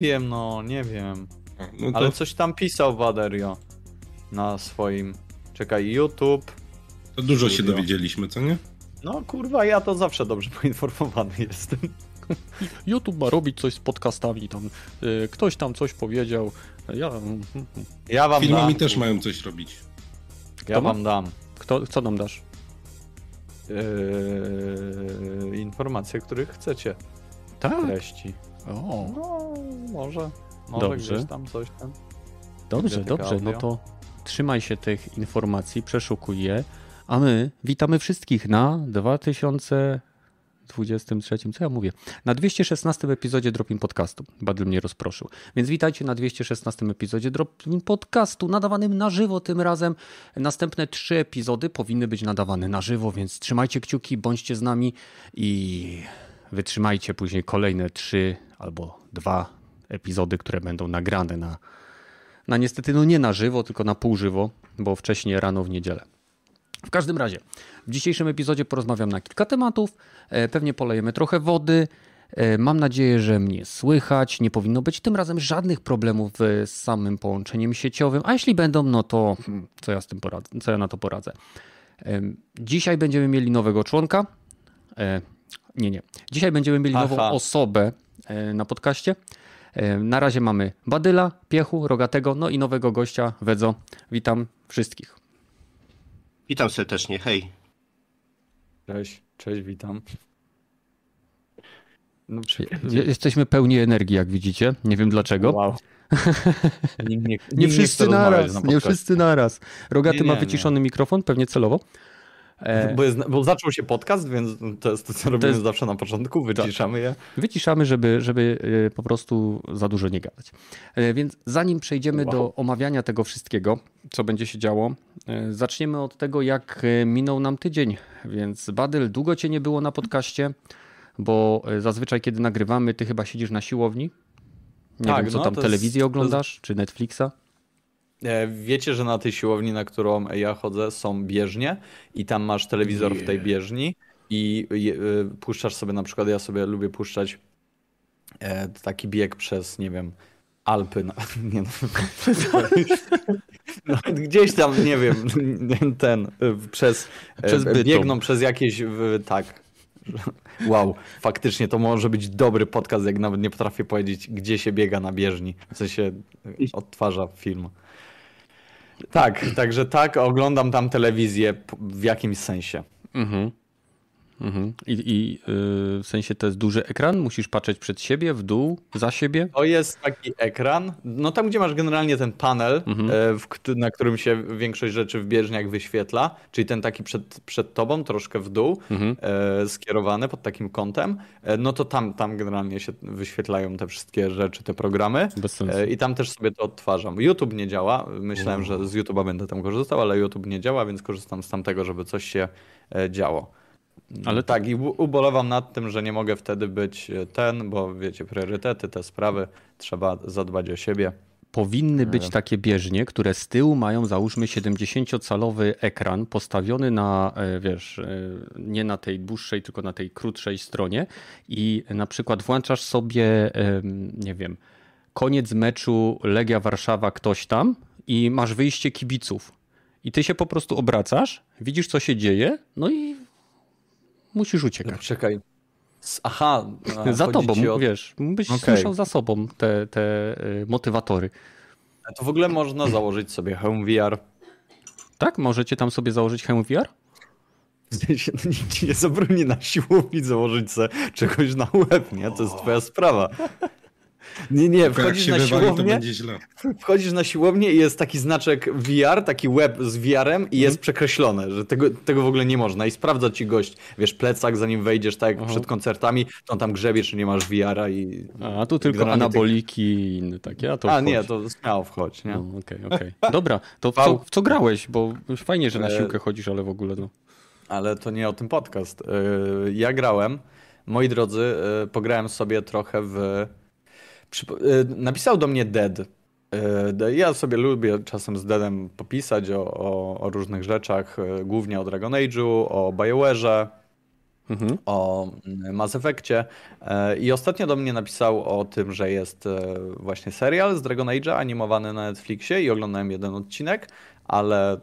wiem, no, nie wiem. No to, Ale coś tam pisał Waderio na swoim. Czekaj, YouTube. to dużo się studio. dowiedzieliśmy, co nie? No kurwa, ja to zawsze dobrze poinformowany jestem. YouTube ma robić coś z podcastami, tam y, ktoś tam coś powiedział. Ja, Ja wam Filmami dam. też mają coś robić. Ja ma? wam dam. kto, co nam dasz? Yy, informacje, których chcecie. Tak. Treści. O, No, może. Może Dobrze. gdzieś tam coś tam. dobrze, dobrze. No audio. to trzymaj się tych informacji, przeszukuj je. A my witamy wszystkich na 2023, co ja mówię? Na 216 epizodzie Dropin Podcastu. Badl mnie rozproszył. Więc witajcie na 216 epizodzie Dropin Podcastu, nadawanym na żywo tym razem. Następne trzy epizody powinny być nadawane na żywo, więc trzymajcie kciuki, bądźcie z nami i wytrzymajcie później kolejne trzy albo dwa epizody, które będą nagrane na, na niestety no nie na żywo, tylko na pół żywo, bo wcześniej rano w niedzielę. W każdym razie, w dzisiejszym epizodzie porozmawiam na kilka tematów, e, pewnie polejemy trochę wody. e, Mam nadzieję, że mnie słychać. Nie powinno być tym razem żadnych problemów e, z samym połączeniem sieciowym, a jeśli będą, no to hmm, co ja z tym poradzę, co ja na to poradzę. Dzisiaj będziemy mieli nowego członka. Nie, nie. Dzisiaj będziemy mieli nową Aha. osobę e, na podcaście. E, Na razie mamy Badyla, Piechu, Rogatego, no i nowego gościa, Wedzo. Witam wszystkich. Witam serdecznie, hej. Cześć, cześć, witam. No, Je- Jesteśmy pełni energii, jak widzicie. Nie wiem dlaczego. Wow. Nie, nikt Nie wszyscy naraz, na nie wszyscy naraz. Rogaty Nie, ma nie, wyciszony mikrofon, pewnie celowo. E, Bo, jest, bo zaczął się podcast, więc to jest to, co robimy jest- zawsze na początku, wyciszamy je. Wyciszamy, żeby, żeby e, po prostu za dużo nie gadać. E, Więc zanim przejdziemy Wow. do omawiania tego wszystkiego, co będzie się działo, zaczniemy od tego, jak minął nam tydzień. Więc Badyl, długo cię nie było na podcaście, bo zazwyczaj, kiedy nagrywamy, ty chyba siedzisz na siłowni. Nie Tak, wiem, co no, tam, jest- telewizję to oglądasz, czy Netflixa? E, Wiecie, że na tej siłowni, na którą ja chodzę, są bieżnie i tam masz telewizor w tej bieżni i y, puszczasz sobie na przykład, ja sobie lubię puszczać e, taki bieg przez, nie wiem, Alpy. No, nie no. no, gdzieś tam, nie wiem, ten, przez, e, Przez biegną przez jakieś, w- tak. Wow, faktycznie to może być dobry podcast, jak nawet nie potrafię powiedzieć, gdzie się biega na bieżni, co się odtwarza film. Tak, także tak, oglądam tam telewizję w jakimś sensie. Mhm. Mhm. I, i y, w sensie to jest duży ekran? Musisz patrzeć przed siebie, w dół, za siebie? To jest taki ekran, no tam gdzie masz generalnie ten panel, Mhm. e, w, na którym się większość rzeczy w bieżniach wyświetla, czyli ten taki przed, przed tobą, troszkę w dół, Mhm. e, skierowany pod takim kątem, e, no to tam, tam generalnie się wyświetlają te wszystkie rzeczy, te programy. I tam też sobie to odtwarzam. YouTube nie działa. Myślałem, że z YouTube'a będę tam korzystał, ale YouTube nie działa, więc korzystam z tamtego, żeby coś się działo. Ale tak, i ubolewam nad tym, że nie mogę wtedy być e, ten, bo wiecie, priorytety, te sprawy, trzeba zadbać o siebie. Powinny być takie bieżnie, które z tyłu mają załóżmy 70-calowy ekran postawiony na, e, wiesz, e, nie na tej dłuższej, tylko na tej krótszej stronie i na przykład włączasz sobie, nie wiem, koniec meczu Legia Warszawa ktoś tam i masz wyjście kibiców. I ty się po prostu obracasz, widzisz co się dzieje, no i musisz uciekać. Czekaj. S- Aha, a, Za tobą, ci o... wiesz, byś Okej. słyszał za sobą te, te y, motywatory. To w ogóle można założyć sobie Home VR. Tak? Możecie tam sobie założyć Home VR? No, nikt ci nie zabroni na siłowni założyć sobie czegoś na łeb, nie? To jest twoja sprawa. Nie, nie, Tylko wchodzisz na wywali, siłownię, wchodzisz na siłownię i jest taki znaczek VR, taki web z VR-em i Mhm. jest przekreślone, że tego, tego w ogóle nie można. I sprawdza ci gość, wiesz, plecak, zanim wejdziesz, tak jak Aha. przed koncertami, to tam grzebie, czy nie masz VR-a i... A tu tylko anaboliki i inne takie, a to A nie, to śmiało wchodź, nie? No, Okej, okej. Dobra, to w co, w co grałeś? Bo fajnie, że na E, siłkę chodzisz, ale w ogóle no. Ale to nie o tym podcast. Yy, Ja grałem, moi drodzy, yy, pograłem sobie trochę w. yy, Napisał do mnie Dead. Yy, Ja sobie lubię czasem z Deadem popisać o, o, o różnych rzeczach, yy, głównie o Dragon Age'u, o BioWare'ze. mhm. o Mass Effectie e, i ostatnio do mnie napisał o tym, że jest właśnie serial z Dragon Age'a animowany na Netflixie i oglądałem jeden odcinek, ale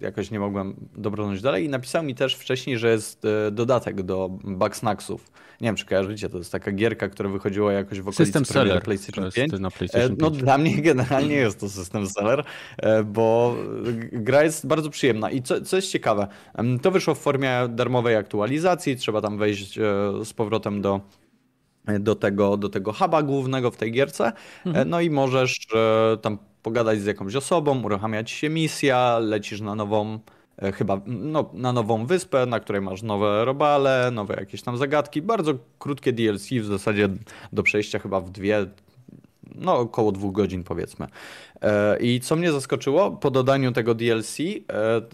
jakoś nie mogłem dobrnąć dalej i napisał mi też wcześniej, że jest dodatek do Bugsnaxów. Nie wiem, czy kojarzycie, to jest taka gierka, która wychodziła jakoś w okolicy System seller PlayStation 5. Na PlayStation 5. No dla mnie generalnie jest to system seller, bo gra jest bardzo przyjemna. I co, co jest ciekawe, to wyszło w formie darmowej aktualizacji, trzeba tam wejść e, z powrotem do do tego, do tego huba głównego w tej gierce. Mhm. No i możesz e, tam pogadać z jakąś osobą, uruchamiać się misja, lecisz na nową E, chyba no, na nową wyspę, na której masz nowe robale, nowe jakieś tam zagadki. Bardzo krótkie DLC, w zasadzie do przejścia chyba w dwie, no około dwóch godzin powiedzmy. E, I co mnie zaskoczyło, po dodaniu tego DLC e,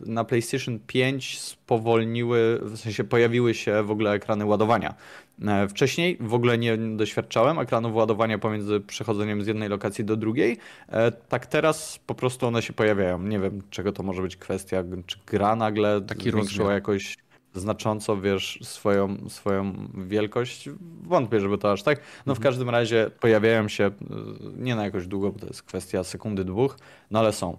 na PlayStation 5 spowolniły, w sensie pojawiły się w ogóle ekrany ładowania. E, wcześniej w ogóle nie doświadczałem ekranów ładowania pomiędzy przechodzeniem z jednej lokacji do drugiej. Tak teraz po prostu one się pojawiają. Nie wiem, czego to może być kwestia, czy gra nagle Taki zwiększyła jakoś znacząco, wiesz, swoją, swoją wielkość. Wątpię, żeby to aż tak. No w mhm. każdym razie pojawiają się, nie na jakoś długo, bo to jest kwestia sekundy, dwóch, no ale są.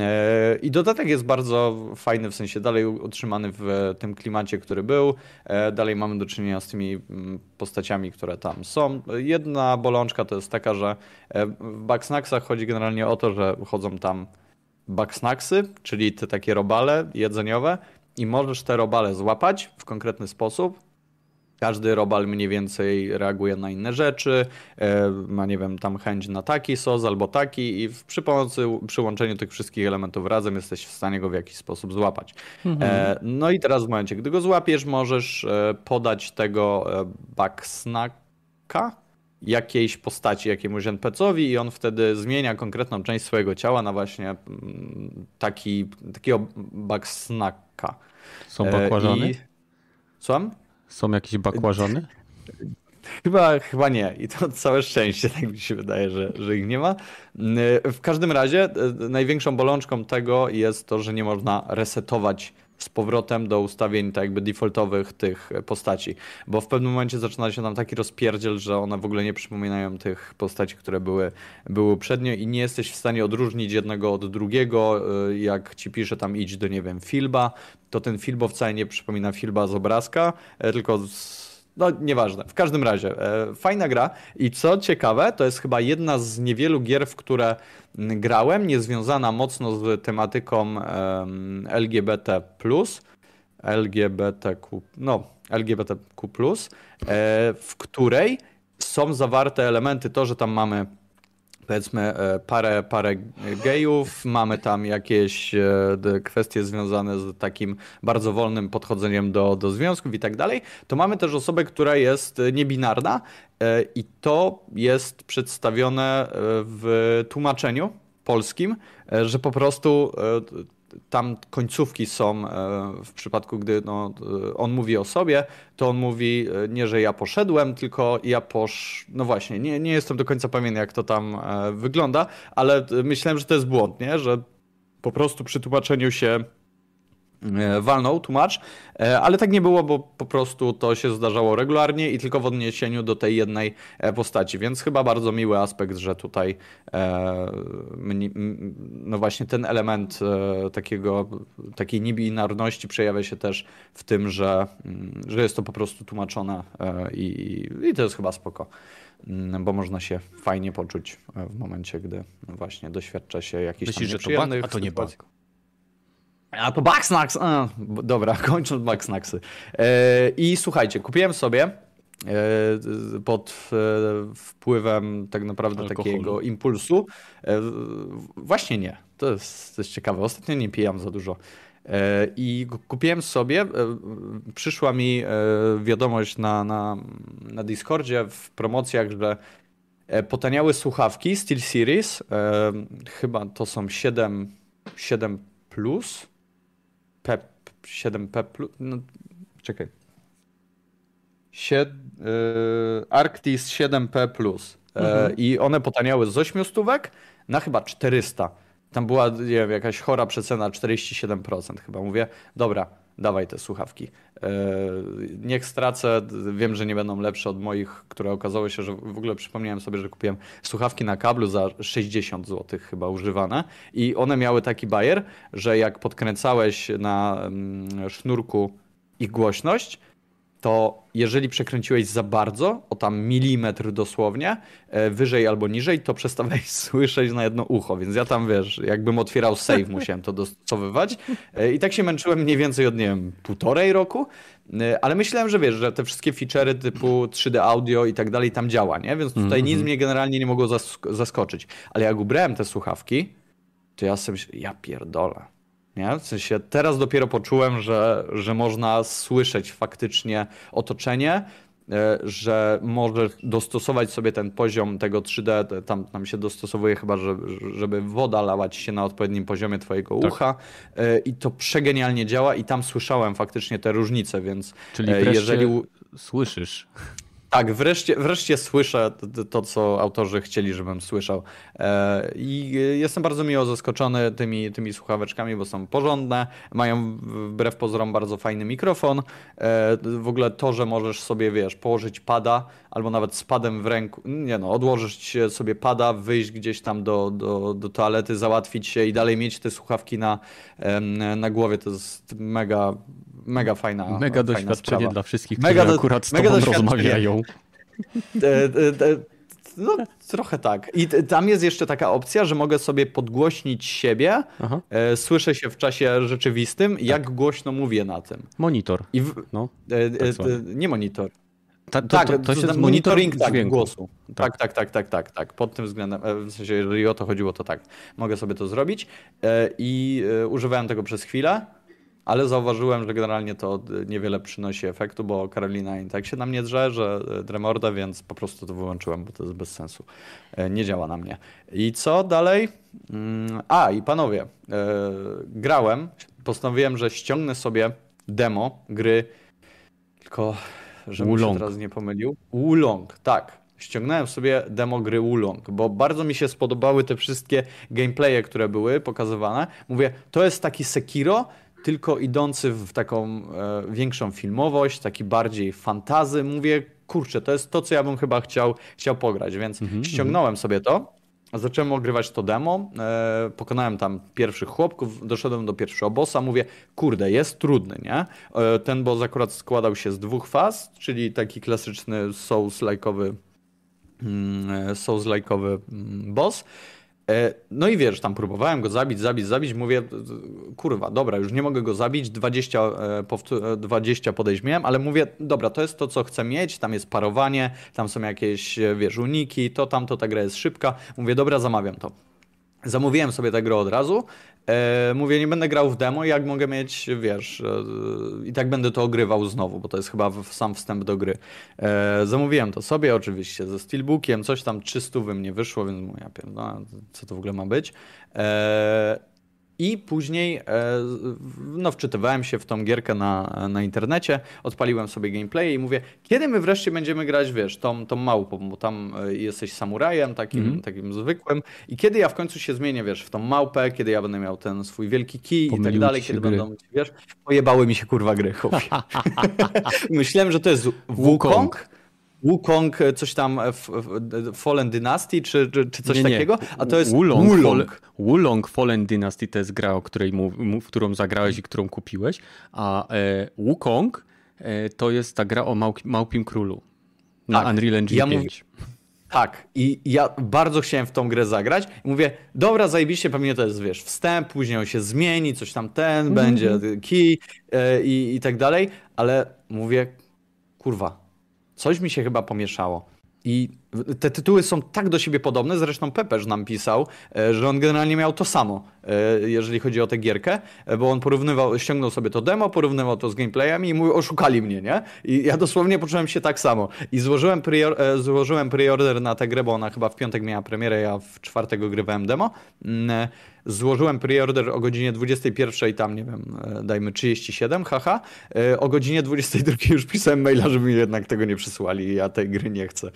E, I dodatek jest bardzo fajny, w sensie dalej utrzymany w tym klimacie, który był. E, dalej mamy do czynienia z tymi mm, postaciami, które tam są. Jedna bolączka to jest taka, że e, w Bugsnaxach chodzi generalnie o to, że chodzą tam Bugsnaxy, czyli te takie robale jedzeniowe, i możesz te robale złapać w konkretny sposób. Każdy robal mniej więcej reaguje na inne rzeczy, e, ma nie wiem, tam chęć na taki sos albo taki i przy pomocy przyłączeniu tych wszystkich elementów razem jesteś w stanie go w jakiś sposób złapać. Mhm. E, no i teraz w momencie, gdy go złapiesz, możesz e, podać tego backsnacka jakiejś postaci, jakiemuś NPC-owi i on wtedy zmienia konkretną część swojego ciała na właśnie mm, taki, takiego backsnacka. Są e, bakłażany? I... Słucham? Są jakieś bakłażany? Chyba, chyba nie. I to całe szczęście, tak mi się wydaje, że, że ich nie ma. W każdym razie e, największą bolączką tego jest to, że nie można resetować z powrotem do ustawień tak jakby defaultowych tych postaci, bo w pewnym momencie zaczyna się tam taki rozpierdziel, że one w ogóle nie przypominają tych postaci, które były, były przednio i nie jesteś w stanie odróżnić jednego od drugiego, y, jak ci pisze tam idź do, nie wiem, filba, to ten filbo wcale nie przypomina filba z obrazka, e, tylko z no, nieważne. W każdym razie, e, fajna gra i co ciekawe, to jest chyba jedna z niewielu gier, w które grałem, niezwiązana mocno z tematyką e, LGBT+, LGBTQ, no, LGBTQ+, e, w której są zawarte elementy, to, że tam mamy powiedzmy e, parę, parę gejów, mamy tam jakieś e, kwestie związane z takim bardzo wolnym podchodzeniem do, do związków i tak dalej, to mamy też osobę, która jest niebinarna e, i to jest przedstawione w tłumaczeniu polskim, że po prostu tam końcówki są e, w przypadku, gdy no, e, on mówi o sobie, to on mówi e, nie, że ja poszedłem, tylko ja posz... No właśnie, nie, nie jestem do końca pewien, jak to tam wygląda, ale myślałem, że to jest błąd, nie? Że po prostu przy tłumaczeniu się walnął tłumacz, e, ale tak nie było, bo po prostu to się zdarzało regularnie i tylko w odniesieniu do tej jednej e, postaci, więc chyba bardzo miły aspekt, że tutaj no właśnie ten element takiego, takiej niebinarności przejawia się też w tym, że, mm, że jest to po prostu tłumaczone i, i to jest chyba spoko. Mm, bo można się fajnie poczuć w momencie, gdy właśnie doświadcza się jakichś Myślisz, tam że to bug, a to nie bug. A to Bugsnax. A, dobra, kończąc Bugsnaxy. E, I słuchajcie, kupiłem sobie e, pod e, wpływem tak naprawdę Alkoholu. takiego impulsu. Właśnie nie. To jest, to jest ciekawe. Ostatnio nie pijam za dużo. I kupiłem sobie, przyszła mi wiadomość na, na, na Discordzie w promocjach, że potaniały słuchawki SteelSeries. Chyba to są 7, 7 plus 7P plus. No, czekaj. Sied, y, Arctis 7P plus. E, mhm. I one potaniały z 8 stówek na chyba 400. Tam była nie wiem, jakaś chora przecena 47% chyba. Mówię, dobra, dawaj te słuchawki. Niech stracę, wiem, że nie będą lepsze od moich, które okazało się, że w ogóle przypomniałem sobie, że kupiłem słuchawki na kablu za 60 zł chyba używane i one miały taki bajer, że jak podkręcałeś na mm, sznurku ich głośność, to jeżeli przekręciłeś za bardzo, o tam milimetr dosłownie, e, wyżej albo niżej, to przestawałeś słyszeć na jedno ucho, więc ja tam, wiesz, jakbym otwierał save, musiałem to dostosowywać e, i tak się męczyłem mniej więcej od, nie wiem, półtorej roku, e, ale myślałem, że wiesz, że te wszystkie feature'y typu 3D audio i tak dalej tam działa, nie? Więc tutaj mm -hmm. nic mnie generalnie nie mogło zask zaskoczyć. Ale jak ubrałem te słuchawki, to ja sobie myślałem, ja pierdolę nie? W sensie teraz dopiero poczułem, że, że można słyszeć faktycznie otoczenie, e, że możesz dostosować sobie ten poziom tego 3D, tam, tam się dostosowuje chyba, żeby, żeby woda lała ci się na odpowiednim poziomie twojego tak. ucha e, i to przegenialnie działa i tam słyszałem faktycznie te różnice, więc Czyli e, jeżeli słyszysz tak, wreszcie, wreszcie słyszę to, co autorzy chcieli, żebym słyszał. E, I jestem bardzo miło zaskoczony tymi, tymi słuchaweczkami, bo są porządne, mają wbrew pozorom bardzo fajny mikrofon. E, w ogóle to, że możesz sobie, wiesz, położyć pada, albo nawet z padem w ręku, nie no, odłożyć sobie pada, wyjść gdzieś tam do, do, do toalety, załatwić się i dalej mieć te słuchawki na, na głowie, to jest mega, mega fajna Mega fajna doświadczenie sprawa. dla wszystkich, mega którzy akurat z tobą rozmawiają. No, trochę tak. I tam jest jeszcze taka opcja, że mogę sobie podgłośnić siebie. Aha. E, słyszę się w czasie rzeczywistym, tak. jak głośno mówię na tym. Monitor. I w... no, e, tak nie monitor. Ta, to, tak, to, to, to monitoring tak, dźwięku. głosu. Tak. tak, tak, tak, tak, tak, Pod tym względem, w sensie, jeżeli o to chodziło, to tak. Mogę sobie to zrobić. I używałem tego przez chwilę ale zauważyłem, że generalnie to niewiele przynosi efektu, bo Karolina i tak się na mnie drze, że e, dremorda, więc po prostu to wyłączyłem, bo to jest bez sensu. E, nie działa na mnie. I co dalej? Mm, a, i panowie, e, grałem, postanowiłem, że ściągnę sobie demo gry, tylko żebym Wulong. się teraz nie pomylił. Wulong, tak. Ściągnąłem sobie demo gry Wulong, bo bardzo mi się spodobały te wszystkie gameplaye, które były pokazywane. Mówię, to jest taki Sekiro, tylko idący w taką e, większą filmowość, taki bardziej fantazy. Mówię, kurczę, to jest to, co ja bym chyba chciał, chciał pograć, więc mm -hmm. ściągnąłem sobie to. Zacząłem ogrywać to demo, e, pokonałem tam pierwszych chłopków, doszedłem do pierwszego bossa, mówię, kurde, jest trudny, nie? E, ten boss akurat składał się z dwóch faz, czyli taki klasyczny Souls-like'owy mm, e, Souls-like'owy mm, boss. E, no i wiesz, tam próbowałem go zabić, zabić, zabić. Mówię, kurwa, dobra, już nie mogę go zabić. 20, 20 podejść miałem, ale mówię, dobra, to jest to, co chcę mieć. Tam jest parowanie, tam są jakieś, e, wiesz, uniki, to tamto, ta gra jest szybka. Mówię, dobra, zamawiam to. Zamówiłem sobie tę grę od razu. E, mówię, nie będę grał w demo, jak mogę mieć, wiesz, e, i tak będę to ogrywał znowu, bo to jest chyba sam wstęp do gry. E, zamówiłem to sobie oczywiście ze steelbookiem, coś tam 300 mnie wyszło, więc mówię, ja pierdolę, co to w ogóle ma być. I później e, no, wczytywałem się w tą gierkę na, na internecie, odpaliłem sobie gameplay i mówię, kiedy my wreszcie będziemy grać, wiesz, tą, tą małpą, bo tam e, jesteś samurajem takim, mm takim zwykłym. I kiedy ja w końcu się zmienię, wiesz, w tą małpę, kiedy ja będę miał ten swój wielki kij i tak dalej, kiedy gry. będą, wiesz, pojebały mi się kurwa gry, Myślałem, że to jest Wukong, Wukong, e, coś tam e, Fallen Dynasty, czy, czy, czy coś nie, nie. takiego, a to jest Wulong. Wulong. Wulong Fallen Dynasty to jest gra, o której w którą zagrałeś i którą kupiłeś, a e, Wukong e, to jest ta gra o Małp Małpim Królu na tak. Unreal Engine ja 5. Mów... Tak, i ja bardzo chciałem w tą grę zagrać. I mówię, dobra, zajebiście, pewnie to jest, wiesz, wstęp, później on się zmieni, coś tam ten, mm -hmm. będzie key e, i, i tak dalej, ale mówię, kurwa, coś mi się chyba pomieszało. I te tytuły są tak do siebie podobne, zresztą Pepeż nam pisał, e, że on generalnie miał to samo, e, jeżeli chodzi o tę gierkę, e, bo on porównywał, ściągnął sobie to demo, porównywał to z gameplayami i mówił, oszukali mnie, nie? I ja dosłownie poczułem się tak samo. I złożyłem, pre złożyłem preorder na tę grę, bo ona chyba w piątek miała premierę, ja w czwartek grywałem demo. Złożyłem preorder o godzinie 21, tam nie wiem, dajmy 37, haha. O godzinie 22 już pisałem maila, żeby mi jednak tego nie przysłali, ja tej gry nie chcę.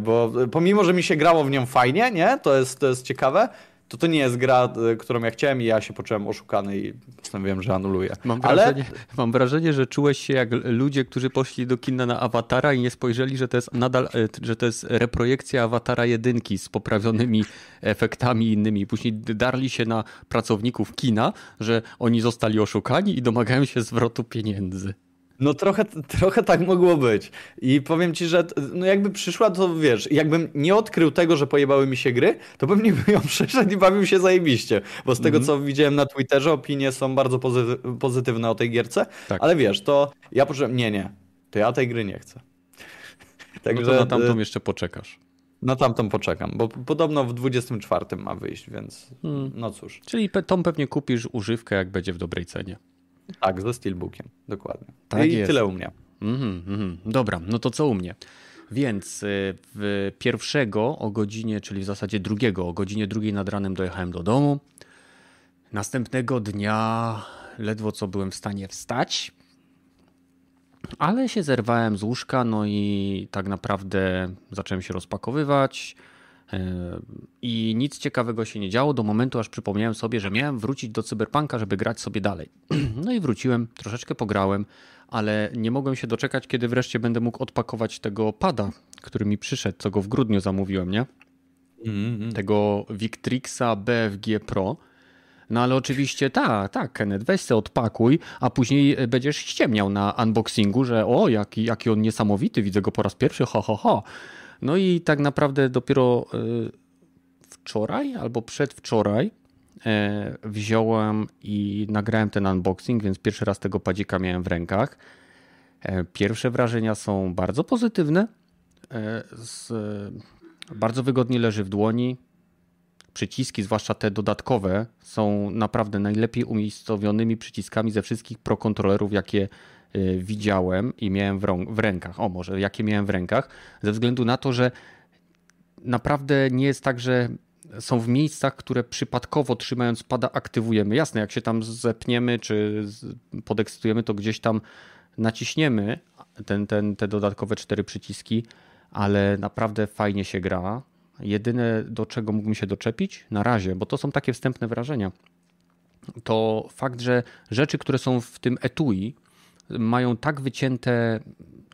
Bo pomimo, że mi się grało w nią fajnie, nie, to jest, to jest ciekawe, to to nie jest gra, y, którą ja chciałem i ja się poczułem oszukany i postanowiłem, że anuluję. Mam wrażenie, Ale... mam wrażenie, że czułeś się jak ludzie, którzy poszli do kina na Awatara i nie spojrzeli, że to jest nadal, y, że to jest reprojekcja Awatara jedynki z poprawionymi efektami innymi. Później darli się na pracowników kina, że oni zostali oszukani i domagają się zwrotu pieniędzy. No trochę, trochę tak mogło być. I powiem ci, że no jakby przyszła, to wiesz, jakbym nie odkrył tego, że pojebały mi się gry, to pewnie bym ją przeszedł i bawił się zajebiście. Bo z tego, mm -hmm. co widziałem na Twitterze, opinie są bardzo pozy pozytywne o tej gierce. Tak. Ale wiesz, to ja poczułem, nie, nie, to ja tej gry nie chcę. Także, no to na tamtą jeszcze poczekasz. Na tamtą poczekam, bo podobno w 24 ma wyjść, więc hmm. no cóż. Czyli tą pewnie kupisz używkę, jak będzie w dobrej cenie. Tak, ze Steelbookiem, dokładnie. Tak I jest. tyle u mnie. Mm -hmm, Dobra, no to co u mnie? Więc y, w pierwszego o godzinie, czyli w zasadzie drugiego, o godzinie drugiej nad ranem dojechałem do domu. Następnego dnia ledwo co byłem w stanie wstać, ale się zerwałem z łóżka, no i tak naprawdę zacząłem się rozpakowywać. I nic ciekawego się nie działo do momentu, aż przypomniałem sobie, że miałem wrócić do Cyberpunka, żeby grać sobie dalej. No i wróciłem, troszeczkę pograłem, ale nie mogłem się doczekać, kiedy wreszcie będę mógł odpakować tego pada, który mi przyszedł, co go w grudniu zamówiłem, nie? Mm -hmm. Tego Victrixa BFG Pro. No ale oczywiście tak, tak, Kenneth, weź se odpakuj, a później będziesz ściemniał na unboxingu, że o, jaki, jaki on niesamowity, widzę go po raz pierwszy, ho, ho, ho. No i tak naprawdę dopiero y, wczoraj albo przedwczoraj e, wziąłem i nagrałem ten unboxing, więc pierwszy raz tego padzika miałem w rękach. E, pierwsze wrażenia są bardzo pozytywne. E, bardzo wygodnie leży w dłoni. Przyciski, zwłaszcza te dodatkowe, są naprawdę najlepiej umiejscowionymi przyciskami ze wszystkich pro kontrolerów, jakie widziałem i miałem w, w rękach, o może jakie miałem w rękach, ze względu na to, że naprawdę nie jest tak, że są w miejscach, które przypadkowo trzymając pada aktywujemy. Jasne, jak się tam zepniemy czy podekscytujemy, to gdzieś tam naciśniemy ten, ten, te dodatkowe cztery przyciski, ale naprawdę fajnie się gra. Jedyne, do czego mógłbym się doczepić na razie, bo to są takie wstępne wrażenia, to fakt, że rzeczy, które są w tym etui, mają tak wycięte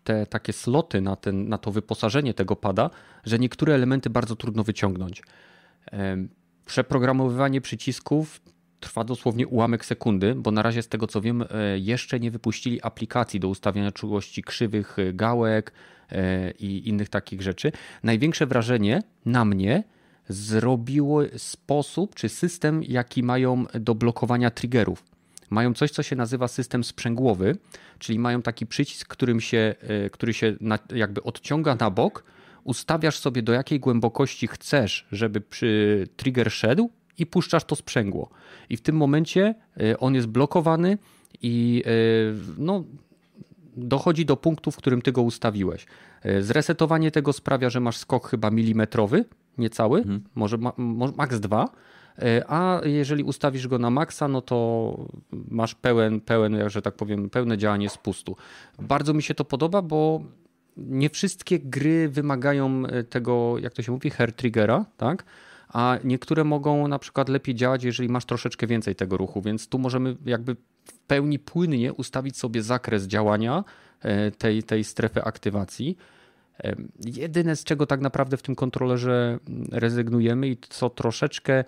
te takie sloty na, ten, na to wyposażenie tego pada, że niektóre elementy bardzo trudno wyciągnąć. Przeprogramowywanie przycisków trwa dosłownie ułamek sekundy, bo na razie z tego co wiem, e, jeszcze nie wypuścili aplikacji do ustawiania czułości krzywych e, gałek e, i innych takich rzeczy. Największe wrażenie na mnie zrobiło sposób czy system, jaki mają do blokowania triggerów mają coś, co się nazywa system sprzęgłowy, czyli mają taki przycisk, którym się, e, który się jakby odciąga na bok, ustawiasz sobie do jakiej głębokości chcesz, żeby przy trigger szedł i puszczasz to sprzęgło. I w tym momencie e, on jest blokowany i e, no, dochodzi do punktu, w którym ty go ustawiłeś. Zresetowanie tego sprawia, że masz skok chyba milimetrowy, niecały, mhm. może, ma, max 2 E, a jeżeli ustawisz go na maksa, no to masz pełen, pełen, że tak powiem, pełne działanie spustu. Bardzo mi się to podoba, bo nie wszystkie gry wymagają e, tego, jak to się mówi, hair triggera, tak? A niektóre mogą na przykład lepiej działać, jeżeli masz troszeczkę więcej tego ruchu, więc tu możemy jakby w pełni płynnie ustawić sobie zakres działania e, tej, tej strefy aktywacji. Jedyne, z czego tak naprawdę w tym kontrolerze rezygnujemy i co troszeczkę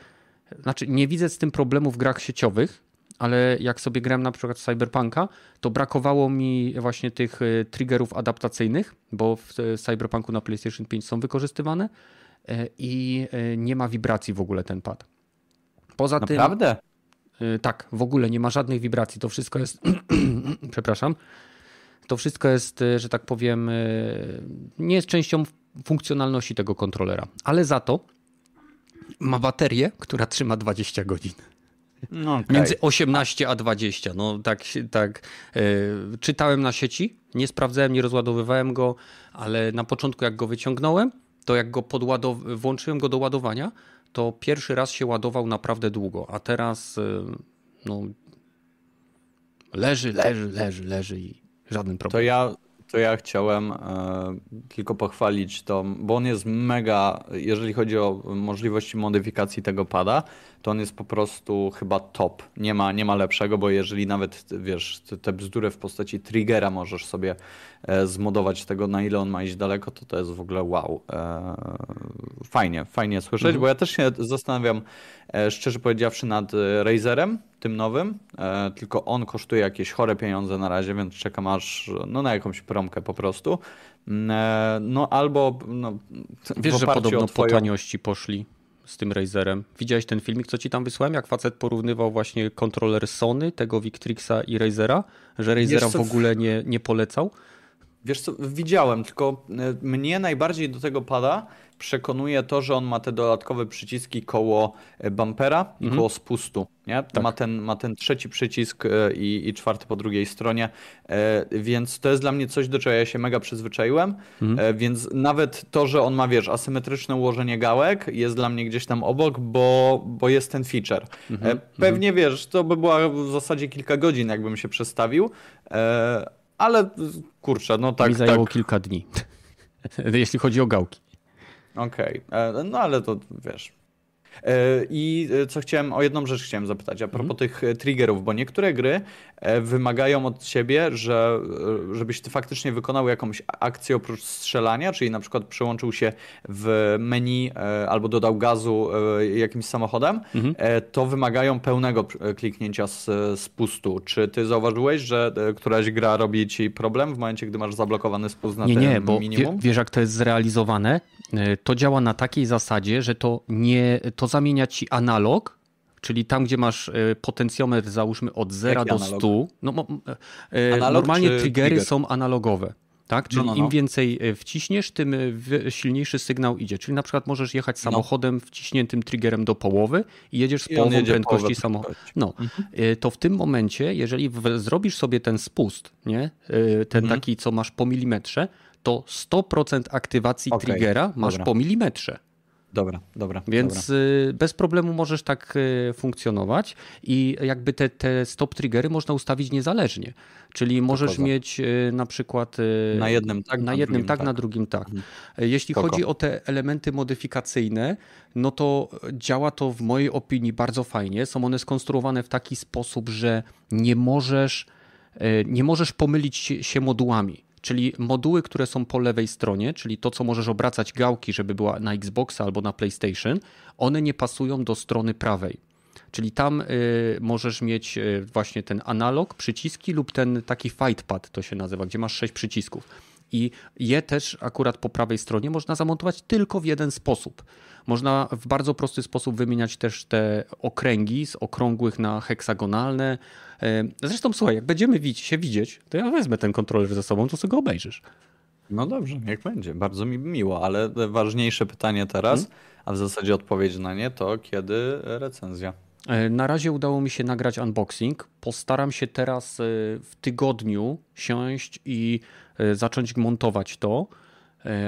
znaczy, nie widzę z tym problemu w grach sieciowych, ale jak sobie grałem na przykład w Cyberpunka, to brakowało mi właśnie tych e, triggerów adaptacyjnych, bo w e, Cyberpunku na PlayStation 5 są wykorzystywane e, i nie ma wibracji w ogóle ten pad. Poza Naprawdę? tym. Tak, w ogóle nie ma żadnych wibracji. To wszystko jest. przepraszam. To wszystko jest, że tak powiem, nie jest częścią funkcjonalności tego kontrolera. Ale za to ma baterię, która trzyma 20 godzin. No, okay. Między 18 a 20. No tak, tak. Yy, czytałem na sieci, nie sprawdzałem, nie rozładowywałem go, ale na początku jak go wyciągnąłem, to jak go podładow- włączyłem go do ładowania, to pierwszy raz się ładował naprawdę długo, a teraz yy, no, leży, leży, leży, leży i żaden problem. To ja to ja chciałem e, tylko pochwalić to, bo on jest mega, jeżeli chodzi o możliwości modyfikacji tego pada, to on jest po prostu chyba top. Nie ma, nie ma lepszego, bo jeżeli nawet, wiesz, te- bzdury w postaci triggera możesz sobie e, zmodować tego, na ile on ma iść daleko, to to jest w ogóle wow. E, fajnie, fajnie słyszeć, bo ja też się zastanawiam, szczerze powiedziawszy, nad e, Razerem, tym nowym, e, tylko on kosztuje jakieś chore pieniądze na razie, więc czekam aż no, na jakąś promkę po prostu. Mm, e, No albo no, Wiesz, że podobno twoją... po taniości poszli z tym Razerem. Widziałeś ten filmik, co ci tam wysłałem, jak facet porównywał właśnie kontroler Sony, tego Victrixa i Razera, że Razera w ogóle nie, nie polecał? Wiesz co, widziałem, tylko e, mnie najbardziej do tego pada przekonuje to, że on ma te dodatkowe przyciski koło e, bumpera i koło spustu, nie? Ma, ten, ma ten trzeci przycisk e, i, i czwarty po drugiej stronie, e, więc to jest dla mnie coś, do czego ja się mega przyzwyczaiłem, e, więc nawet to, że on ma, wiesz, asymetryczne ułożenie gałek jest dla mnie gdzieś tam obok, bo, bo jest ten feature. E, Pewnie, wiesz, to by była w zasadzie kilka godzin, jakbym się przestawił, ale kurczę, no tak, Mi zajęło tak. kilka dni, jeśli chodzi o gałki. Okej, e, no ale to wiesz. E, I e, co chciałem, o jedną rzecz chciałem zapytać, a propos tych e, triggerów, bo niektóre gry wymagają od ciebie, że, żebyś ty faktycznie wykonał jakąś akcję oprócz strzelania, czyli na przykład przyłączył się w menu albo dodał gazu jakimś samochodem, e, to wymagają pełnego kliknięcia z, z pustu. Czy ty zauważyłeś, że któraś gra robi ci problem w momencie, gdy masz zablokowany spust na Nie, tym nie, bo wie, minimum? wiesz jak to jest zrealizowane? To działa na takiej zasadzie, że to nie, to zamienia ci analog, czyli tam, gdzie masz y, potencjometr załóżmy od 0 Jaki do analog? 100. No, y, Analog normalnie triggery trigger? są analogowe. Tak? Czyli no, im no. więcej y, wciśniesz, tym silniejszy sygnał idzie. Czyli na przykład możesz jechać samochodem wciśniętym triggerem do połowy i jedziesz z I połową prędkości samochodu. No, y, to w tym momencie, jeżeli w, zrobisz sobie ten spust, nie? Ten taki, co masz po milimetrze, to 100% aktywacji Okej, triggera masz dobra. po milimetrze. Dobra, dobra. Więc dobra. y, bez problemu możesz tak y, funkcjonować i jakby te, te stop triggery można ustawić niezależnie. Czyli możesz mieć y, na przykład Na jednym tak, na na jednym drugim tak, tak. na drugim tak. Y, Jeśli Spoko. chodzi o te elementy modyfikacyjne, no to działa to w mojej opinii bardzo fajnie. Są one skonstruowane w taki sposób, że nie możesz, nie możesz pomylić się modułami. Czyli moduły, które są po lewej stronie, czyli to, co możesz obracać gałki, żeby była na Xboxa albo na PlayStation, one nie pasują do strony prawej. Czyli tam y, możesz mieć y, właśnie ten analog, przyciski lub ten taki fightpad to się nazywa, gdzie masz sześć przycisków. I je też akurat po prawej stronie można zamontować tylko w jeden sposób. Można w bardzo prosty sposób wymieniać też te okręgi z okrągłych na heksagonalne. E, Zresztą słuchaj, jak będziemy się widzieć, to ja wezmę ten kontroler ze sobą, to sobie go obejrzysz. No dobrze, niech będzie. Bardzo mi miło, ale ważniejsze pytanie teraz, Mhm. a w zasadzie odpowiedź na nie to kiedy recenzja. E, Na razie udało mi się nagrać unboxing. Postaram się teraz e, w tygodniu siąść i e, zacząć montować to.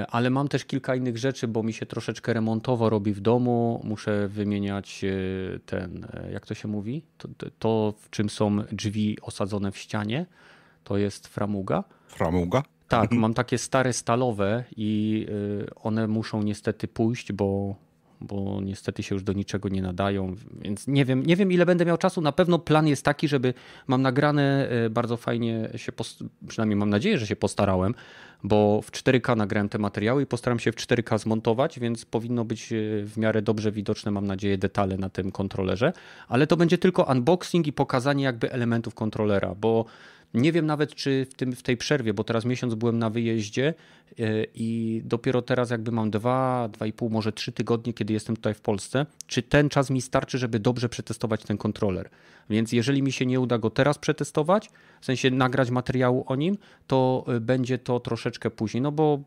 Ale mam też kilka innych rzeczy, bo mi się troszeczkę remontowo robi w domu. Muszę wymieniać ten, jak to się mówi? To, to- w czym są drzwi osadzone w ścianie, to jest framuga. Framuga? Tak, mam takie stare stalowe i one muszą niestety pójść, bo, bo niestety się już do niczego nie nadają, więc nie wiem, nie wiem ile będę miał czasu. Na pewno plan jest taki, żeby mam nagrane y, bardzo fajnie się, przynajmniej mam nadzieję, że się postarałem, bo w 4K nagrałem te materiały i postaram się w 4K zmontować, więc powinno być y, w miarę dobrze widoczne, mam nadzieję, detale na tym kontrolerze, ale to będzie tylko unboxing i pokazanie jakby elementów kontrolera, bo nie wiem nawet, czy w, tym, w tej przerwie, bo teraz miesiąc byłem na wyjeździe e, i dopiero teraz jakby mam dwa, dwa i pół, może trzy tygodnie, kiedy jestem tutaj w Polsce, czy ten czas mi starczy, żeby dobrze przetestować ten kontroler. Więc jeżeli mi się nie uda go teraz przetestować, w sensie nagrać materiału o nim, to e, będzie to troszeczkę później, no bo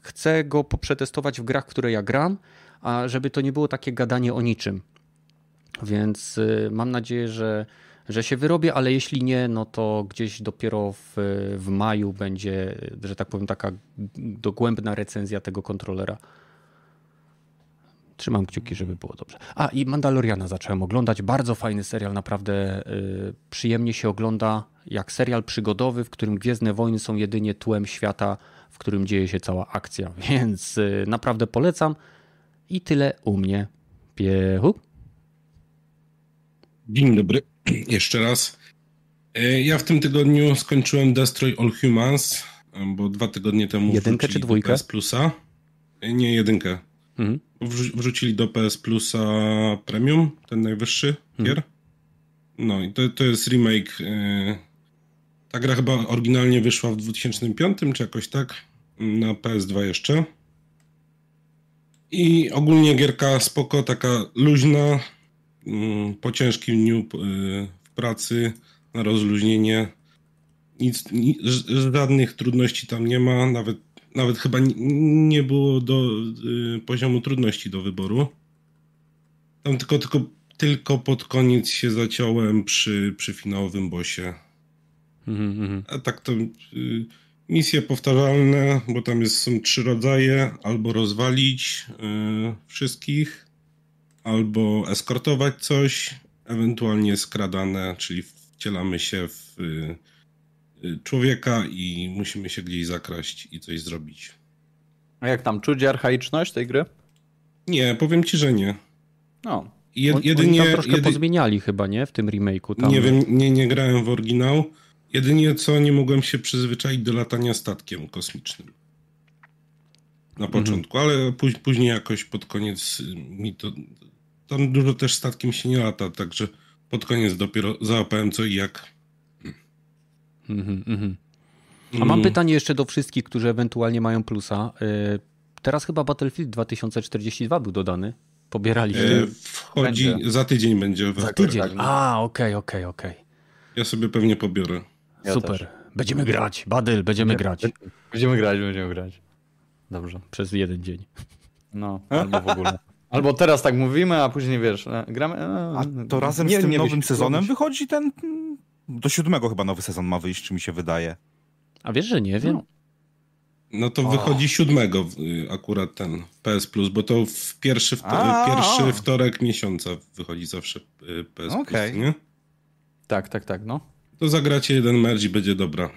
chcę go przetestować w grach, które ja gram, a żeby to nie było takie gadanie o niczym. Więc y, mam nadzieję, że, że się wyrobię, ale jeśli nie, no to gdzieś dopiero w, w maju będzie, że tak powiem, taka dogłębna recenzja tego kontrolera. Trzymam kciuki, żeby było dobrze. A i Mandaloriana zacząłem oglądać. Bardzo fajny serial, naprawdę y, przyjemnie się ogląda. Jak serial przygodowy, w którym Gwiezdne Wojny są jedynie tłem świata, w którym dzieje się cała akcja. Więc y, naprawdę polecam. I tyle u mnie. Piechu. Dzień dobry. Jeszcze raz. E, Ja w tym tygodniu skończyłem Destroy All Humans, bo dwa tygodnie temu Jedynkę czy dwójkę? PS Plusa. E, Nie, jedynkę. Mhm. Wrzu- Wrzucili do PS Plusa Premium, ten najwyższy gier. No i to, to jest remake. e, Ta gra chyba oryginalnie wyszła w 2005 czy jakoś tak. Na PS2 jeszcze. I ogólnie gierka spoko, taka luźna. Mm, Po ciężkim dniu e, w pracy, na rozluźnienie. Nic, żadnych trudności tam nie ma, nawet, nawet chyba ni- nie było do y, poziomu trudności do wyboru. Tam tylko, tylko, tylko pod koniec się zaciąłem przy, przy finałowym bossie. Mhm, mhm. A tak to y, misje powtarzalne, bo tam jest, są trzy rodzaje, albo rozwalić y, wszystkich, albo eskortować coś, ewentualnie skradane, czyli wcielamy się w y, y, człowieka i musimy się gdzieś zakraść i coś zrobić. A jak tam czuć archaiczność tej gry? Nie, powiem ci, że nie. No. Jed, jedynie, Oni troszkę jedy, pozmieniali chyba, nie? W tym remake'u. Tam... nie wiem, nie, nie grałem w oryginał. Jedynie co, nie mogłem się przyzwyczaić do latania statkiem kosmicznym. Na Mhm. początku, ale póź, później jakoś pod koniec mi to... Tam dużo też statkiem się nie lata, także pod koniec dopiero załapałem co i jak. Mhm, mhm. A mam Mm, pytanie jeszcze do wszystkich, którzy ewentualnie mają plusa. Y, Teraz chyba Battlefield 2042 był dodany. Pobieraliście. e, Wchodzi, Będzie. za tydzień będzie. Za tydzień. A, okej, okej, okej. Ja sobie pewnie pobiorę. Ja Super. też. Będziemy grać. Badyl, będziemy grać. Będziemy grać, będziemy grać. Dobrze. Przez jeden dzień. No, albo w ogóle. Albo teraz tak mówimy, a później wiesz, e, gramy. e, A to razem nie- z tym nie nowym sezonem wychodzi ten. Do siódmego chyba nowy sezon ma wyjść, czy mi się wydaje. A wiesz, że nie wiem? No. No to O. wychodzi siódmego y, akurat ten PS Plus, bo to w pierwszy, w A, pierwszy a. wtorek miesiąca wychodzi zawsze y, PS Okej. Plus, nie? Tak, tak, tak, no. To zagracie jeden merge i będzie dobra.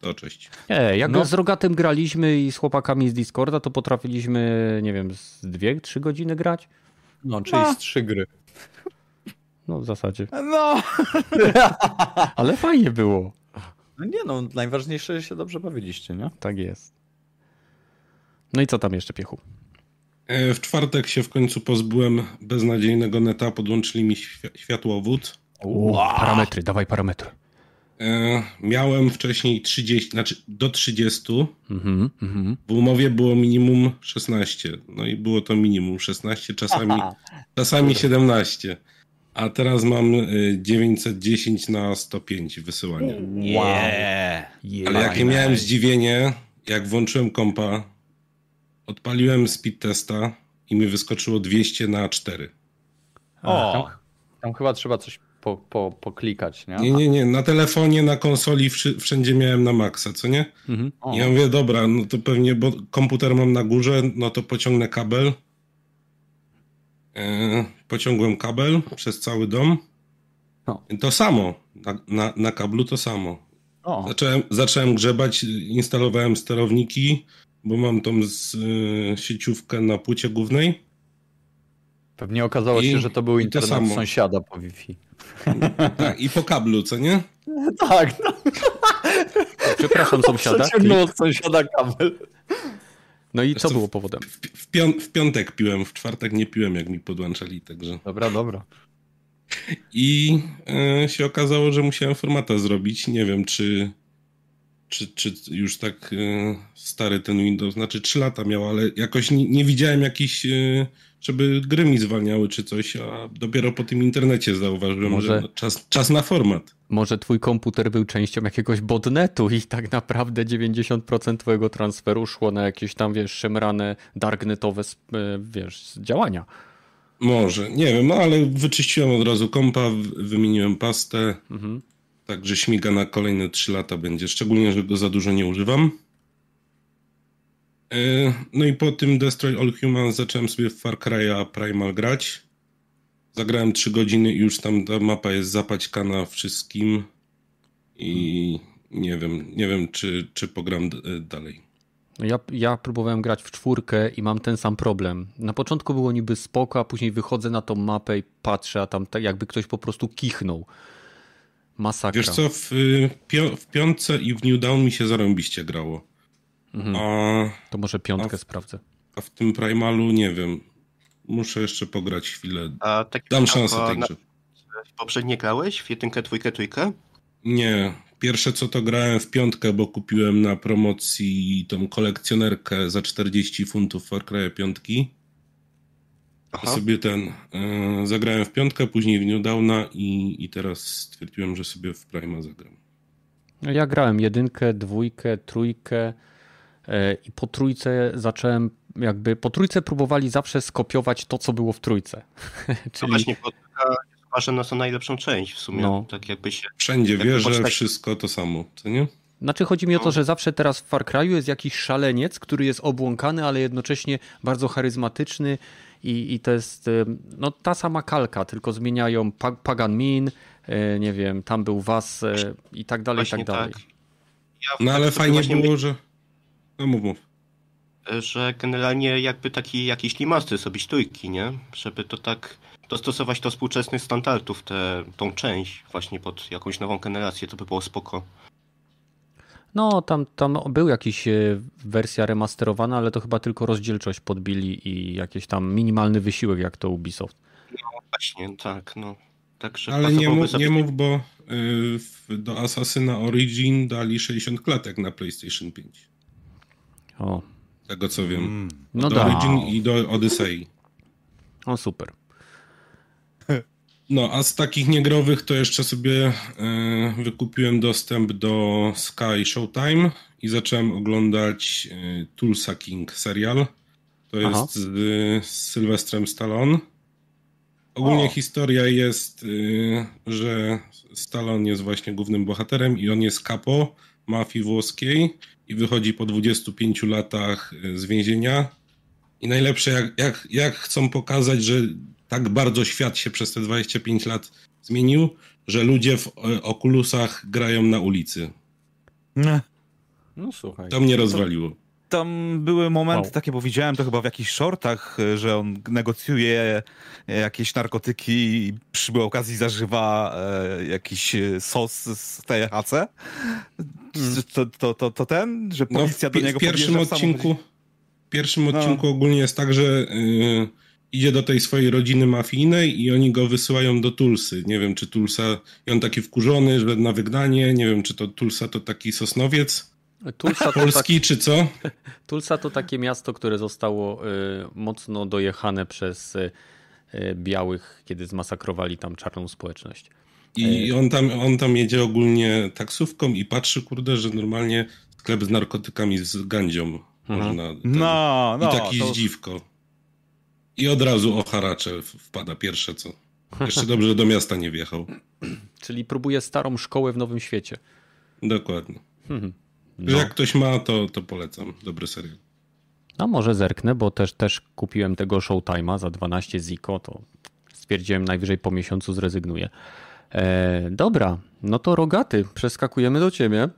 To cześć. Nie, jak No. z Rogatem graliśmy i z chłopakami z Discorda, to potrafiliśmy, nie wiem, z dwie, trzy godziny grać? No, czyli No. z trzy gry. No w zasadzie. No! Ale fajnie było. No nie no, najważniejsze, że się dobrze bawiliście, nie? Tak jest. No i co tam jeszcze, Piechu? E, W czwartek się w końcu pozbyłem beznadziejnego neta, podłączyli mi świ- światłowód. O, parametry, dawaj parametry. E, miałem wcześniej 30, znaczy do 30. Mhm, mhm. W umowie było minimum 16. No i było to minimum 16, czasami, czasami 17. A teraz mam y, 910 na 105 wysyłania. Nie! Ale jakie miałem zdziwienie, jak włączyłem kompa, odpaliłem speed testa i mi wyskoczyło 200 na 4. O! Tam, tam chyba trzeba coś po, po, poklikać, nie? Nie, nie, nie, na telefonie, na konsoli wszędzie miałem na maksa, co nie? Mhm. I ja mówię, dobra, no to pewnie, bo komputer mam na górze, no to pociągnę kabel. E, pociągłem kabel przez cały dom. No. To samo, na, na, na kablu to samo. o, Zacząłem, zacząłem grzebać, instalowałem sterowniki, bo mam tą z, y, sieciówkę na płycie głównej. pewnie okazało I- się, że to był to internet samo. sąsiada po Wi-Fi. Tak, I po kablu, co nie? Tak, no. Przepraszam sąsiada. Przeciągnął od sąsiada kabel. No i co było powodem? W, w, pią- w piątek piłem, w czwartek nie piłem, jak mi podłączali, także... Dobra, dobra. I e, się okazało, że musiałem formata zrobić. Nie wiem, czy, czy, czy już tak e, stary ten Windows, znaczy 3 lata miał, ale jakoś nie, nie widziałem jakichś, e, żeby gry mi zwalniały czy coś, a dopiero po tym internecie zauważyłem, Może- że czas, czas na format. Może twój komputer był częścią jakiegoś botnetu i tak naprawdę 90% twojego transferu szło na jakieś tam, wiesz, szemrane darknetowe, e, wiesz, działania. Może, nie wiem, no ale wyczyściłem od razu kompa, wymieniłem pastę, Mhm. Także śmiga na kolejne 3 lata będzie, szczególnie, że go za dużo nie używam. E, no i po tym Destroy All Humans zacząłem sobie w Far Cry'a Primal grać. Zagrałem 3 godziny i już tam ta mapa jest zapaćkana wszystkim i nie wiem, nie wiem czy, czy pogram e, dalej. Ja, ja próbowałem grać w czwórkę i mam ten sam problem. Na początku było niby spoko, a później wychodzę na tą mapę i patrzę, a tam tak jakby ktoś po prostu kichnął. Masakra. Wiesz co, w, y, pio- w piątce i w New Dawn mi się zarąbiście grało. Mhm. A, To może piątkę A w- sprawdzę. a w tym Primalu nie wiem. Muszę jeszcze pograć chwilę. A tak Dam szansę tej grze. Poprzednie grałeś? W jedynkę, dwójkę, trójkę? Nie. Pierwsze co to grałem w piątkę, bo kupiłem na promocji tą kolekcjonerkę za 40 funtów Far Cry piątki. Aha. sobie ten e, zagrałem w piątkę, później w New Dawna i, i teraz stwierdziłem, że sobie w Prima zagram. No Ja grałem jedynkę, dwójkę, trójkę e, i po trójce zacząłem jakby, po trójce próbowali zawsze skopiować to, co było w trójce. No Czyli właśnie, bo taka jest uważana za najlepszą część w sumie. No. Tak jakby się... Wszędzie Jak wierzę, postać- wszystko to samo, co nie? Znaczy chodzi mi o to, No. że zawsze teraz w Far Cry'u jest jakiś szaleniec, który jest obłąkany, ale jednocześnie bardzo charyzmatyczny i, i to jest e, no, ta sama kalka, tylko zmieniają pa, Pagan Min, e, nie wiem, tam był Was e, i tak dalej, i Właśnie tak dalej. tak. Ja No ale tak sobie fajnie właśnie było, że... No mów, mów. że generalnie jakby taki jakiś limasty zrobić trójki, nie? Żeby to tak dostosować do współczesnych standardów, tę tą część właśnie pod jakąś nową generację, to by było spoko. No, tam, tam był jakiś e, wersja remasterowana, ale to chyba tylko rozdzielczość podbili i jakiś tam minimalny wysiłek, jak to Ubisoft. No właśnie, tak, no. Także Ale nie mów, nie mów bo y, w, do Assassina Origin dali 60 klatek na PlayStation 5. O, Tego co wiem. Mm. no do da. Origin i do Odyssey. O, super. No, a z takich niegrowych to jeszcze sobie e, wykupiłem dostęp do Sky Showtime i zacząłem oglądać e, Tulsa King serial. To Aha. jest z, z Sylwestrem Stallone. Ogólnie O. historia jest, e, że Stallone jest właśnie głównym bohaterem i on jest kapo mafii włoskiej i wychodzi po 25 latach z więzienia. I najlepsze, jak, jak, jak chcą pokazać, że tak bardzo świat się przez te 25 lat zmienił, że ludzie w e, okulusach grają na ulicy. Nie. No słuchaj. To mnie rozwaliło. Tam były momenty Wow. takie, bo widziałem to chyba w jakichś shortach, że on negocjuje jakieś narkotyki i przy okazji zażywa e, jakiś e, sos z THC. To, to, to, to ten, że No, policja do pi- niego w pierwszym odcinku, w pierwszym No. odcinku ogólnie jest tak, że y, idzie do tej swojej rodziny mafijnej i oni go wysyłają do Tulsy. Nie wiem, czy Tulsa, i on taki wkurzony, że na wygnanie, nie wiem, czy to Tulsa to taki Sosnowiec Tulsa to, polski, czy co? Tulsa to takie miasto, które zostało y, mocno dojechane przez y, y, białych, kiedy zmasakrowali tam czarną społeczność. I on tam, on tam jedzie ogólnie taksówką i patrzy, kurde, że normalnie sklep z narkotykami z gandzią można. ten- No, no. I taki to- zdziwko. I od razu o haracze wpada pierwsze co. Jeszcze dobrze, że do miasta nie wjechał. Czyli próbuje starą szkołę w nowym świecie. Dokładnie. Mhm. No. Jak ktoś ma, to, to polecam. Dobry serial. A może zerknę, bo też, też kupiłem tego Showtime'a za 12 ziko, to stwierdziłem najwyżej po miesiącu zrezygnuję. E, dobra, no to rogaty, przeskakujemy do ciebie.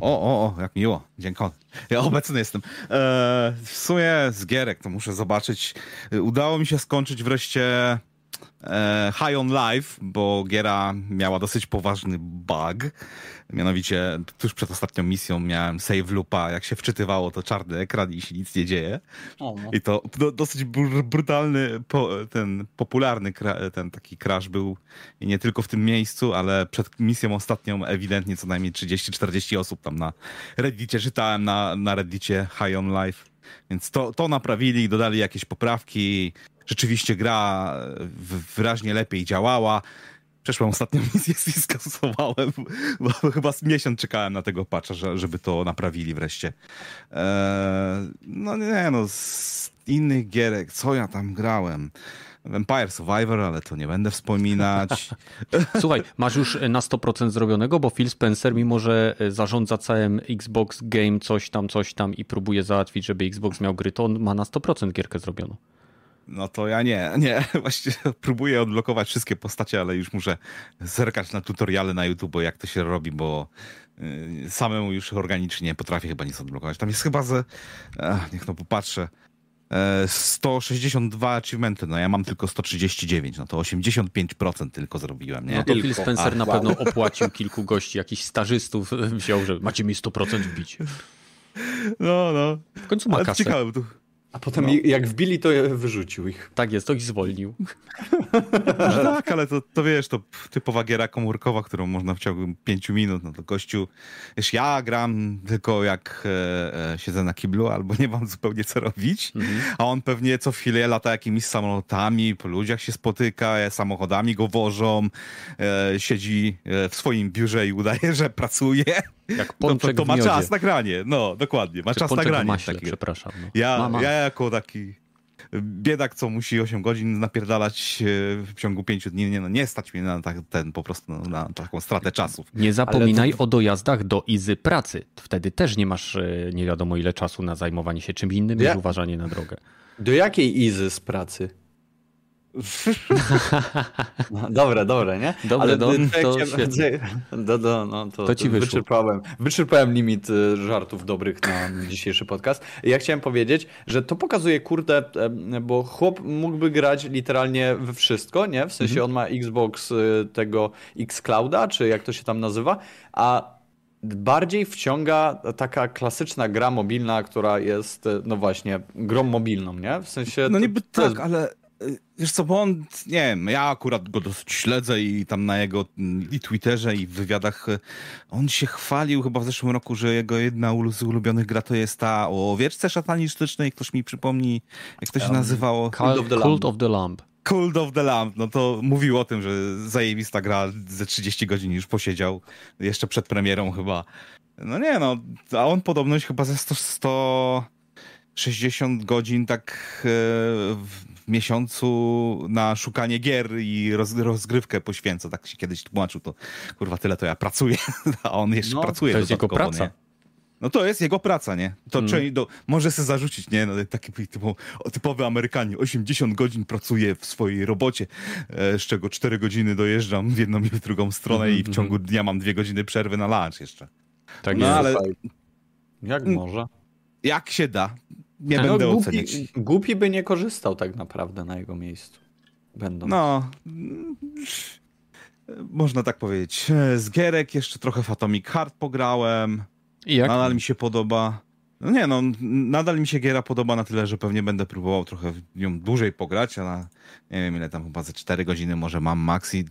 O, o, o, jak miło. Dziękuję. Ja obecny jestem. E, w sumie z gierek to muszę zobaczyć. Udało mi się skończyć wreszcie e, High on Life, bo giera miała dosyć poważny bug. Mianowicie tuż przed ostatnią misją miałem save loopa. Jak się wczytywało, to czarny ekran i się nic nie dzieje. I to do, dosyć br brutalny, po, ten popularny ten taki crash był i nie tylko w tym miejscu, ale przed misją ostatnią ewidentnie co najmniej 30-40 osób tam na Reddicie czytałem, na, na Reddicie High on Life. Więc to, to naprawili, dodali jakieś poprawki. Rzeczywiście gra wyraźnie lepiej działała. Przeszłem ostatnią misję i skasowałem, bo chyba z miesiąc czekałem na tego patcha, że, żeby to naprawili wreszcie. Eee, no nie, no. s- innych gierek, co ja tam grałem? Vampire Survivor, ale to nie będę wspominać. Słuchaj, masz już na 100% zrobionego, bo Phil Spencer, mimo że zarządza całym Xbox Game coś tam, coś tam i próbuje załatwić, żeby Xbox miał gry, to on ma na 100% gierkę zrobioną. No to ja nie, nie. Właściwie próbuję odblokować wszystkie postacie, ale już muszę zerkać na tutoriale na YouTube, jak to się robi, bo y, samemu już organicznie potrafię chyba nic odblokować. Tam jest chyba ze... Ach, niech no popatrzę. 162 e, achievementy, no ja mam tylko 139, no to 85% tylko zrobiłem, nie? No to Phil Spencer A, na wow. pewno opłacił kilku gości, jakichś stażystów wziął, że macie mi 100% wbić. No, no. W końcu ma kasę. Ciekawe, tu a potem no. jak wbili, to wyrzucił ich. Tak jest, to ich zwolnił. tak, ale to, to wiesz, to typowa giera komórkowa, którą można w ciągu pięciu minut, no to gościu, wiesz, ja gram tylko jak e, e, siedzę na kiblu albo nie mam zupełnie co robić, mhm. a on pewnie co chwilę lata jakimiś samolotami, po ludziach się spotyka, e, samochodami go wożą, e, siedzi e, w swoim biurze i udaje, że pracuje. Jak pączek to, to, to ma czas na granie, no dokładnie, ma Czy czas na granie. Maśle, przepraszam. No. Ja, ja jako taki biedak, co musi 8 godzin napierdalać w ciągu 5 dni, nie, no, nie stać mnie na tak, ten po prostu no, na taką stratę czasów. Nie zapominaj to... o dojazdach do Izy pracy. Wtedy też nie masz e, nie wiadomo ile czasu na zajmowanie się czym innym ja... niż uważanie na drogę. Do jakiej Izy z pracy? No, dobre, dobre, nie? Dobre, Ale do, to, do, do, no, to, to ci wyszło. Wyczerpałem, wyczerpałem limit y, żartów dobrych na dzisiejszy podcast. Ja chciałem powiedzieć, że to pokazuje, kurde, bo chłop mógłby grać literalnie we wszystko, nie? W sensie mhm. on ma Xbox y, tego Xclouda, czy jak to się tam nazywa, a bardziej wciąga taka klasyczna gra mobilna, która jest, y, no właśnie, grą mobilną, nie? W sensie. No niby tak, jest... ale Wiesz co, bo on, nie wiem, ja akurat go dosyć śledzę i tam na jego i Twitterze i w wywiadach on się chwalił chyba w zeszłym roku, że jego jedna z ulubionych gra to jest ta o wieczce szatanistycznej, ktoś mi przypomni, jak to się um, nazywało? Cult of the Lamb. Cult of the Lamb. Cult of the Lamb, no to mówił o tym, że zajebista gra, ze 30 godzin już posiedział, jeszcze przed premierą chyba. No nie no, a on podobność chyba ze 100, 160 godzin tak e, miesiącu na szukanie gier i roz, rozgrywkę poświęca. Tak się kiedyś tłumaczył, to kurwa tyle to ja pracuję, a on jeszcze no, pracuje. To jest jego praca. Nie? No to jest jego praca, nie? To hmm. do, może sobie zarzucić, nie? No, taki typu, typowy Amerykanin. 80 godzin pracuje w swojej robocie, e, z czego 4 godziny dojeżdżam w jedną i w drugą stronę mm -hmm. i w mhm, ciągu dnia mam 2 godziny przerwy na lunch jeszcze. Tak no, jest. ale... Jak może? Jak się da nie no, będę głupi, oceniać. Głupi by nie korzystał tak naprawdę na jego miejscu. Będą. No. Można tak powiedzieć. Z gierek jeszcze trochę w Atomic Heart pograłem. I jak? Nadal mi się podoba. No nie no, nadal mi się giera podoba na tyle, że pewnie będę próbował trochę nią dłużej pograć, a na, nie wiem ile tam, chyba ze 4 godziny może mam maxi.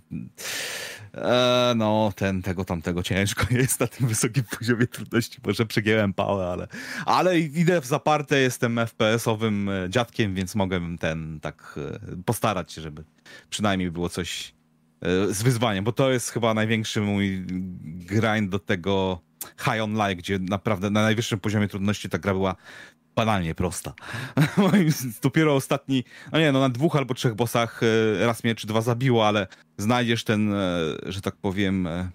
E, no, ten, tego, tamtego ciężko jest na tym wysokim poziomie trudności. Może przegięłem pałę, ale, ale idę w zaparte, jestem FPS-owym e, dziadkiem, więc mogę ten tak e, postarać się, żeby przynajmniej było coś z wyzwaniem, bo to jest chyba największy mój grind do tego High on Life, gdzie naprawdę na najwyższym poziomie trudności ta gra była banalnie prosta. Dopiero ostatni, no nie, no na dwóch albo trzech bossach e, raz mnie czy dwa zabiło, ale znajdziesz ten, e, że tak powiem, e,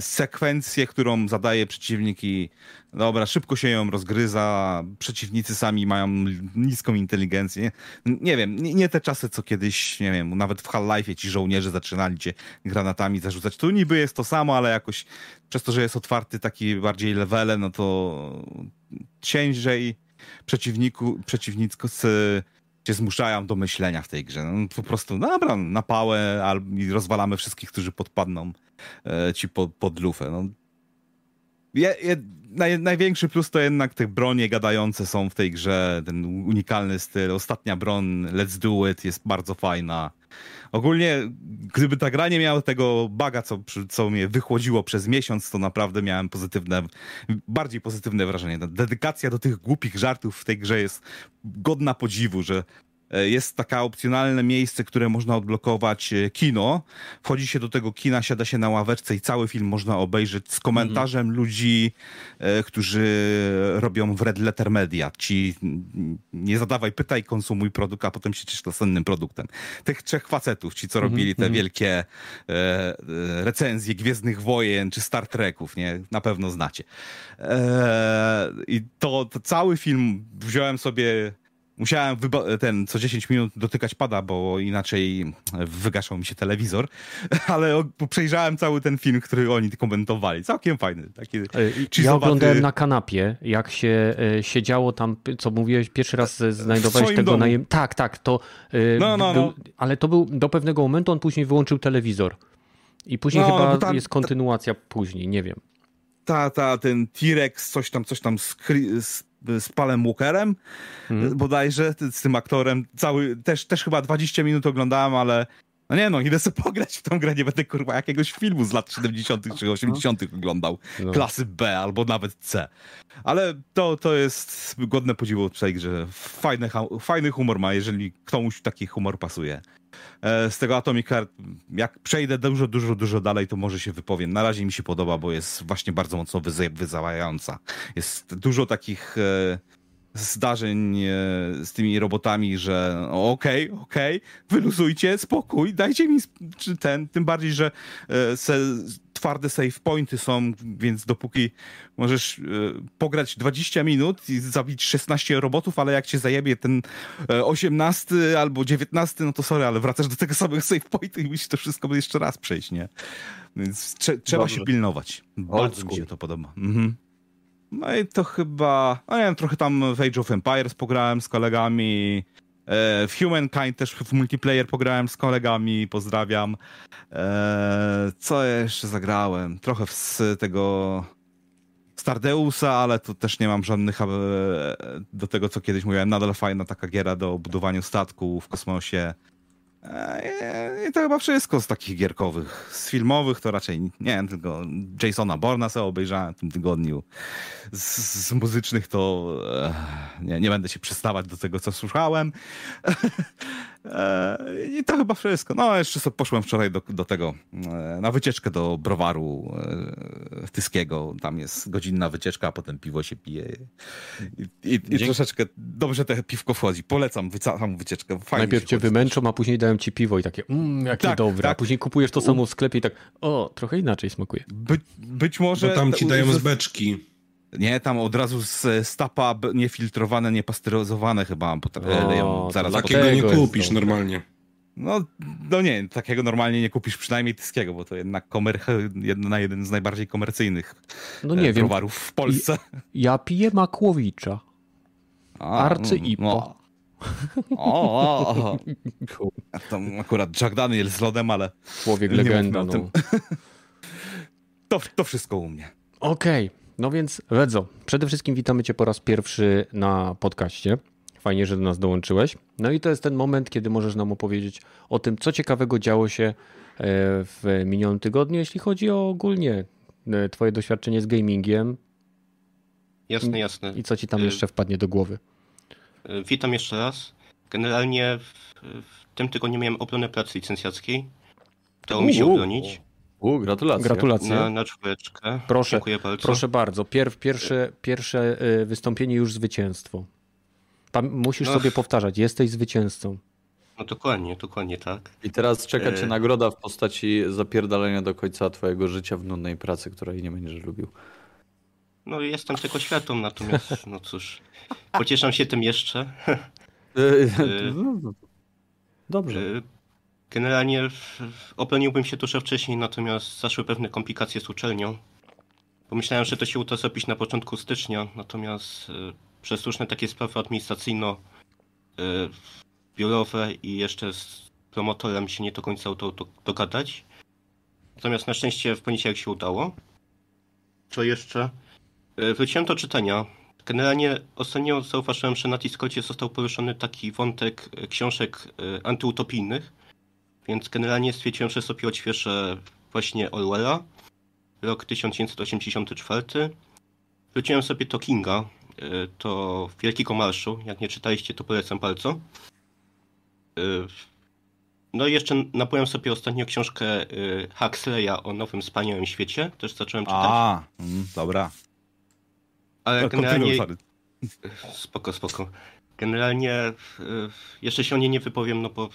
sekwencję, którą zadaje przeciwnik i dobra, szybko się ją rozgryza, przeciwnicy sami mają niską inteligencję. Nie wiem, nie, te czasy, co kiedyś, nie wiem, nawet w Half-Life ci żołnierze zaczynali cię granatami zarzucać. Tu niby jest to samo, ale jakoś przez to, że jest otwarty taki bardziej levele, no to ciężej przeciwniku, przeciwnicy cię zmuszają do myślenia w tej grze. No, po prostu, dobra, na pałę i rozwalamy wszystkich, którzy podpadną e, ci pod, pod lufę. No. Je, je, naj, największy plus to jednak te bronie gadające są w tej grze, ten unikalny styl. Ostatnia broń, Let's Do It, jest bardzo fajna. Ogólnie, gdyby ta gra nie miała tego baga, co, co mnie wychłodziło przez miesiąc, to naprawdę miałem pozytywne, bardziej pozytywne wrażenie. Dedykacja do tych głupich żartów w tej grze jest godna podziwu, że jest taka opcjonalne miejsce, które można odblokować e, kino. Wchodzi się do tego kina, siada się na ławeczce i cały film można obejrzeć z komentarzem Mhm. ludzi, e, którzy robią w Red Letter Media. Ci mm, nie zadawaj pytaj, konsumuj produkt, a potem się ciesz następnym produktem. Tych trzech facetów, ci co Mhm, robili te wielkie e, e, recenzje Gwiezdnych Wojen czy Star Treków, nie? Na pewno znacie. E, I to, to cały film wziąłem sobie Musiałem ten co 10 minut dotykać pada, bo inaczej wygaszał mi się telewizor, ale przejrzałem cały ten film, który oni komentowali. Całkiem fajny. Taki E, Ja oglądałem na kanapie, jak się e, siedziało tam, co mówiłeś, pierwszy raz e, znajdowałeś tego najem... Tak, tak, to No, no, był, no. ale to był do pewnego momentu, on później wyłączył telewizor. I później No, chyba bo tam- jest kontynuacja później, nie wiem. ta, ta, ten T-Rex, coś tam, coś tam z, z, z Palem Walkerem, Mhm. bodajże, z tym aktorem. Cały, też, też chyba 20 minut oglądałem, ale no nie no, idę sobie pograć w tą grę, nie będę kurwa jakiegoś filmu z lat 70 czy 80 oglądał. No. Klasy B albo nawet C. Ale to, to jest godne podziwu w tej grze. Fajny, fajny humor ma, jeżeli komuś taki humor pasuje. E, Z tego Atomic Heart, jak przejdę dużo, dużo, dużo dalej, to może się wypowiem. Na razie mi się podoba, bo jest właśnie bardzo mocno wyzałająca. Jest dużo takich e, zdarzeń e, z tymi robotami, że okej, okej, wyluzujcie, spokój, dajcie mi ten, tym bardziej, że e, se, twarde save pointy są, więc dopóki możesz e, pograć 20 minut i zabić 16 robotów, ale jak cię zajebie ten e, 18 albo 19, no to sorry, ale wracasz do tego samego save pointu i musisz to wszystko jeszcze raz przejść, nie? Więc trze- trzeba Dobrze. się pilnować. Bardzo mi się to podoba. Mhm. No i to chyba, no nie wiem, trochę tam w Age of Empires pograłem z kolegami. E, W Humankind też w multiplayer pograłem z kolegami, pozdrawiam. E, Co jeszcze zagrałem? Trochę z tego Stardeusa, ale tu też nie mam żadnych e, do tego, co kiedyś mówiłem. Nadal fajna taka giera do budowania statku w kosmosie. E, I to chyba wszystko z takich gierkowych. Z filmowych to raczej nie tylko Jasona Borna sobie obejrzałem w tym tygodniu. Z, z muzycznych to e, nie, nie będę się przystawać do tego, co słyszałem. E, I to chyba wszystko. No, jeszcze sobie poszłem wczoraj do, do tego, e, na wycieczkę do browaru e, Tyskiego. Tam jest godzinna wycieczka, a potem piwo się pije. I, i, i troszeczkę dobrze te piwko wchodzi. Polecam samą wycieczkę. Fajnie Najpierw się cię wymęczą, a później dają ci piwo i takie, mmm, jakie Tak, dobre. A tak. później kupujesz to samo w sklepie i tak, o, trochę inaczej smakuje. By, być może... Bo tam ci dają z beczki. Nie, tam od razu z stapa niefiltrowane, niepasteryzowane chyba O, leją to zaraz Takiego nie kupisz dobre. normalnie. No, no nie, takiego normalnie nie kupisz, przynajmniej tyskiego, bo to jednak komer, jedna, jeden z najbardziej komercyjnych No e, nie wiem, browarów w Polsce. ja piję Makłowicza. A, Arcy mm, Ipo. O, o, o. A To akurat Jack Daniel z lodem, ale Człowiek legenda. o No. to, to wszystko u mnie. Okej, no więc Wedzo, przede wszystkim witamy Cię po raz pierwszy na podcaście. Fajnie, że do nas dołączyłeś. No i to jest ten moment, kiedy możesz nam opowiedzieć o tym, co ciekawego działo się e, w minionym tygodniu, jeśli chodzi o ogólnie e, Twoje doświadczenie z gamingiem Jasne, jasne. i co Ci tam Y- jeszcze wpadnie do głowy. Y, Witam jeszcze raz. Generalnie w, w tym tygodniu miałem obronę pracy licencjackiej. Udało mi się obronić U, gratulacje. Gratulacje. na, na czwóreczkę. Proszę, Dziękuję bardzo. Proszę bardzo, pier, pierwsze, pierwsze e, wystąpienie już zwycięstwo. Musisz No. sobie powtarzać, jesteś zwycięzcą. No dokładnie, dokładnie tak. I teraz czeka cię E. nagroda w postaci zapierdalenia do końca twojego życia w nudnej pracy, której nie będziesz lubił. No jestem tylko światą, natomiast no cóż, pocieszam się tym jeszcze. E, no, Dobrze. Y, Generalnie obroniłbym się dużo wcześniej, natomiast zaszły pewne komplikacje z uczelnią. Pomyślałem, że to się uda zrobić na początku stycznia, natomiast y, przez różne takie sprawy administracyjno y, biurowe i jeszcze z promotorem się nie do końca udało do- dogadać. Natomiast na szczęście w poniedziałek się udało. Co jeszcze? Y, Wróciłem do czytania. Generalnie ostatnio zauważyłem, że na Discordzie został poruszony taki wątek książek antyutopijnych, więc generalnie stwierdziłem, że sobie odświeżę właśnie Orwella, rok 1984. Wróciłem sobie to Kinga, to Wielkiego Marszu, jak nie czytaliście, to polecam bardzo. no i jeszcze nabyłem sobie ostatnio książkę Huxleya o nowym wspaniałym świecie. Też zacząłem czytać. A, mm, dobra. Ale No, generalnie... Spoko, spoko. Generalnie e, jeszcze się o niej nie wypowiem, no bo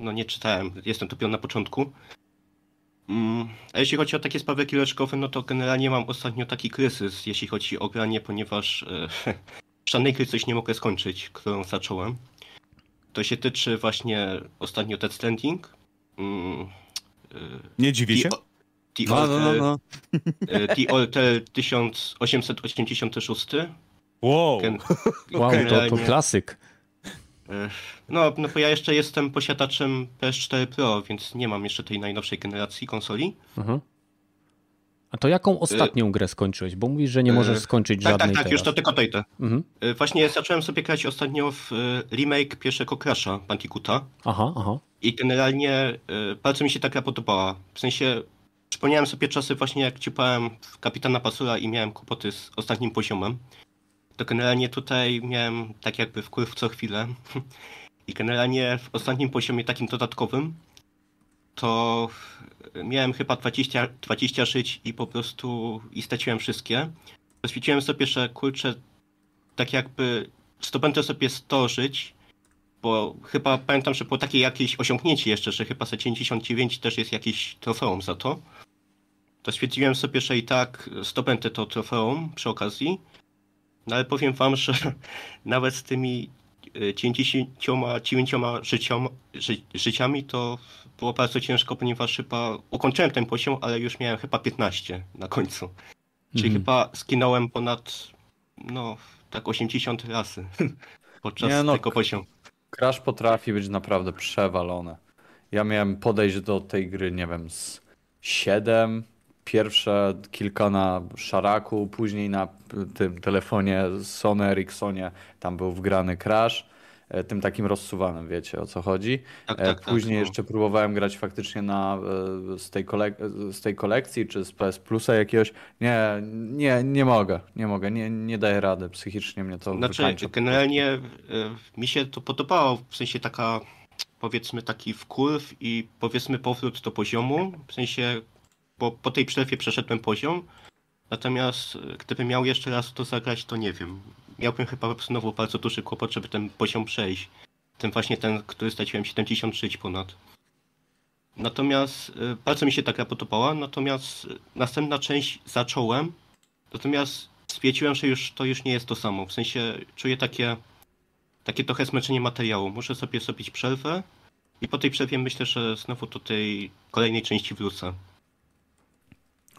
no nie czytałem. Jestem dopiero na początku. Mm, A jeśli chodzi o takie sprawy kileczkowe, no to generalnie mam ostatnio taki kryzys, jeśli chodzi o granie, ponieważ e, żadnej gry coś nie mogę skończyć, którą zacząłem. To się tyczy właśnie ostatnio Dead Stranding. Mm, e, Nie dziwi się? The, The, No, no, no, no. e, The Alter 1886. Wow. Gen- Wow, to, to klasyk. E, No, no bo ja jeszcze jestem posiadaczem PS4 Pro, więc nie mam jeszcze tej najnowszej generacji konsoli. Mhm. A to jaką ostatnią grę skończyłeś? Bo mówisz, że nie możesz E, skończyć Tak, żadnej tak, tak, teraz. już to tylko tej te. Mhm. E, Właśnie zacząłem sobie grać ostatnio w e, remake pierwszego Crasha Bandicoota Aha, aha. i generalnie e, bardzo mi się ta gra podobała. W sensie przypomniałem sobie czasy właśnie jak ciupałem w Kapitana Pasura i miałem kłopoty z ostatnim poziomem. To generalnie tutaj miałem tak jakby wpływ co chwilę. I generalnie w ostatnim poziomie takim dodatkowym to miałem chyba 20, 20 żyć i po prostu i straciłem wszystkie. Rozwiedziłem sobie, że kurczę, tak jakby zdobędę sobie 100 żyć, bo chyba pamiętam, że było takie jakieś osiągnięcie jeszcze, że chyba za 99 też jest jakieś trofeum za to. To stwierdziłem sobie, że i tak zdobędę to trofeum przy okazji. No ale powiem wam, że nawet z tymi e, 99 życiom, ży, życiami to było bardzo ciężko, ponieważ chyba ukończyłem ten poziom, ale już miałem chyba 15 na końcu. Czyli Mhm. chyba skinąłem ponad, no, tak 80 razy podczas Nie, no, tego poziomu. Crash potrafi być naprawdę przewalone. Ja miałem podejść do tej gry, nie wiem, z 7, pierwsze kilka na szaraku, później na tym telefonie Sony Ericssonie, tam był wgrany Crash, e, tym takim rozsuwanym, wiecie o co chodzi. Tak, E, tak, tak, Później no. jeszcze próbowałem grać faktycznie na, e, z, tej kolek- z tej kolekcji, czy z PS Plusa jakiegoś. Nie, nie, nie mogę, nie mogę, nie, nie daję rady, psychicznie mnie to Znaczy, wykańcza. generalnie mi się to podobało, w sensie taka, powiedzmy taki wkurw i powiedzmy powrót do poziomu, w sensie, bo po tej przerwie przeszedłem poziom, natomiast e, gdybym miał jeszcze raz to zagrać, to nie wiem. Miałbym chyba znowu bardzo duży kłopot, żeby ten poziom przejść. Ten właśnie ten, który straciłem 70 żyć ponad. Natomiast e, bardzo mi się ta gra podobała, natomiast e, następna część zacząłem, natomiast stwierdziłem, że już to już nie jest to samo. W sensie czuję takie, takie trochę zmęczenie materiału. Muszę sobie zrobić przerwę i po tej przerwie myślę, że znowu do tej kolejnej części wrócę.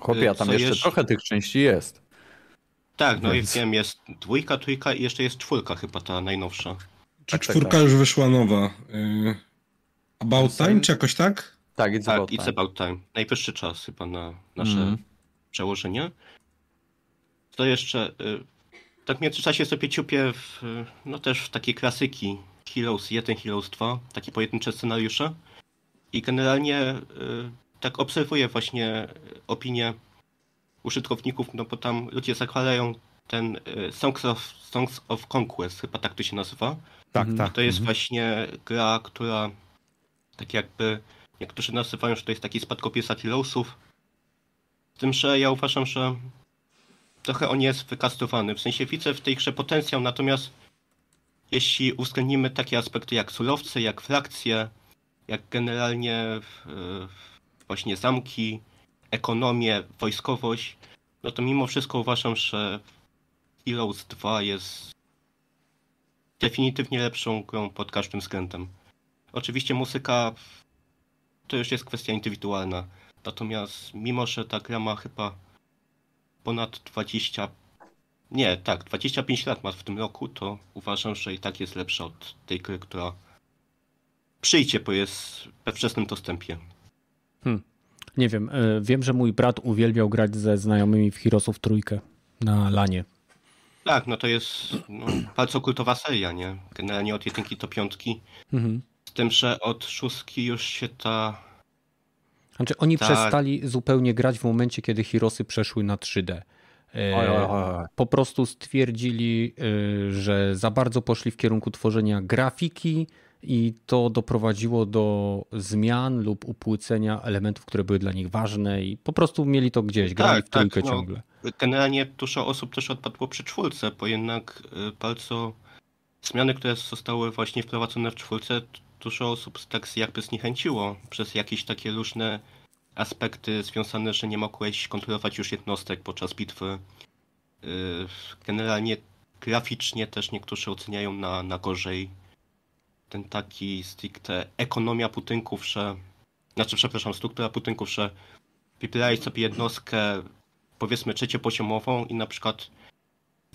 Chłopie, a tam co jeszcze jeszcze? trochę tych części jest. Tak, no Więc- i wiem, jest dwójka, trójka i jeszcze jest czwórka chyba ta najnowsza. Czy Tak, tak, czwórka tak. już wyszła nowa? Y, About Time, czy jakoś tak? Tak, it's Tak, about it's time. about time. Najwyższy czas chyba na nasze Mhm. przełożenie. To jeszcze, y, tak w międzyczasie sobie ciupię w, y, no też w takie klasyki Heroes 1, Heroes 2, takie pojedyncze scenariusze. I generalnie y, tak obserwuję właśnie y, opinie użytkowników, no bo tam ludzie zachwalają ten y, Songs of, Songs of Conquest, chyba tak to się nazywa. Tak, Mhm. tak. To jest mhm. właśnie gra, która tak jakby niektórzy nazywają, że to jest taki spadkopis Heroesów. Z tym, że ja uważam, że trochę on jest wykastowany. W sensie widzę w tej grze potencjał, natomiast jeśli uwzględnimy takie aspekty jak surowce, jak frakcje, jak generalnie e, właśnie zamki, ekonomię, wojskowość, no to mimo wszystko uważam, że Heroes 2 jest definitywnie lepszą grą pod każdym względem. Oczywiście muzyka to już jest kwestia indywidualna. Natomiast mimo, że ta gra ma chyba ponad 20. Nie, tak, 25 lat ma w tym roku, to uważam, że i tak jest lepsza od tej gry, która przyjdzie, bo jest we wczesnym dostępie. Nie wiem, e, wiem, że mój brat uwielbiał grać ze znajomymi w Heroesów trójkę na lanie. Tak, no to jest no, bardzo kultowa seria, nie? Generalnie od jedynki do piątki. Mhm. Z tym, że od szóstki już się ta Znaczy oni Tak. przestali zupełnie grać w momencie, kiedy Heroesy przeszły na 3D. E, Oj, oj, oj. Po prostu stwierdzili, e, że za bardzo poszli w kierunku tworzenia grafiki i to doprowadziło do zmian lub upłycenia elementów, które były dla nich ważne i po prostu mieli to gdzieś, grali Tak, w trójkę tak, no. ciągle. Generalnie dużo osób też odpadło przy czwórce, bo jednak y, bardzo zmiany, które zostały właśnie wprowadzone w czwórce, dużo osób tak jakby zniechęciło przez jakieś takie różne aspekty związane, że nie mogłeś kontrolować już jednostek podczas bitwy. Y, Generalnie graficznie też niektórzy oceniają na, na gorzej. Ten taki stricte ekonomia budynków, że... Znaczy, przepraszam, struktura budynków, że wybierałeś sobie jednostkę powiedzmy trzeciopoziomową i na przykład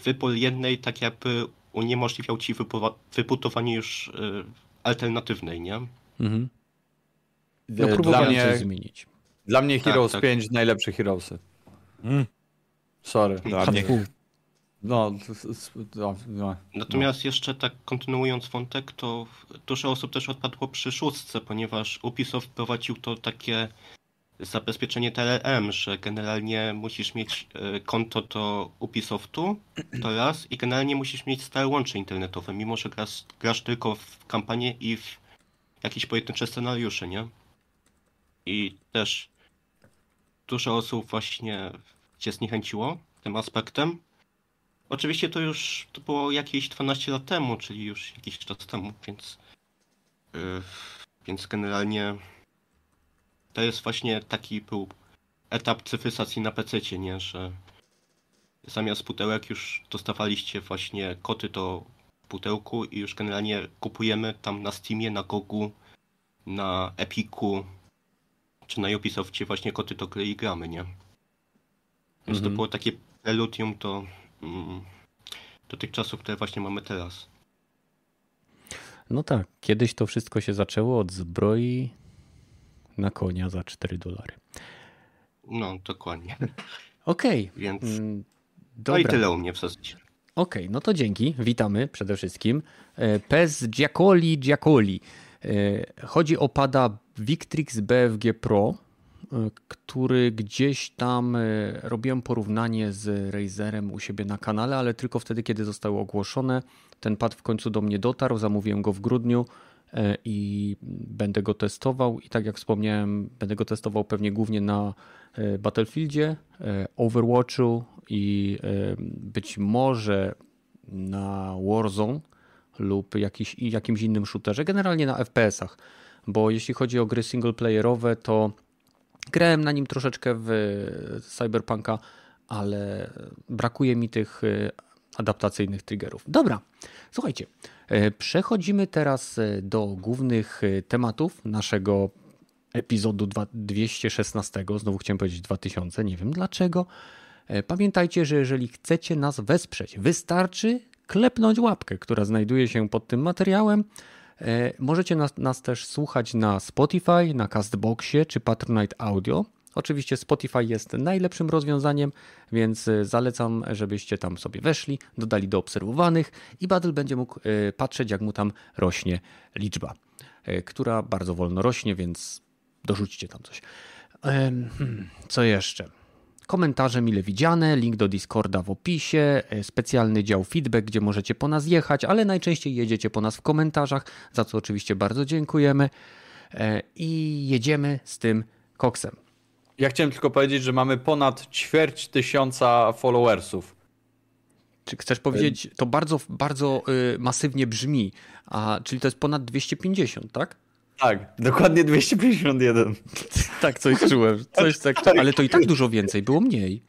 wybór jednej tak jakby uniemożliwiał ci wybudowa- wybudowanie już y, alternatywnej, nie? Mhm. No Dla próbowałem mnie, coś zmienić. dla mnie Tak, Heroes tak. 5 najlepsze Heroesy. Mm. Sorry. Dla mnie. No, no, no. Natomiast jeszcze tak kontynuując wątek, to dużo osób też odpadło przy szóstce, ponieważ Ubisoft wprowadził to takie zabezpieczenie TLM, że generalnie musisz mieć e, konto do Ubisoftu, to raz, i generalnie musisz mieć stałe łącze internetowe, mimo że grasz, grasz tylko w kampanię i w jakieś pojedyncze scenariusze, nie? I też dużo osób właśnie się zniechęciło tym aspektem. Oczywiście to już to było jakieś 12 lat temu, czyli już jakiś czas temu, więc yy, więc generalnie to jest właśnie taki był etap cyfryzacji na PC, nie, że zamiast pudełek już dostawaliście właśnie koty do pudełku i już generalnie kupujemy tam na Steamie, na Gogu, na Epiku czy na Ubisoftie właśnie koty do gry i gramy, nie? Więc to Mhm. było takie preludium do, do tych czasów, które właśnie mamy teraz. No tak, kiedyś to wszystko się zaczęło od zbroi na konia za 4 dolary. No, dokładnie. Okej. Więc mm, no Dobra. i tyle u mnie w zasadzie. Okej, no to dzięki. Witamy przede wszystkim. E, Pez Giacoli Giacoli. E, Chodzi o pada Victrix BFG Pro, który gdzieś tam e, robiłem porównanie z Razerem u siebie na kanale, ale tylko wtedy, kiedy zostały ogłoszone. Ten pad w końcu do mnie dotarł, zamówiłem go w grudniu e, i będę go testował. I tak jak wspomniałem, będę go testował pewnie głównie na e, Battlefieldzie, e, Overwatchu i e, być może na Warzone lub jakiś, jakimś innym shooterze, generalnie na FPS-ach, bo jeśli chodzi o gry singleplayerowe, to grałem na nim troszeczkę w Cyberpunka, ale brakuje mi tych e, adaptacyjnych triggerów. Dobra, słuchajcie, e, przechodzimy teraz e, do głównych e, tematów naszego epizodu dwa- 216. Znowu chciałem powiedzieć 2000, nie wiem dlaczego. E, Pamiętajcie, że jeżeli chcecie nas wesprzeć, wystarczy klepnąć łapkę, która znajduje się pod tym materiałem. E, Możecie nas, nas też słuchać na Spotify, na Castboxie czy Patronite Audio. Oczywiście Spotify jest najlepszym rozwiązaniem, więc e, zalecam, żebyście tam sobie weszli, dodali do obserwowanych i Badl będzie mógł e, patrzeć, jak mu tam rośnie liczba, która bardzo wolno rośnie, więc dorzućcie tam coś. Hmm, Co jeszcze? Komentarze mile widziane, link do Discorda w opisie, e, specjalny dział feedback, gdzie możecie po nas jechać, ale najczęściej jedziecie po nas w komentarzach, za co oczywiście bardzo dziękujemy. E, I jedziemy z tym koksem. Ja chciałem tylko powiedzieć, że mamy ponad ćwierć tysiąca followersów. Czy chcesz powiedzieć, to bardzo, bardzo y, masywnie brzmi, a czyli to jest ponad 250, tak? Tak, dokładnie 251. Tak, coś czułem. Coś tak, ale to i tak dużo więcej, było mniej.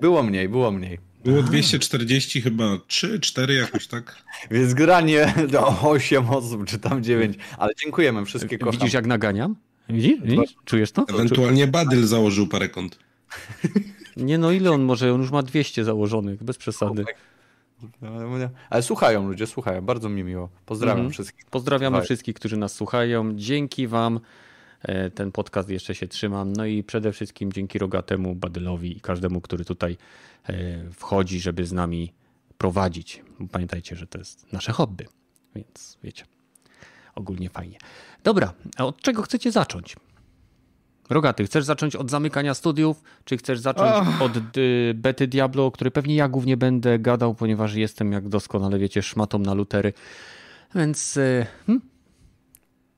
Było mniej, było mniej. Było 240 chyba 3, 4 jakoś tak. Więc granie do 8 osób, czy tam 9. Ale dziękujemy, wszystkie kocham. Widzisz, jak naganiam? Widzisz? Widzisz? Czujesz to? Ewentualnie Badyl założył parę kont. Nie no, ile on może? On już ma 200 założonych, bez przesady. Ale słuchają ludzie, słuchają. Bardzo mi miło. Pozdrawiam Mhm. wszystkich. Pozdrawiamy Słuchaj. wszystkich, którzy nas słuchają. Dzięki Wam e, ten podcast jeszcze się trzyma. No i przede wszystkim dzięki Rogatemu, Badylowi i każdemu, który tutaj e, wchodzi, żeby z nami prowadzić. Pamiętajcie, że to jest nasze hobby, więc wiecie, ogólnie fajnie. Dobra, a od czego chcecie zacząć? Rogaty, chcesz zacząć od zamykania studiów, czy chcesz zacząć od y, bety Diablo, o której pewnie ja głównie będę gadał, ponieważ jestem, jak doskonale wiecie, szmatą na lutery. Więc y, hmm?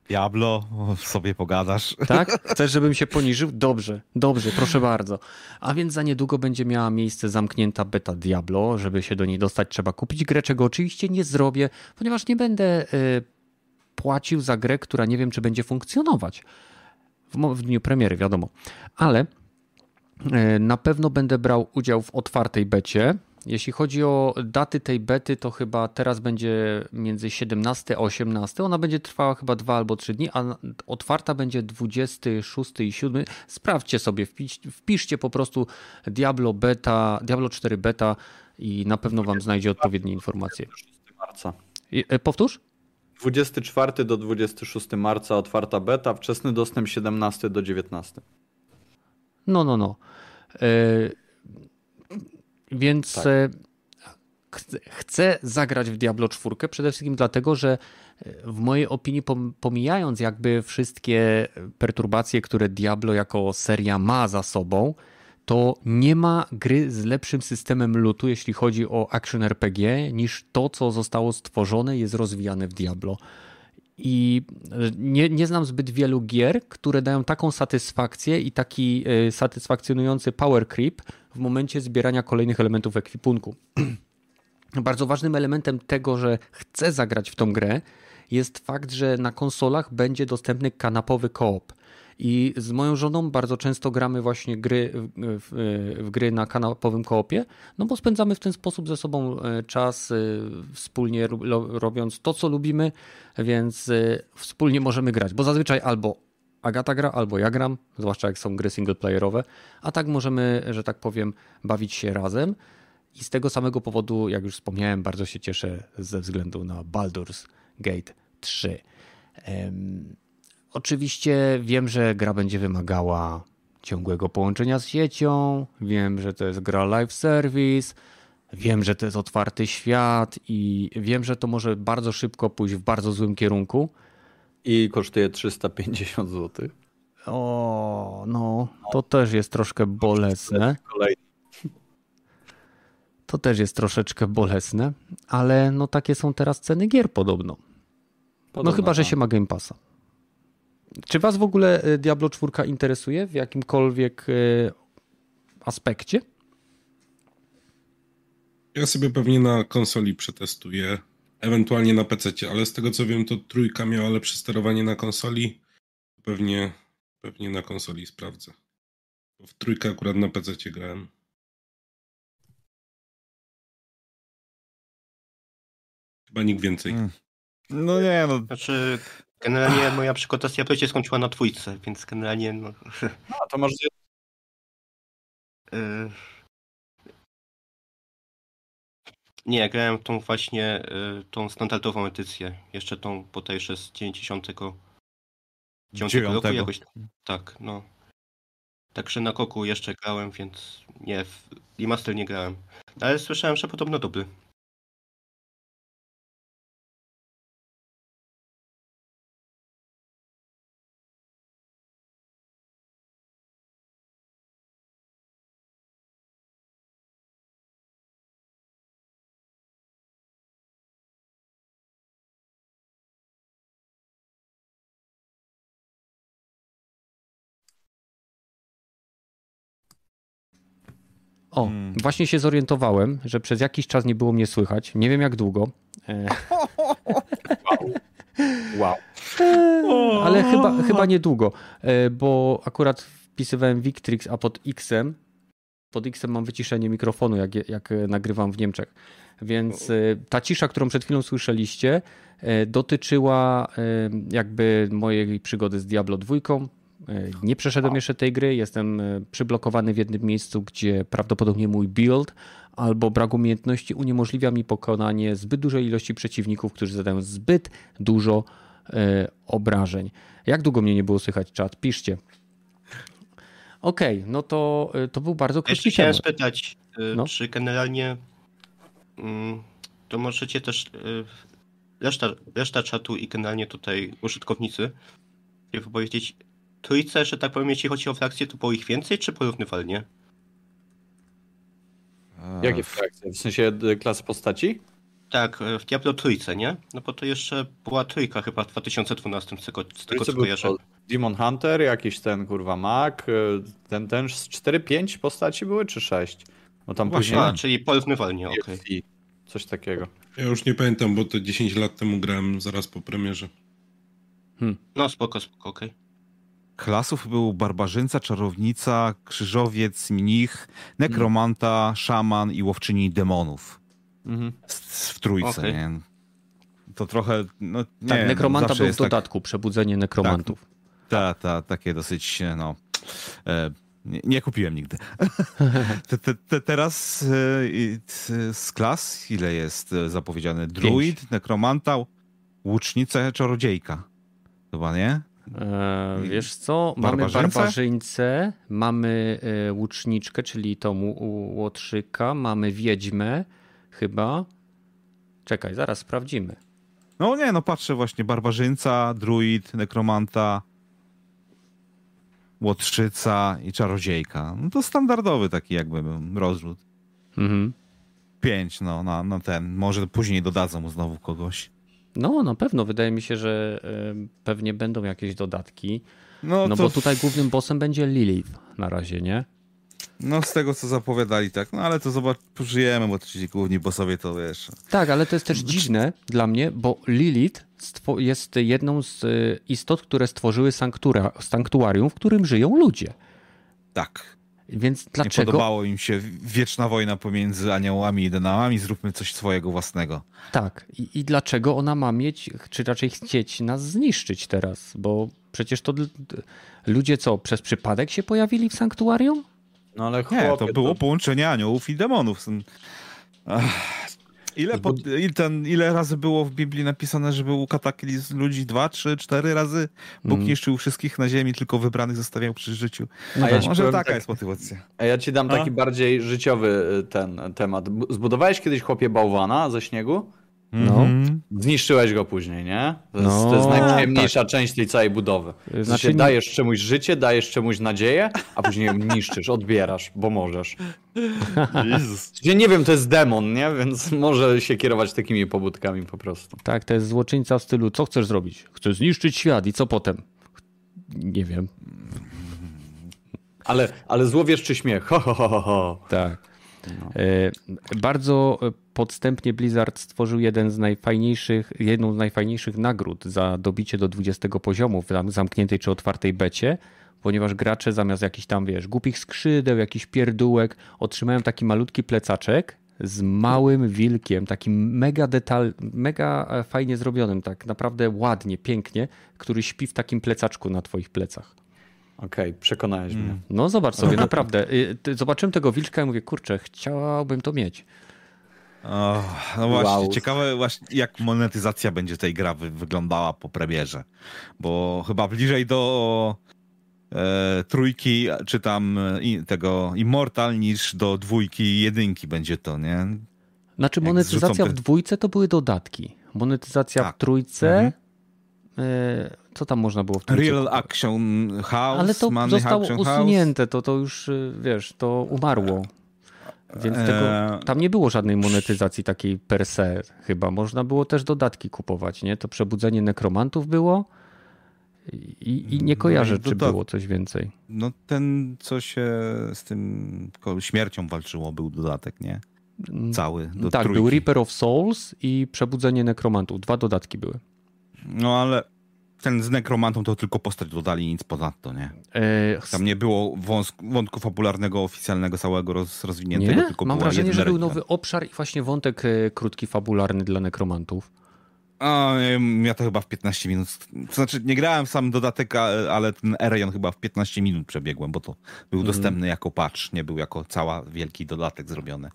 Diablo, sobie pogadasz. Tak? Chcesz, żebym się poniżył? Dobrze, dobrze, proszę bardzo. A więc za niedługo będzie miała miejsce zamknięta beta Diablo. Żeby się do niej dostać, trzeba kupić grę, czego oczywiście nie zrobię, ponieważ nie będę y, płacił za grę, która nie wiem, czy będzie funkcjonować. W, w dniu premiery, wiadomo. Ale y, na pewno będę brał udział w otwartej becie jeśli chodzi o daty tej bety, to chyba teraz będzie między 17 a 18. Ona będzie trwała chyba 2 albo 3 dni, a otwarta będzie 26 i 7. Sprawdźcie sobie, wpisz, wpiszcie po prostu Diablo beta, Diablo 4 beta i na pewno wam znajdzie odpowiednie informacje. marca. E, powtórz? 24 do 26 marca otwarta beta, wczesny dostęp 17 do 19. No, no, no. Yy więc tak. E, chcę zagrać w Diablo 4 przede wszystkim dlatego, że e, w mojej opinii pomijając jakby wszystkie perturbacje, które Diablo jako seria ma za sobą, to nie ma gry z lepszym systemem lootu, jeśli chodzi o action RPG, niż to, co zostało stworzone jest rozwijane w Diablo. I e, nie, nie znam zbyt wielu gier, które dają taką satysfakcję i taki satysfakcjonujący power creep, w momencie zbierania kolejnych elementów ekwipunku. Bardzo ważnym elementem tego, że chcę zagrać w tą grę, jest fakt, że na konsolach będzie dostępny kanapowy koop. I z moją żoną bardzo często gramy właśnie gry, w, w, w, gry na kanapowym koopie, no bo spędzamy w ten sposób ze sobą e, czas, e, wspólnie robiąc to, co lubimy, więc e, wspólnie możemy grać, bo zazwyczaj albo Agata gra albo ja gram, zwłaszcza jak są gry singleplayerowe, a tak możemy, że tak powiem, bawić się razem. I z tego samego powodu, jak już wspomniałem, bardzo się cieszę ze względu na Baldur's Gate 3. Um, oczywiście wiem, że gra będzie wymagała ciągłego połączenia z siecią, wiem, że to jest gra live service, wiem, że to jest otwarty świat i wiem, że to może bardzo szybko pójść w bardzo złym kierunku. I kosztuje 350 zł. O, no, to też jest troszkę bolesne. To też jest troszeczkę bolesne, ale no takie są teraz ceny gier podobno. No chyba, że tak. się ma Game Passa. Czy was w ogóle y, Diablo 4 interesuje w jakimkolwiek y, aspekcie? Ja sobie pewnie na konsoli przetestuję Ewentualnie na PC, ale z tego co wiem, to trójka miała lepsze sterowanie na konsoli. Pewnie, pewnie na konsoli sprawdzę. W trójkę akurat na PC grałem. Chyba nikt więcej. Hmm. No nie, no. Znaczy, generalnie moja przygotowania się skończyła na dwójce, więc generalnie. No, no to masz. Yy, Nie, grałem tą właśnie, y, tą standardową edycję. Jeszcze tą potejsze z 99 roku jakoś. Tak, no. Także na koku jeszcze grałem, więc nie, w remaster nie grałem. Ale słyszałem, że podobno dobry. O, hmm. właśnie się zorientowałem, że przez jakiś czas nie było mnie słychać. Nie wiem jak długo. wow. wow. Ale chyba, chyba niedługo, e, bo akurat wpisywałem Victrix, a pod X-em, pod X-em mam wyciszenie mikrofonu, jak, jak nagrywam w Niemczech. Więc e, ta cisza, którą przed chwilą słyszeliście, e, dotyczyła jakby mojej przygody z Diablo 2, E, nie przeszedłem jeszcze tej gry, jestem e, przyblokowany w jednym miejscu, gdzie prawdopodobnie mój build albo brak umiejętności uniemożliwia mi pokonanie zbyt dużej ilości przeciwników, którzy zadają zbyt dużo e, obrażeń. Jak długo mnie nie było słychać czat? Piszcie. Okej, okay, no to, to był bardzo krótki Jeszcze chciałem spytać, no? czy generalnie mm, to możecie też reszta, reszta czatu i generalnie tutaj użytkownicy wypowiedzieć, trójce, że tak powiem, jeśli chodzi o frakcje, to było ich więcej, czy porównywalnie? Jakie frakcje? W sensie klasy postaci? Tak, e, w Diablo trójce, nie? No bo to jeszcze była trójka chyba w 2012, z tego, z tego co kojarzę. Demon Hunter, jakiś ten kurwa Mac, y, ten, ten z 4-5 postaci były, czy 6? Bo tam Właśnie. później A, czyli porównywalnie, okej. DLC, coś takiego. Ja już nie pamiętam, bo to 10 lat temu grałem zaraz po premierze. No spoko, spoko, okej. Klasów był barbarzyńca, czarownica, krzyżowiec, mnich, nekromanta, szaman i łowczyni demonów. Mhm. W trójce, Okej. nie? To trochę, no nie Tak, nekromanta był w tak- dodatku, przebudzenie nekromantów. Ta, ta, takie dosyć, no... E, nie, nie kupiłem nigdy. te, te, te, teraz e, z klas ile jest e, zapowiedziane? Druid, nekromanta, łucznica, czarodziejka. Chyba, nie? E, wiesz co, mamy Barbarzyńcę? barbarzyńcę, mamy e, łuczniczkę, czyli tą łotrzyka, mamy wiedźmę chyba. Czekaj, zaraz sprawdzimy. No nie, no patrzę właśnie, barbarzyńca, druid, nekromanta, łotrzyca i czarodziejka. No to standardowy taki jakby rozrzut. Mhm. Pięć, no, na, na ten. Może później dodadzą mu znowu kogoś. No, na pewno. Wydaje mi się, że e, pewnie będą jakieś dodatki. No, No to, bo tutaj głównym bossem będzie Lilith na razie, nie? no z tego co zapowiadali, tak. No ale to zobacz, pożyjemy, bo ci główni bossowie to wiesz. Tak, ale to jest też dziwne dla mnie, bo Lilith jest jedną z e, istot, które stworzyły sanktura, sanktuarium, w którym żyją ludzie. Tak. Więc Nie dlaczego? podobało im się wieczna wojna pomiędzy aniołami i denałami, zróbmy coś swojego własnego. Tak. I, I dlaczego ona ma mieć, czy raczej chcieć nas zniszczyć teraz? Bo przecież to ludzie co, przez przypadek się pojawili w sanktuarium? No ale Nie, chłopie, to było połączenie aniołów i demonów. Ach, Ile, po, ile, ten, ile razy było w Biblii napisane, że był kataklizm ludzi? Dwa, trzy, cztery razy? Bóg Mm. niszczył wszystkich na ziemi, tylko wybranych zostawiał przy życiu. No A ja tak. ci Może taka tak- jest motywacja. A ja ci dam A? taki bardziej życiowy y, ten temat. Zbudowałeś kiedyś chłopie bałwana ze śniegu? No. Mhm. Zniszczyłeś go później, nie? To jest, No, to jest najprzyjemniejsza część tej całej budowy. Znaczy nie- dajesz czemuś życie, dajesz czemuś nadzieję, a później ją niszczysz, odbierasz, bo możesz. Jezus. Ja nie wiem, to jest demon, nie? Więc może się kierować takimi pobudkami po prostu. Tak, to jest złoczyńca w stylu, co chcesz zrobić? Chcę zniszczyć świat i co potem? Nie wiem. Ale, ale złowieszczy śmiech. Ho, ho, ho, ho, ho. Tak. E, Bardzo podstępnie Blizzard stworzył jeden z najfajniejszych, jedną z najfajniejszych nagród za dobicie do 20 poziomu w zam- zamkniętej czy otwartej becie, ponieważ gracze zamiast jakichś tam, wiesz, głupich skrzydeł, jakiś pierdółek, otrzymają taki malutki plecaczek z małym wilkiem, takim mega detal, mega e, fajnie zrobionym, tak naprawdę ładnie, pięknie, który śpi w takim plecaczku na twoich plecach. Okej, przekonałeś mnie. No zobacz sobie, naprawdę. Y, Zobaczyłem tego wilczka i mówię, kurczę, chciałbym to mieć. O, no właśnie, Wow. ciekawe właśnie jak monetyzacja będzie tej gra wy wyglądała po premierze. Bo chyba bliżej do e, trójki, czy tam e, i, tego Immortal niż do dwójki i jedynki będzie to, nie? Znaczy Jak monetyzacja zrzucą w te- dwójce to były dodatki. Monetyzacja Tak. w trójce, Mhm. y, co tam można było w trójce? Real Action House, Ale to Money zostało usunięte, to, to już, y, wiesz, to umarło. Więc Eee. tego, tam nie było żadnej monetyzacji takiej per se chyba. Można było też dodatki kupować, nie? To przebudzenie nekromantów było i, i nie kojarzę, No czy dodat- było coś więcej. No ten, co się z tym śmiercią walczyło, był dodatek, nie? Cały, do tak, trójki. był Reaper of Souls i przebudzenie nekromantów. Dwa dodatki były. No ale ten z nekromantą to tylko postać dodali, nic ponadto, nie? E, Tam nie było wąsk- wątku fabularnego, oficjalnego, całego roz, rozwiniętego, Nie? tylko Mam wrażenie, że był nowy obszar i właśnie wątek e, krótki, fabularny dla nekromantów. A, ja to chyba w 15 minut. To znaczy, nie grałem sam dodatek, ale ten Erejon chyba w 15 minut przebiegłem, bo to był Mhm. dostępny jako patch, nie był jako cała wielki dodatek zrobiony.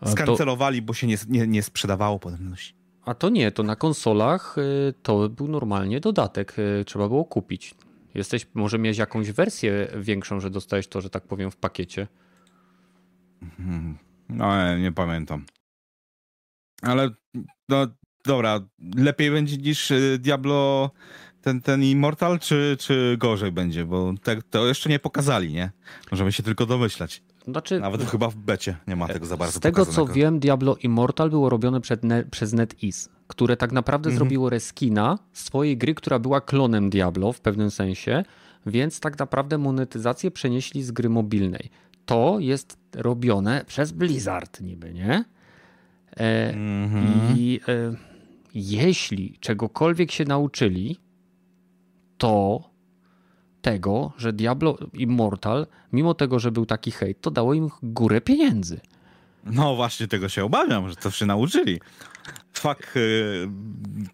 A to, Skancelowali, bo się nie, nie, nie sprzedawało podobność. A to nie, to na konsolach e, to był normalnie dodatek, e, trzeba było kupić. Jesteś, może miałeś jakąś wersję większą, że dostałeś to, że tak powiem, w pakiecie. Hmm. No, nie pamiętam. Ale, no, dobra, lepiej będzie niż y, Diablo ten, ten Immortal, czy, czy gorzej będzie? Bo te, to jeszcze nie pokazali, nie? Możemy się tylko domyślać. Znaczy, Nawet chyba w becie nie ma tego za bardzo z tego co wiem, Diablo Immortal było robione ne, przez NetEase, które tak naprawdę Mhm. zrobiło reskina swojej gry, która była klonem Diablo w pewnym sensie, więc tak naprawdę monetyzację przenieśli z gry mobilnej. To jest robione przez Blizzard niby, nie? E, Mhm. I e, jeśli czegokolwiek się nauczyli, to tego, że Diablo Immortal, mimo tego, że był taki hejt, to dało im górę pieniędzy. No właśnie tego się obawiam, że to się nauczyli. Fak y,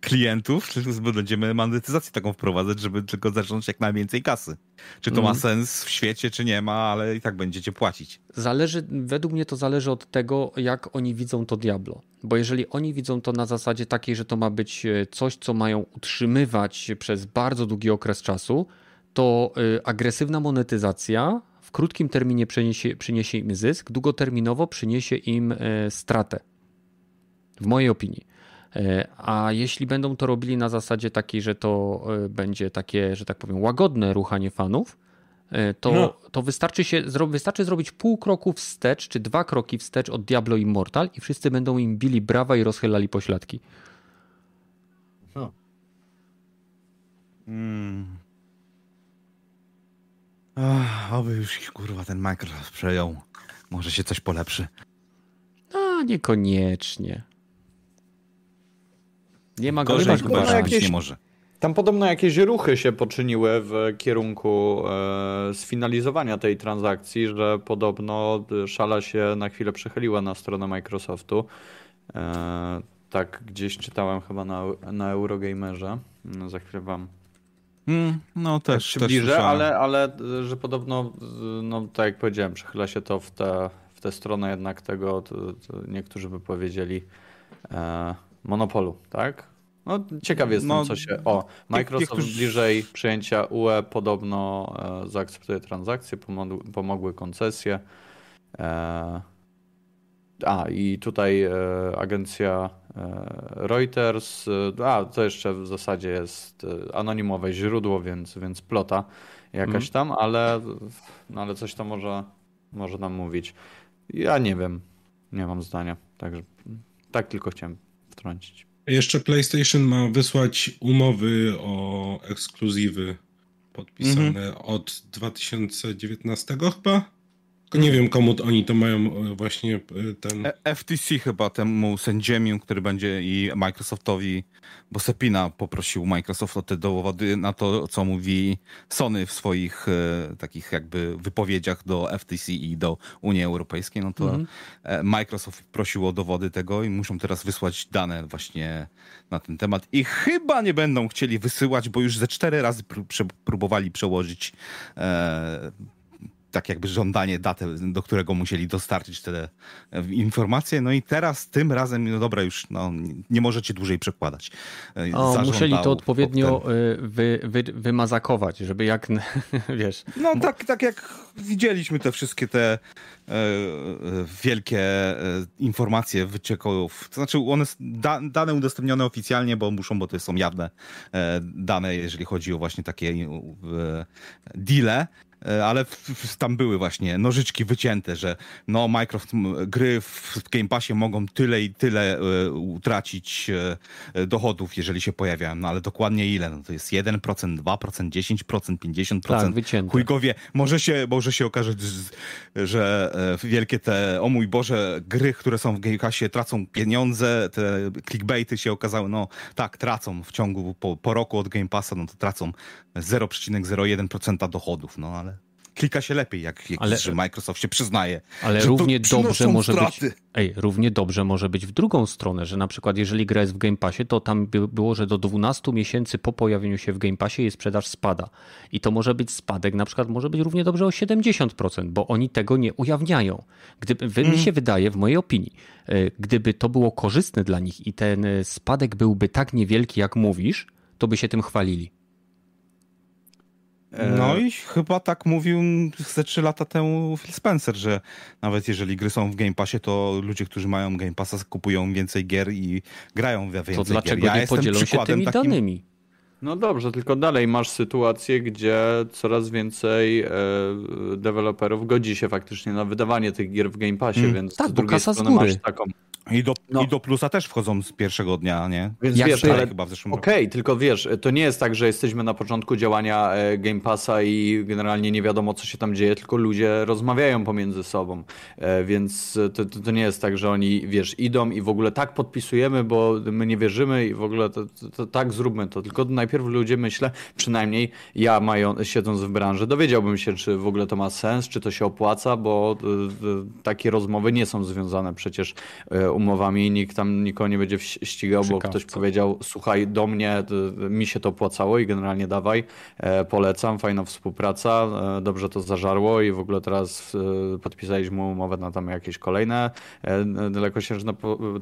klientów, będziemy monetyzację taką wprowadzać, żeby tylko zacząć jak najwięcej kasy. Czy to ma Mhm. sens w świecie, czy nie ma, ale i tak będziecie płacić. Zależy, według mnie to zależy od tego, jak oni widzą to Diablo. Bo jeżeli oni widzą to na zasadzie takiej, że to ma być e, coś, co mają utrzymywać przez bardzo długi okres czasu, to y, agresywna monetyzacja w krótkim terminie przyniesie, przyniesie im zysk, długoterminowo przyniesie im e, stratę. W mojej opinii. E, A jeśli będą to robili na zasadzie takiej, że to e, będzie takie, że tak powiem, łagodne ruchanie fanów, to, No. to wystarczy, się, wystarczy zrobić pół kroku wstecz, czy dwa kroki wstecz od Diablo Immortal i wszyscy będą im bili brawa i rozchylali pośladki. Mm. Ach, oby już kurwa ten Microsoft przejął. Może się coś polepszy. A niekoniecznie. Nie ma Gorzej gorzej chyba, jakieś- nie może. Tam podobno jakieś ruchy się poczyniły w kierunku e, sfinalizowania tej transakcji, że podobno szala się na chwilę przechyliła na stronę Microsoftu. E, tak gdzieś czytałem chyba na, na Eurogamerze. No, za chwilę wam Mm, no też, też przybliżę, słyszałem. ale, ale e, że podobno, e, no tak jak powiedziałem, przechyla się to w tę w tę stronę jednak tego, to, to niektórzy by powiedzieli, e, monopolu, tak? No ciekaw jestem, No, co się... O, Microsoft niektórzy- bliżej przyjęcia UE podobno e, zaakceptuje transakcje, pomogły, pomogły koncesje. E, a, i tutaj e, agencja Reuters, e, a to jeszcze w zasadzie jest e, anonimowe źródło, więc, więc plota jakaś tam, ale, no, ale coś to może, może nam mówić. Ja nie wiem, nie mam zdania, także tak tylko chciałem wtrącić. Jeszcze PlayStation ma wysłać umowy o ekskluzywy podpisane od 2019 chyba. Nie wiem, komu to oni to mają e, właśnie e, ten. E- FTC chyba temu sędziemu, który będzie i Microsoftowi, bo Sepina poprosił Microsoft o te dowody na to, co mówi Sony w swoich e, takich jakby wypowiedziach do FTC i do Unii Europejskiej, no to Mhm. Microsoft prosił o dowody tego i muszą teraz wysłać dane właśnie na ten temat. I chyba nie będą chcieli wysyłać, bo już ze cztery razy pró- próbowali przełożyć e, tak jakby żądanie datę, do którego musieli dostarczyć te e, informacje. No i teraz tym razem, no dobra, już no, nie możecie dłużej przekładać. E, O, musieli to odpowiednio y, wy, wy, wymazakować, żeby jak, wiesz, No tak, tak jak widzieliśmy te wszystkie te e, e, wielkie e, informacje wycieków. To znaczy one da, dane udostępnione oficjalnie, bo muszą, bo to są jawne e, dane, jeżeli chodzi o właśnie takie e, deale. E, Ale tam były właśnie nożyczki wycięte, że no Microsoft gry w, Game Passie mogą tyle i tyle e, utracić e, dochodów, jeżeli się pojawiają. No ale dokładnie ile? No to jest 1%, 2%, 10%, 50%. tak, wycięte. Chuj go wie. Może się, może się okazać, z- że wielkie te, o mój Boże, gry, które są w Game Passie tracą pieniądze, te clickbaity się okazały, no tak, tracą w ciągu, po, po roku od Game Passa, no to tracą 0,01% dochodów, no ale klika się lepiej, jak, jak Ale- że Microsoft się przyznaje. Ale równie dobrze może straty. być. Ej, równie dobrze może być w drugą stronę, że na przykład jeżeli gra jest w Game Passie, to tam by, było, że do 12 miesięcy po pojawieniu się w Game Passie jej sprzedaż spada. I to może być spadek, na przykład może być równie dobrze o 70%, bo oni tego nie ujawniają. Gdyby, wy, Mi się wydaje, w mojej opinii, e, gdyby to było korzystne dla nich i ten e, spadek byłby tak niewielki, jak mówisz, to by się tym chwalili. E, No i chyba tak mówił ze 3 lata temu Phil Spencer, że nawet jeżeli gry są w Game Passie, to ludzie, którzy mają Game Passa kupują więcej gier i grają we więcej To dlaczego gier. Ja nie podzielą się tymi takim- danymi? No dobrze, tylko dalej masz sytuację, gdzie coraz więcej e, deweloperów godzi się faktycznie na wydawanie tych gier w Game Passie, Mm, więc tak, z bo drugiej kasa z strony góry. masz taką. I do, No. I do plusa też wchodzą z pierwszego dnia, nie? Więc Jak wiesz, ale chyba w zeszłym. Okej, tylko wiesz, to nie jest tak, że jesteśmy na początku działania e, Game Passa i generalnie nie wiadomo, co się tam dzieje, tylko ludzie rozmawiają pomiędzy sobą. E, Więc to, to, to nie jest tak, że oni, wiesz, idą i w ogóle tak podpisujemy, bo my nie wierzymy i w ogóle to, to, to tak zróbmy to. Tylko najpierw ludzie, myślę, przynajmniej ja mają, siedząc w branży, dowiedziałbym się, czy w ogóle to ma sens, czy to się opłaca, bo e, takie rozmowy nie są związane przecież umowami, nikt tam nikogo nie będzie ścigał, bo ktoś powiedział, słuchaj, do mnie, mi się to opłacało i generalnie dawaj, e, polecam, fajna współpraca, e, dobrze to zażarło i w ogóle teraz e, podpisaliśmy umowę na tam jakieś kolejne dalekosiężne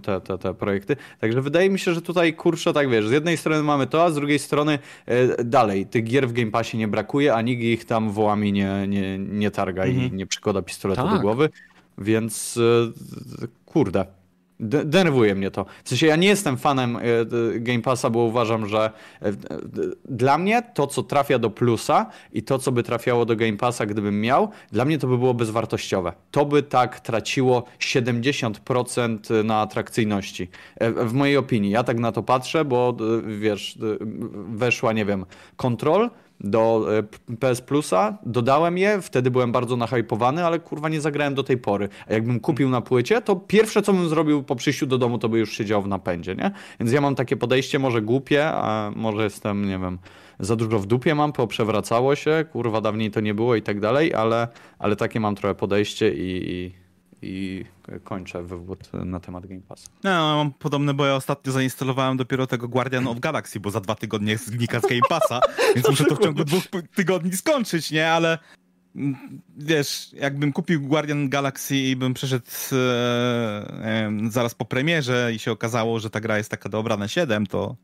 te, te, te projekty. Także wydaje mi się, że tutaj kurczę, tak wiesz, z jednej strony mamy to, a z drugiej strony dalej, tych gier w Game Passie nie brakuje, a nikt ich tam wołami nie, nie, nie targa i nie przykłada pistoletu do Tak. głowy, więc kurde. De- Denerwuje mnie to. W sensie ja nie jestem fanem e, Game Passa, bo uważam, że e, dla mnie to, co trafia do plusa i to, co by trafiało do Game Passa, gdybym miał, dla mnie to by było bezwartościowe. To by tak traciło 70% na atrakcyjności. E, W mojej opinii. Ja tak na to patrzę, bo wiesz, weszła, nie wiem, Control do e, PS Plusa, dodałem je, wtedy byłem bardzo nahypowany, ale kurwa nie zagrałem do tej pory. A jakbym kupił na płycie, to pierwsze co bym zrobił po przyjściu do domu, to by już siedział w napędzie, nie? Więc ja mam takie podejście, może głupie, a może jestem, nie wiem, za dużo w dupie mam, poprzewracało się, kurwa dawniej to nie było i tak dalej, ale, ale takie mam trochę podejście i, i, i kończę wywód na temat Game Passa. No, mam podobne, bo ja ostatnio zainstalowałem dopiero tego Guardian of Galaxy, bo za dwa tygodnie znika z Game Passa, więc muszę to w ciągu dwóch tygodni skończyć, nie? Ale mm, wiesz, jakbym kupił Guardian Galaxy i bym przeszedł e, zaraz po premierze i się okazało, że ta gra jest taka dobra na 7, to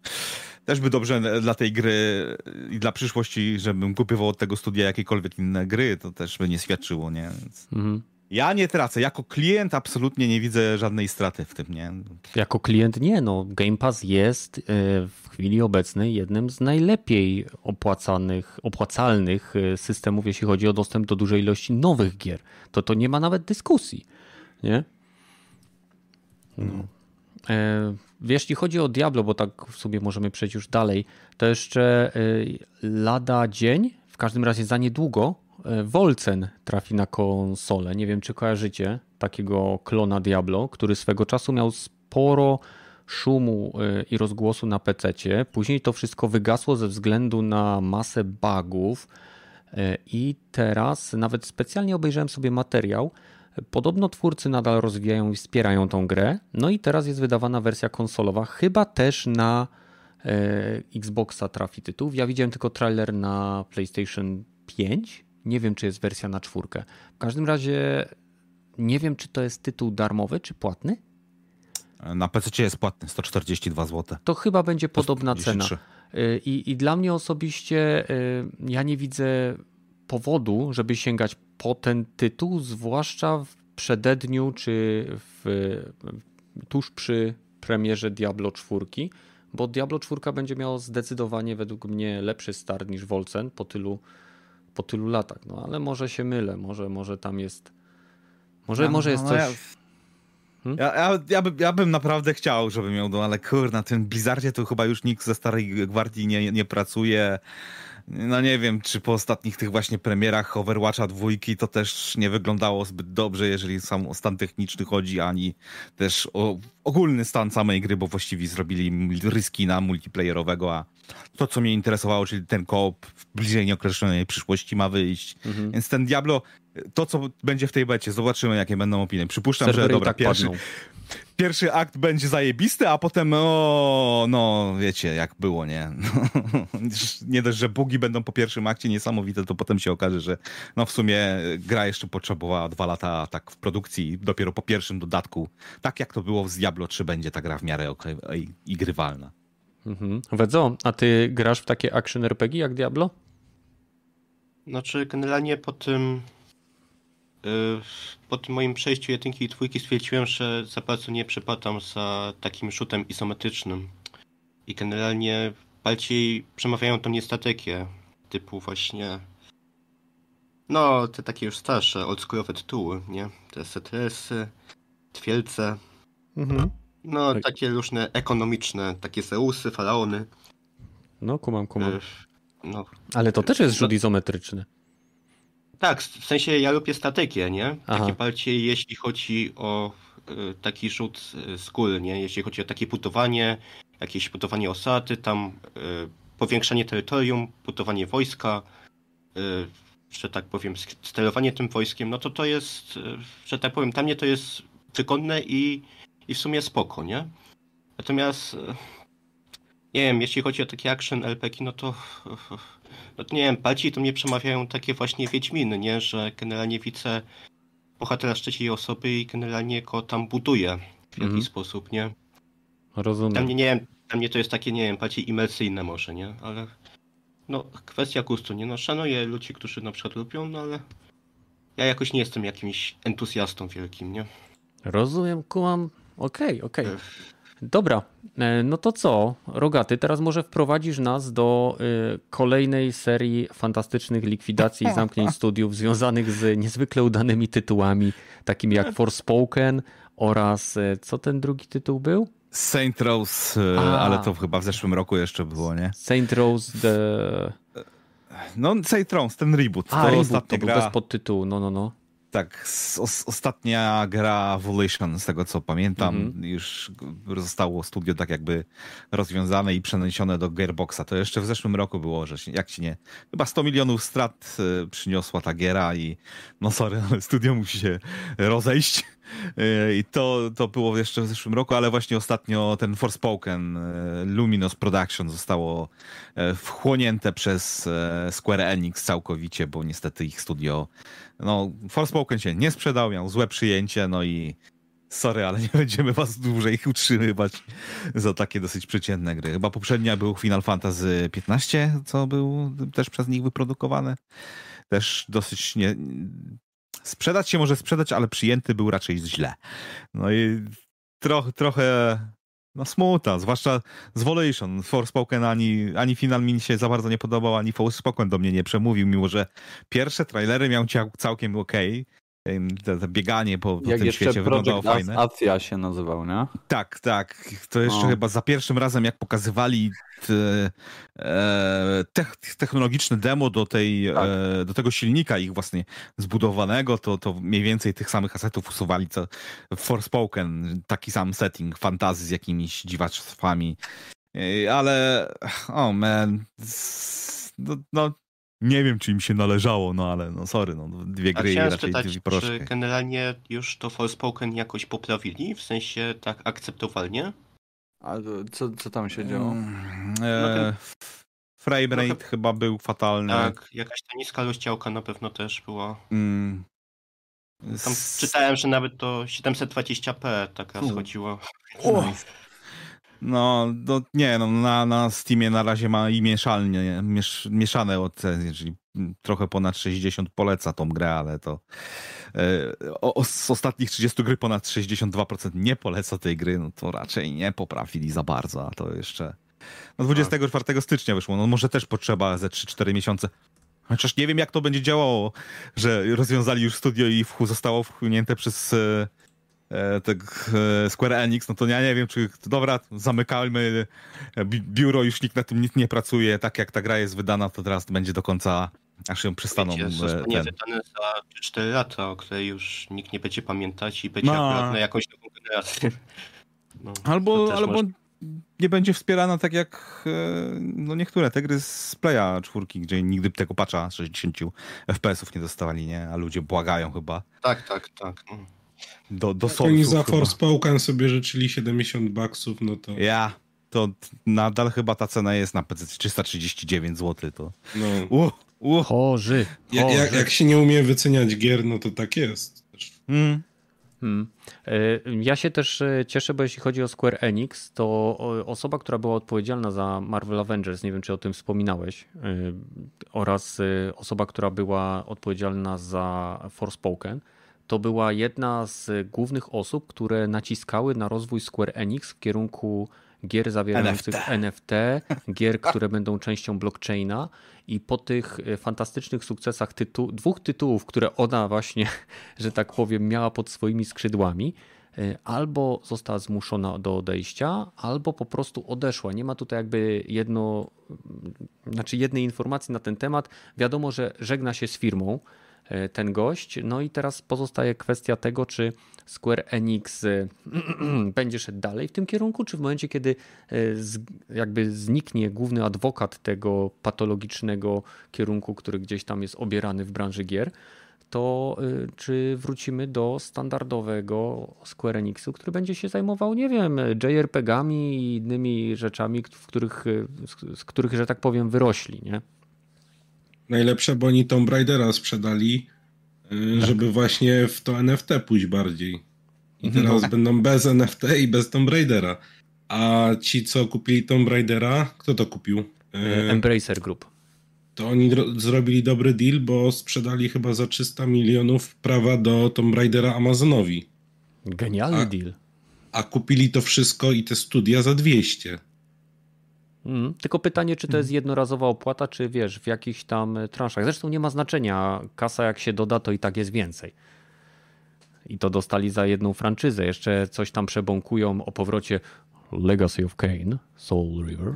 też by dobrze dla tej gry i dla przyszłości, żebym kupował od tego studia jakiekolwiek inne gry, to też by nie świadczyło, nie? Więc Mhm. Ja nie tracę. Jako klient absolutnie nie widzę żadnej straty w tym, nie? Jako klient nie, no Game Pass jest e, w chwili obecnej jednym z najlepiej opłacanych, opłacalnych e, systemów, jeśli chodzi o dostęp do dużej ilości nowych gier. To to nie ma nawet dyskusji, nie? No. E, Jeśli chodzi o Diablo, bo tak w sumie możemy przejść już dalej, to jeszcze lada dzień, w każdym razie za niedługo, Wolcen trafi na konsolę. Nie wiem, czy kojarzycie takiego klona Diablo, który swego czasu miał sporo szumu e, i rozgłosu na PC-cie. Później to wszystko wygasło ze względu na masę bugów. E, I teraz nawet specjalnie obejrzałem sobie materiał. Podobno twórcy nadal rozwijają i wspierają tą grę. No i teraz jest wydawana wersja konsolowa, chyba też na e, Xboxa trafi tytuł. Ja widziałem tylko trailer na PlayStation 5. Nie wiem, czy jest wersja na czwórkę. W każdym razie nie wiem, czy to jest tytuł darmowy, czy płatny. Na PC jest płatny, 142 zł. To chyba będzie podobna cena. 143. Y, I, I dla mnie osobiście y, ja nie widzę powodu, żeby sięgać po ten tytuł, zwłaszcza w przededniu czy w, tuż przy premierze Diablo 4, bo Diablo 4 będzie miało zdecydowanie według mnie lepszy start niż Wolcen po tylu, po tylu latach. No ale może się mylę, może, może tam jest. Może, No, może no, jest no, coś. ja- Ja, ja, ja, by, ja bym naprawdę chciał, żeby miał, no ale kurna, tym Blizzardzie to chyba już nikt ze Starej Gwardii nie, nie pracuje. No nie wiem, czy po ostatnich tych właśnie premierach Overwatcha dwójki to też nie wyglądało zbyt dobrze, jeżeli sam o stan techniczny chodzi, ani też o ogólny stan samej gry, bo właściwie zrobili ryski na multiplayerowego, a to, co mnie interesowało, czyli ten koop w bliżej nieokreślonej przyszłości ma wyjść. Mhm. Więc ten Diablo, to co będzie w tej becie, zobaczymy jakie będą opinie. Przypuszczam, że Serwery i dobra, tak pierwszy, padną. pierwszy akt będzie zajebisty, a potem o, no wiecie jak było, nie? nie dość, że bugi będą po pierwszym akcie niesamowite, to potem się okaże, że no w sumie gra jeszcze potrzebowała dwa lata tak w produkcji dopiero po pierwszym dodatku, tak jak to było z Diablo 3 będzie ta gra w miarę i, i grywalna. Mhm. Wedzo, a ty grasz w takie action RPG jak Diablo? Znaczy, generalnie po tym. y, Po tym moim przejściu jedynki i dwójki stwierdziłem, że za bardzo nie przepadam za takim rzutem izometrycznym. I generalnie bardziej przemawiają to mnie statykie, typu właśnie no, te takie już starsze, oldschoolowe tytuły, nie? Te STS-y, Twielce, Mhm. No Tak. takie różne ekonomiczne, takie Zeusy, Faraony. No, kumam, kumam. No, Ale to też jest rzut izometryczny. tak, w sensie ja lubię statykę, nie? Aha. Takie bardziej jeśli chodzi o y, taki rzut y, z góry, nie? Jeśli chodzi o takie putowanie, jakieś putowanie osady, tam y, powiększanie terytorium, putowanie wojska, że tak powiem, sterowanie tym wojskiem, no to to jest, że tak powiem, dla mnie to jest wygodne i, i w sumie spoko, nie? Natomiast, y, nie wiem, jeśli chodzi o takie action RPG, no to, no to nie wiem, bardziej to mnie przemawiają takie właśnie Wiedźminy, nie? Że generalnie widzę bohatera z trzeciej osoby i generalnie go tam buduje w jakiś Mhm. sposób, nie? Dla Rozumiem. mnie, nie wiem, dla mnie to jest takie, nie wiem, bardziej imersyjne może, nie? Ale no, kwestia gustu, nie? No, szanuję ludzi, którzy na przykład lubią, no ale ja jakoś nie jestem jakimś entuzjastą wielkim, nie? Rozumiem, kumam. Okej, okej. Dobra, e, no to co? Rogaty, teraz może wprowadzisz nas do y, kolejnej serii fantastycznych likwidacji i zamknięć studiów związanych z niezwykle udanymi tytułami, takimi jak Forspoken oraz e, co ten drugi tytuł był? Saint Rose, e, A. ale to chyba w zeszłym roku jeszcze było, nie? Saint Rose the... No, Saint Rose, ten reboot. A, to reboot, to był gra. bez podtytułu, no no no. Tak, os, ostatnia gra Volition, z tego co pamiętam, Mhm. już zostało studio tak jakby rozwiązane i przeniesione do Gearboxa. To jeszcze w zeszłym roku było, że się, jak się nie... Chyba 100 milionów strat e, przyniosła ta giera i no sorry, ale studio musi się rozejść. I to, to było jeszcze w zeszłym roku, ale właśnie ostatnio ten Forspoken e, Luminous Production zostało e, wchłonięte przez e, Square Enix całkowicie, bo niestety ich studio no, Forspoken się nie sprzedał, miał złe przyjęcie, no i sorry, ale nie będziemy was dłużej utrzymywać za takie dosyć przeciętne gry. Chyba poprzednia był Final Fantasy XV, co był też przez nich wyprodukowany. Też dosyć nie... Sprzedać się może sprzedać, ale przyjęty był raczej źle. No i trochę, trochę no smuta, zwłaszcza z Volation. Forspoken ani, ani final mi się za bardzo nie podobał, ani Forspoken do mnie nie przemówił, mimo że pierwsze trailery miał całkiem okej. Ym, Te, te bieganie po, po Jak tym jeszcze świecie wyglądało Project fajne. Asia się nazywał, nie? Tak, tak. To jeszcze chyba za pierwszym razem, jak pokazywali te, e, tech, technologiczne demo do, tej, Tak. e, do tego silnika ich właśnie zbudowanego, to, to mniej więcej tych samych asetów usuwali co Forspoken. Taki sam setting, fantazy z jakimiś dziwactwami. E, ale, oh man, no, no nie wiem, czy im się należało, no ale no sorry, no dwie A gry i raczej spytać, dwie czy proszki. generalnie już to Forspoken jakoś poprawili? W sensie tak akceptowalnie? A co, co tam się działo? Mm, No E, frame rate Trochę- chyba był fatalny. Tak, jakaś ta niska rozdziałka na pewno też była. Mm. Tam S- czytałem, że nawet to 720p taka U. schodziła. O! No, no nie, no na, na Steamie na razie ma i mieszalnie, miesz, mieszane oceny, czyli trochę ponad 60 poleca tą grę, ale to e, o, o, z ostatnich 30 gry ponad 62% nie poleca tej gry, no to raczej nie poprawili za bardzo, a to jeszcze no 24 stycznia wyszło, no może też potrzeba ze 3-4 miesiące. Chociaż nie wiem, jak to będzie działało, że rozwiązali już studio i zostało wchłonięte przez e, tak, e, Square Enix, no to ja nie wiem, czy dobra, zamykajmy e, bi- biuro, już nikt na tym nic nie pracuje, tak jak ta gra jest wydana, to teraz będzie do końca, aż ją przestaną Wiecie, e, zostanie ten... wydane za 4 lata, o której już nikt nie będzie pamiętać i będzie No. akurat na jakąś nową generację. No, Albo, albo może- nie będzie wspierana tak jak e, no niektóre te gry z Playa czwórki, gdzie nigdy tego patcha 60 FPS-ów nie dostawali, nie? A ludzie błagają chyba Tak, tak, tak. no. Do, do Oni Soulsów za chyba. Forspoken sobie życzyli 70 baksów, no to Ja, to nadal chyba ta cena jest na PC 339 zł, to no. uh, uh. Chorzy, Jak, chorzy. jak, jak się nie umie wyceniać gier, no to tak jest. Mm. Hmm. E, Ja się też e, cieszę, bo jeśli chodzi o Square Enix, to osoba, która była odpowiedzialna za Marvel Avengers, nie wiem czy o tym wspominałeś, e, oraz osoba, która była odpowiedzialna za Forspoken, to była jedna z głównych osób, które naciskały na rozwój Square Enix w kierunku gier zawierających NFT, NFT gier, które będą częścią blockchaina i po tych e, fantastycznych sukcesach dwóch tytułów, które ona właśnie, że tak powiem, miała pod swoimi skrzydłami, e, albo została zmuszona do odejścia, albo po prostu odeszła. Nie ma tutaj jakby jedno, znaczy jednej informacji na ten temat. Wiadomo, że żegna się z firmą ten gość. No i teraz pozostaje kwestia tego, czy Square Enix będzie szedł dalej w tym kierunku, czy w momencie, kiedy e, jakby zniknie główny adwokat tego patologicznego kierunku, który gdzieś tam jest obierany w branży gier, to e, czy wrócimy do standardowego Square Enixu, który będzie się zajmował, nie wiem, JRPG-ami i innymi rzeczami, w których, e, z których, że tak powiem, wyrośli, nie? Najlepsze, bo oni Tomb Raidera sprzedali tak. żeby właśnie w to NFT pójść bardziej. I mhm. teraz będą bez NFT i bez Tomb Raidera. A ci, co kupili Tomb Raidera, kto to kupił? E, Embracer Group. To oni zrobili dobry deal, bo sprzedali chyba za 300 milionów prawa do Tomb Raidera Amazonowi. Genialny a, deal. A kupili to wszystko i te studia za 200. Mm, tylko pytanie, czy to jest jednorazowa opłata, czy wiesz, w jakichś tam e, transzach. Zresztą nie ma znaczenia. Kasa jak się doda, to i tak jest więcej. I to dostali za jedną franczyzę. Jeszcze coś tam przebąkują o powrocie Legacy of Kane, Soul River.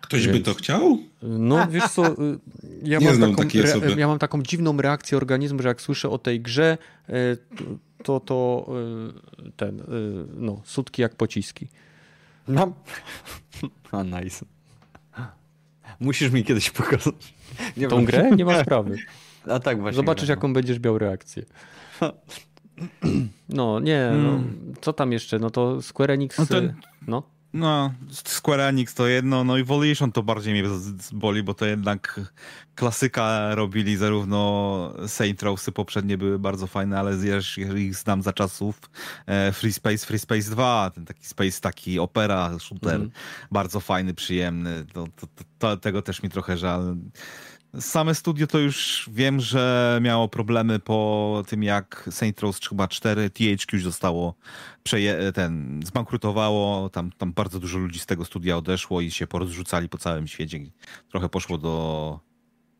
Ktoś Więc, by to chciał? No wiesz co, y, ja mam, taką, re, ja mam taką dziwną reakcję organizmu, że jak słyszę o tej grze, y, to to y, ten, no, sutki jak pociski. No. A nice. Musisz mi kiedyś pokazać. Nie Tą grę? Nie ma sprawy. A tak właśnie. Zobaczysz, gra. jaką będziesz miał reakcję. No, nie, no, hmm. co tam jeszcze? No to Square Enix. No, ten, no. No, Square Enix to jedno, no i Volition to bardziej mnie boli, bo to jednak klasyka robili, zarówno Saint Rowsy poprzednie były bardzo fajne, ale jeżeli ich znam za czasów e, Free Space, Free Space 2, ten taki Space, taki opera, shooter, mm. bardzo fajny, przyjemny, to, to, to, tego też mi trochę żal. Same studio to już wiem, że miało problemy po tym, jak Saint Rose chyba 4 THQ już zostało przeje- ten, zbankrutowało. Tam, tam bardzo dużo ludzi z tego studia odeszło i się porozrzucali po całym świecie. Trochę poszło do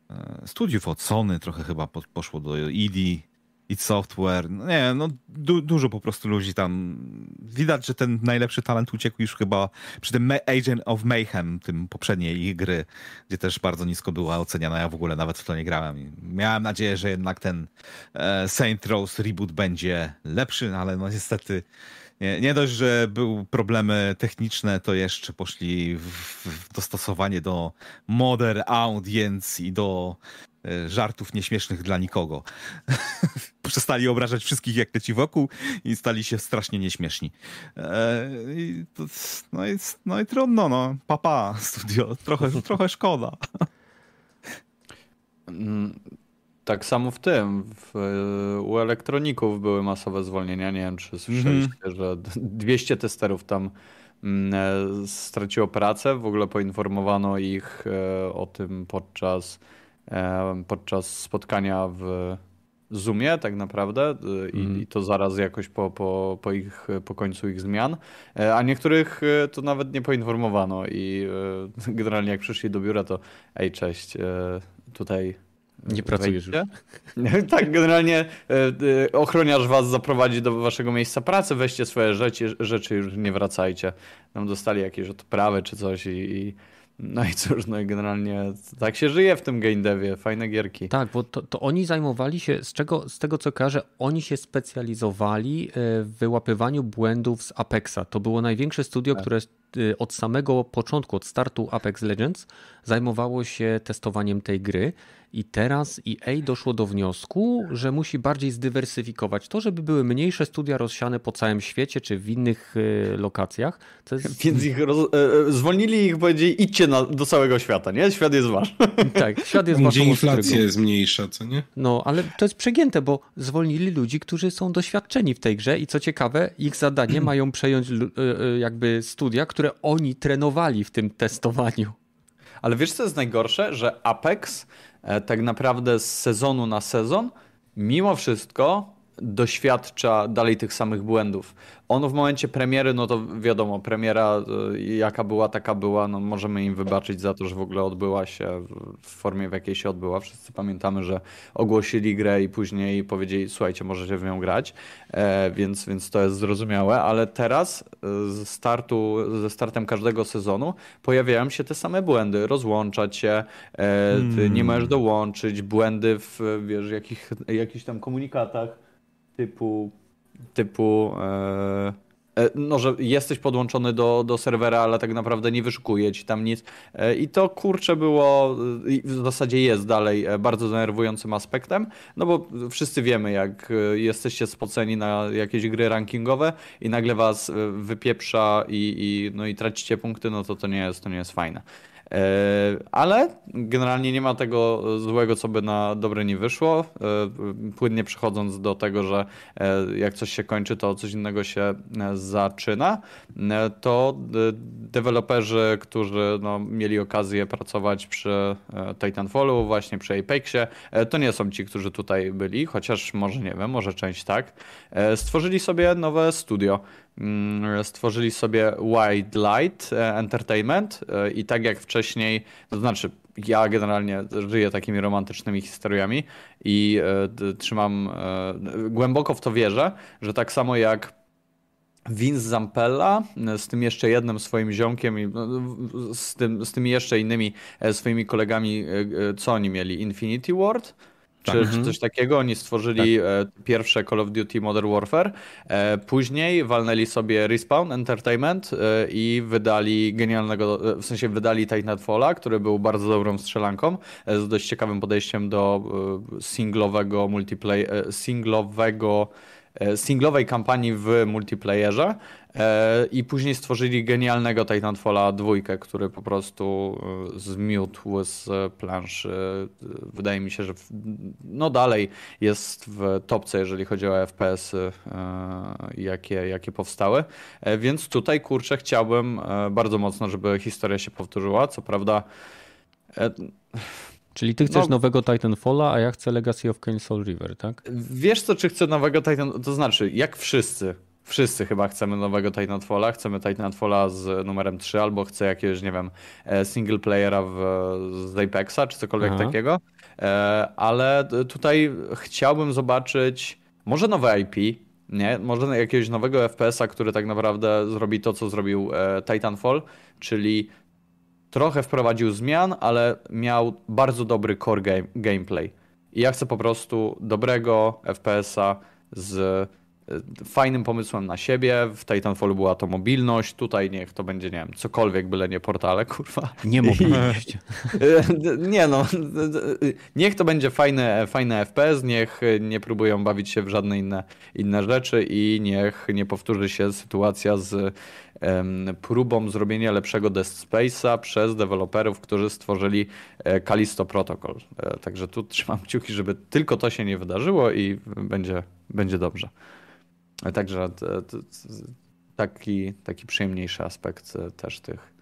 e, studiów od Sony, trochę chyba poszło do ED id Software, no nie, no du dużo po prostu ludzi tam. Widać, że ten najlepszy talent uciekł już chyba przy tym Agent of Mayhem, tym poprzedniej gry, gdzie też bardzo nisko była oceniana. Ja w ogóle nawet w to nie grałem. Miałem nadzieję, że jednak ten e, Saint Rose reboot będzie lepszy, ale no niestety nie, nie dość, że były problemy techniczne, to jeszcze poszli w, w dostosowanie do modern audience i do żartów nieśmiesznych dla nikogo. Przestali obrażać wszystkich jak leci wokół i stali się strasznie nieśmieszni. E, to, no, i, no i trudno, no. Papa, studio. Trochę, trochę szkoda. Mm, tak samo w tym. W, u elektroników były masowe zwolnienia. Nie wiem, czy słyszeliście, mm że 200 testerów tam mm, e, straciło pracę. W ogóle poinformowano ich o tym podczas podczas spotkania w Zoomie tak naprawdę y, I, mm. i, to zaraz jakoś po, po, po, ich, po końcu ich zmian, e, a niektórych e, to nawet nie poinformowano i e, generalnie jak przyszli do biura to ej cześć, tutaj nie pracujesz już. tak, generalnie ochroniarz was zaprowadzi do waszego miejsca pracy, weźcie swoje rzeczy, rzeczy już nie wracajcie. Nam dostali jakieś odprawy czy coś i, i no i cóż, no i generalnie tak się żyje w tym game devie, fajne gierki. Tak, bo to, to, oni zajmowali się, z, czego, z tego co kojarzę, oni się specjalizowali e, w wyłapywaniu błędów z Apexa. To było największe studio, tak. które od samego początku, od startu Apex Legends zajmowało się testowaniem tej gry i teraz EA doszło do wniosku, że musi bardziej zdywersyfikować to, żeby były mniejsze studia rozsiane po całym świecie czy w innych y, lokacjach. Jest... Więc ich roz... E, e, zwolnili ich, powiedzieli idźcie na, do całego świata, nie? Świat jest wasz. Tak, świat jest wasz. Gdzie inflacja jest mniejsza, co nie? No, ale to jest przegięte, bo zwolnili ludzi, którzy są doświadczeni w tej grze i co ciekawe, ich zadanie mają przejąć y, jakby studia, które oni trenowali w tym testowaniu. Ale wiesz, co jest najgorsze? Że Apex e, tak naprawdę z sezonu na sezon, mimo wszystko doświadcza dalej tych samych błędów. On w momencie premiery, no to wiadomo, premiera jaka była, taka była, no możemy im wybaczyć za to, że w ogóle odbyła się w formie, w jakiej się odbyła. Wszyscy pamiętamy, że ogłosili grę i później powiedzieli, słuchajcie, możecie w nią grać, e, więc, więc to jest zrozumiałe, ale teraz z startu, ze startem każdego sezonu pojawiają się te same błędy, rozłączać się, e, hmm. nie możesz dołączyć, błędy w wiesz, jakich, jakichś tam komunikatach typu typu e, e, no, że jesteś podłączony do, do serwera, ale tak naprawdę nie wyszukuje ci tam nic. E, I to kurczę było, w zasadzie jest dalej bardzo denerwującym aspektem, no bo wszyscy wiemy, jak jesteście spoceni na jakieś gry rankingowe i nagle was wypieprza i, i, no i tracicie punkty, no to to nie jest, to nie jest fajne. E, ale generalnie nie ma tego złego, co by na dobre nie wyszło. E, płynnie przechodząc do tego, że e, jak coś się kończy, to coś innego się zaczyna, to deweloperzy, którzy no, mieli okazję pracować przy Titanfallu, właśnie przy Apexie, to nie są ci, którzy tutaj byli, chociaż może nie wiem, może część tak, stworzyli sobie nowe studio. Mm, stworzyli sobie White Light e, Entertainment e, i tak jak wcześniej, to znaczy ja generalnie żyję takimi romantycznymi historiami i e, trzymam, głęboko w to wierzę, że tak samo jak Vince Zampella z tym jeszcze jednym swoim ziomkiem i z, tym, z tymi jeszcze innymi swoimi kolegami, co oni mieli? Infinity Ward? Czy, tak. czy, coś takiego. Oni stworzyli tak. E, pierwsze Call of Duty Modern Warfare. E, później walnęli sobie Respawn Entertainment e, i wydali genialnego, w sensie wydali Titanfalla, który był bardzo dobrą strzelanką, z dość ciekawym podejściem do singlowego multiplayer, singlowego singlowej kampanii w multiplayerze I później stworzyli genialnego Titanfalla 2, który po prostu e, zmiótł z planszy. Wydaje mi się, że no dalej jest w topce, jeżeli chodzi o FPS, y, jakie, jakie powstały. E, więc tutaj kurczę, chciałbym bardzo mocno, żeby historia się powtórzyła. Co prawda. Czyli ty chcesz no, nowego Titanfalla, a ja chcę Legacy of Kain Soul River, tak? Wiesz co, czy chcę nowego Titan... To znaczy, jak wszyscy Wszyscy chyba chcemy nowego Titanfalla, chcemy Titanfalla z numerem 3 albo chcę jakiegoś, nie wiem, e, single playera w, z Apexa czy cokolwiek Aha. takiego. E, ale tutaj chciałbym zobaczyć może nowe IP, nie? Może jakiegoś nowego FPS-a, który tak naprawdę zrobi to, co zrobił e, Titanfall, czyli trochę wprowadził zmian, ale miał bardzo dobry core game, gameplay. I ja chcę po prostu dobrego FPS-a z fajnym pomysłem na siebie. W Titanfallu była to mobilność, tutaj niech to będzie, nie wiem, cokolwiek, byle nie portale, kurwa. Nie mobilność. nie no, niech to będzie fajny, fajny FPS, niech nie próbują bawić się w żadne inne, inne rzeczy i niech nie powtórzy się sytuacja z um, próbą zrobienia lepszego Death Space'a przez deweloperów, którzy stworzyli e, Callisto Protocol. E, także tu trzymam kciuki, żeby tylko to się nie wydarzyło i będzie, będzie dobrze. Także taki, taki przyjemniejszy aspekt e, też tych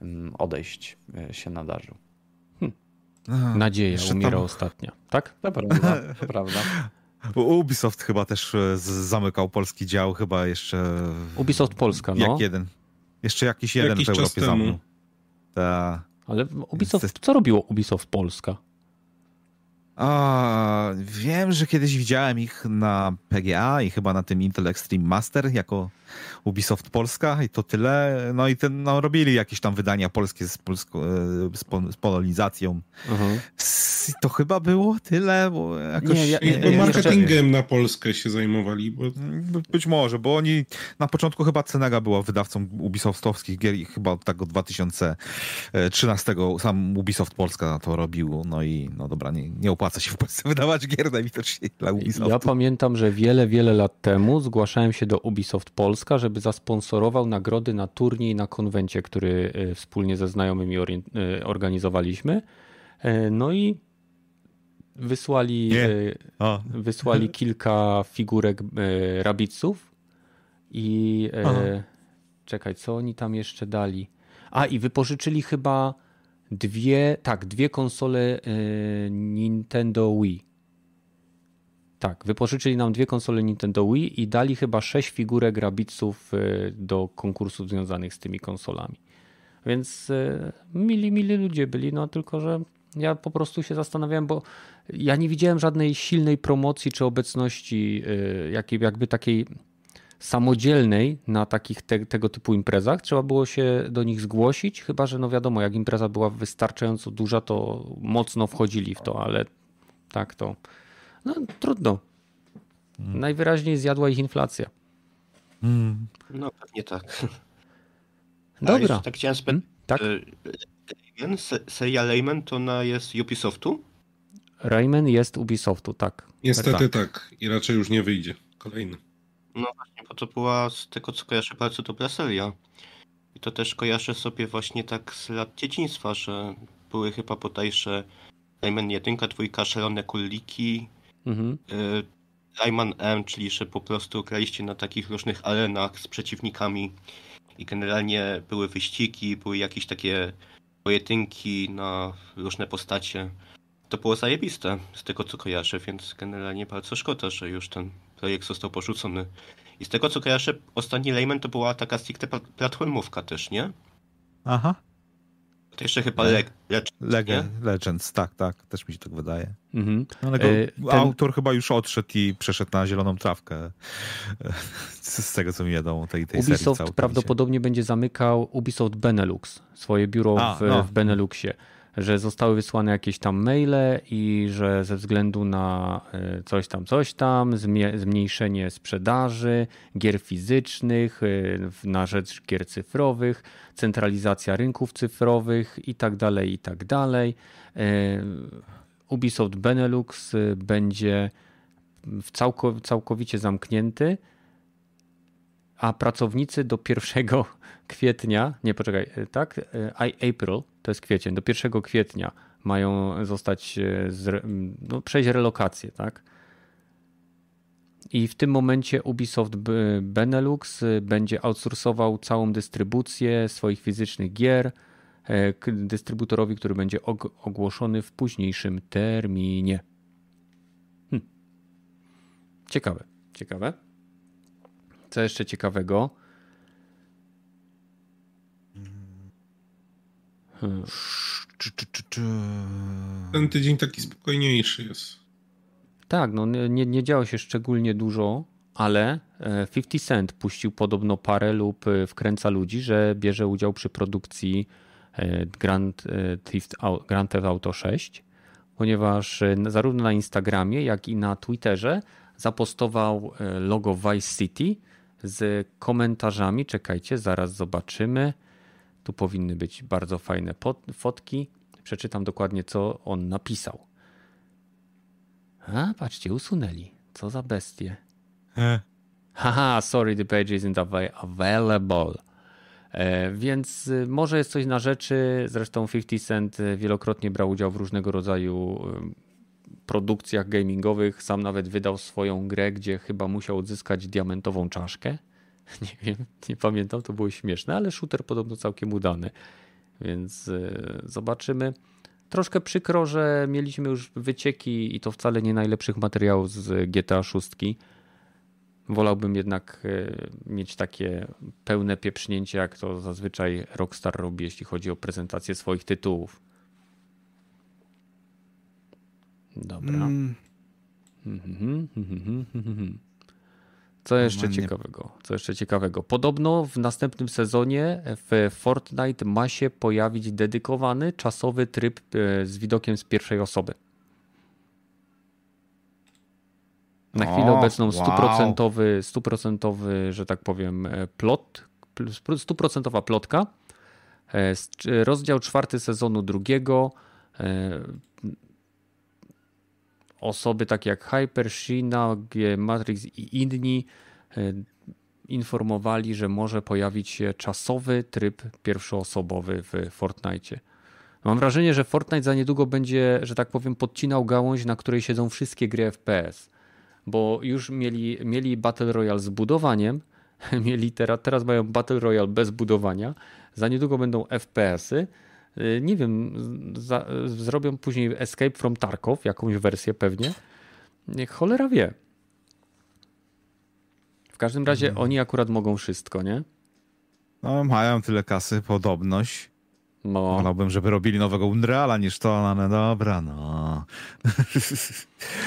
mm, odejść e, się nadarzył. Hmm. Nadzieja umiera tam... ostatnia, tak? To prawda, to prawda. Ubisoft chyba też e, zamykał polski dział, chyba jeszcze. Ubisoft Polska, no. Jak jeden. Jeszcze jakiś jeden jakiś w Europie zamknął. Ta... Ale Ubisoft, co robiło Ubisoft Polska? A, wiem, że kiedyś widziałem ich na PGA i chyba na tym Intel Extreme Master jako Ubisoft Polska i to tyle. No i ten, no, robili jakieś tam wydania polskie z, polsko, z, z polonizacją. Mhm. To chyba było tyle, bo jakoś... Nie, ja, nie, nie, marketingiem jeszcze... na Polskę się zajmowali. Bo... Być może, bo oni na początku chyba Cenega była wydawcą Ubisoftowskich gier i chyba od tego 2013 sam Ubisoft Polska to robił. No i no dobra, nie, nie opłaca się w Polsce wydawać gier najwidoczniej dla Ubisoftu. Ja pamiętam, że wiele, wiele lat temu zgłaszałem się do Ubisoft Polska Polska, żeby zasponsorował nagrody na turniej na konwencie, który e, wspólnie ze znajomymi e, organizowaliśmy. E, no i wysłali, wysłali kilka figurek rabiców i Aha. czekaj, co oni tam jeszcze dali? A i wypożyczyli chyba dwie, tak, dwie konsole Nintendo Wii. Tak, wypożyczyli nam dwie konsole Nintendo Wii i dali chyba sześć figurek Rabiców do konkursów związanych z tymi konsolami. Więc mili, mili ludzie byli, no tylko, że ja po prostu się zastanawiałem, bo ja nie widziałem żadnej silnej promocji czy obecności y, jakiej, jakby takiej samodzielnej na takich te, tego typu imprezach. Trzeba było się do nich zgłosić, chyba że no wiadomo, jak impreza była wystarczająco duża, to mocno wchodzili w to, ale tak to no trudno. Hmm. Najwyraźniej zjadła ich inflacja. Hmm. No pewnie tak. Dobra. tak chciałem spytać. Hmm? Tak? seria Rayman to ona jest Ubisoftu? Rayman jest Ubisoftu, tak. Niestety tak. tak. I raczej już nie wyjdzie. Kolejny. No właśnie, bo to była z tego co kojarzę bardzo dobra seria. I to też kojarzę sobie właśnie tak z lat dzieciństwa, że były chyba bodajże Rayman 1, 2, Szalone Kuliki, mhm. Y, Rayman M, czyli że po prostu graliście na takich różnych arenach z przeciwnikami i generalnie były wyścigi, były jakieś takie pojedynki na różne postacie. To było zajebiste z tego co kojarzę, więc generalnie bardzo szkoda, że już ten projekt został porzucony. I z tego co kojarzę, ostatni Layman to była taka stricte platformówka też, nie? Aha. To jeszcze chyba Le Legends, Legend, Legends, tak, tak, też mi się tak wydaje. Mhm. No, ale go, e, ten... autor chyba już odszedł i przeszedł na zieloną trawkę. Z tego co mi wiadomo, tej, tej Ubisoft serii prawdopodobnie będzie zamykał Ubisoft Benelux, swoje biuro A, w, no. w Beneluxie że zostały wysłane jakieś tam maile i że ze względu na e, coś tam, coś tam, zmniejszenie sprzedaży gier fizycznych e, na rzecz gier cyfrowych, centralizacja rynków cyfrowych i tak dalej, i tak dalej. E, Ubisoft Benelux będzie całkowicie zamknięty, a pracownicy do 1 kwietnia, nie poczekaj, tak? April to jest kwiecień, do 1 kwietnia mają zostać, e, no, przejść relokację, tak? I w tym momencie Ubisoft Benelux e, będzie outsourcował całą dystrybucję swoich fizycznych gier e, dystrybutorowi, który będzie ogłoszony w późniejszym terminie. Hm. Ciekawe, ciekawe. Co jeszcze ciekawego? Ten tydzień taki spokojniejszy jest. Tak, no nie, nie działo się szczególnie dużo, ale 50 e, Cent puścił podobno parę lub e, wkręca ludzi, że bierze udział przy produkcji e, Grand Theft, Grand Theft Auto 6, ponieważ zarówno na Instagramie, jak i na Twitterze zapostował logo Vice City z komentarzami. Czekajcie, zaraz zobaczymy. Tu powinny być bardzo fajne fotki. Przeczytam dokładnie, co on napisał. A, patrzcie, usunęli. Co za bestie. E. Haha, sorry, the page isn't available. E, więc y, może jest coś na rzeczy. Zresztą 50 Cent y, wielokrotnie brał udział w różnego rodzaju y, produkcjach gamingowych. Sam nawet wydał swoją grę, gdzie chyba musiał odzyskać diamentową czaszkę. Nie wiem, nie pamiętam, to było śmieszne, ale shooter podobno całkiem udany. Więc e, zobaczymy. Troszkę przykro, że mieliśmy już wycieki i to wcale nie najlepszych materiałów z GTA 6. Wolałbym jednak e, mieć takie pełne pieprznięcie, jak to zazwyczaj Rockstar robi, jeśli chodzi o prezentację swoich tytułów. Dobra. Mm. Mhm, mhm, mhm, co jeszcze ciekawego? Co jeszcze ciekawego? Podobno w następnym sezonie w Fortnite ma się pojawić dedykowany czasowy tryb e, z widokiem z pierwszej osoby. Na chwilę obecną stuprocentowy, stuprocentowy, że tak powiem, e, plot, stuprocentowa plotka. E, rozdział czwarty sezonu drugiego. Osoby takie jak Hyper, Shina, Matrix i inni E, informowali, że może pojawić się czasowy tryb pierwszoosobowy w Fortnite. Mam wrażenie, że Fortnite za niedługo będzie, że tak powiem, podcinał gałąź, na której siedzą wszystkie gry FPS. Bo już mieli, mieli Battle Royale z budowaniem, mieli teraz, teraz mają Battle Royale bez budowania, za niedługo będą FPS-y. E, nie wiem, za, zrobią później Escape from Tarkov, jakąś wersję pewnie. Niech cholera wie. W każdym razie Mhm. oni akurat mogą wszystko, nie? No, mają tyle kasy, podobność. No, Wolałbym, żeby robili nowego Unreala niż to, no, no dobra, no.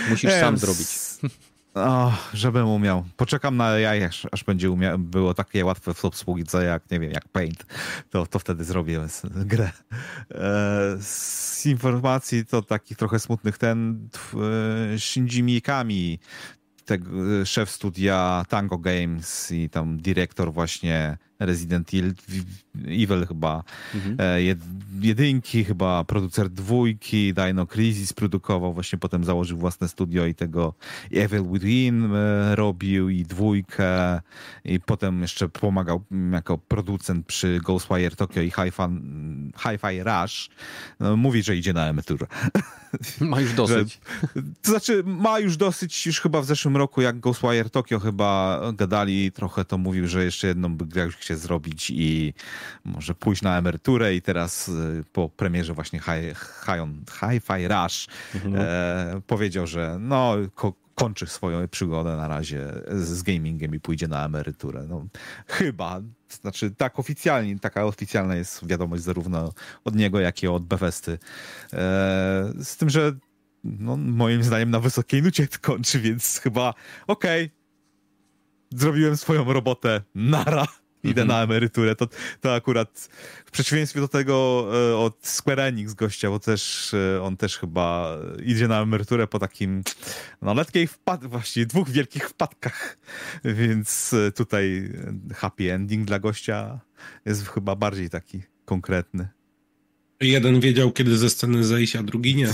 musisz sam zrobić. O, żebym umiał. Poczekam na AI, aż, aż będzie umia- było takie łatwe w obsługice jak, nie wiem, jak Paint. To, to wtedy zrobię grę. E, z informacji to takich trochę smutnych, ten e, Shinji Mikami, e, szef studia Tango Games i tam dyrektor właśnie Resident Evil, chyba, Mhm. e, jed- jedynki, chyba producer dwójki, Dino Crisis produkował, właśnie potem założył własne studio i tego Evil Within e, robił i dwójkę i potem jeszcze pomagał jako producent przy Ghostwire Tokyo i Hi-Fi, Hi-Fi Rush. No, mówi, że idzie na emeryturę. Ma już dosyć. To znaczy, ma już dosyć, już chyba w zeszłym roku, jak Ghostwire Tokyo chyba gadali trochę, to mówił, że jeszcze jedną by grę chce zrobić i może pójść na emeryturę i teraz y, po premierze właśnie Hi- Hi- Hi-Fi Rush e, powiedział, że no ko- kończy swoją przygodę na razie z, gamingiem i pójdzie na emeryturę. No, chyba. Znaczy, tak oficjalnie, taka oficjalna jest wiadomość zarówno od niego, jak i od Bethesdy. E, z tym, że no, moim zdaniem na wysokiej nucie kończy, więc chyba okej, zrobiłem swoją robotę, nara, idę na emeryturę. To, to akurat w przeciwieństwie do tego e, od Square Enix gościa, bo też e, on też chyba idzie na emeryturę po takim no letkiej wpad właściwie dwóch wielkich wpadkach, więc e, tutaj happy ending dla gościa jest chyba bardziej taki konkretny. Jeden wiedział, kiedy ze sceny zejść, a drugi nie.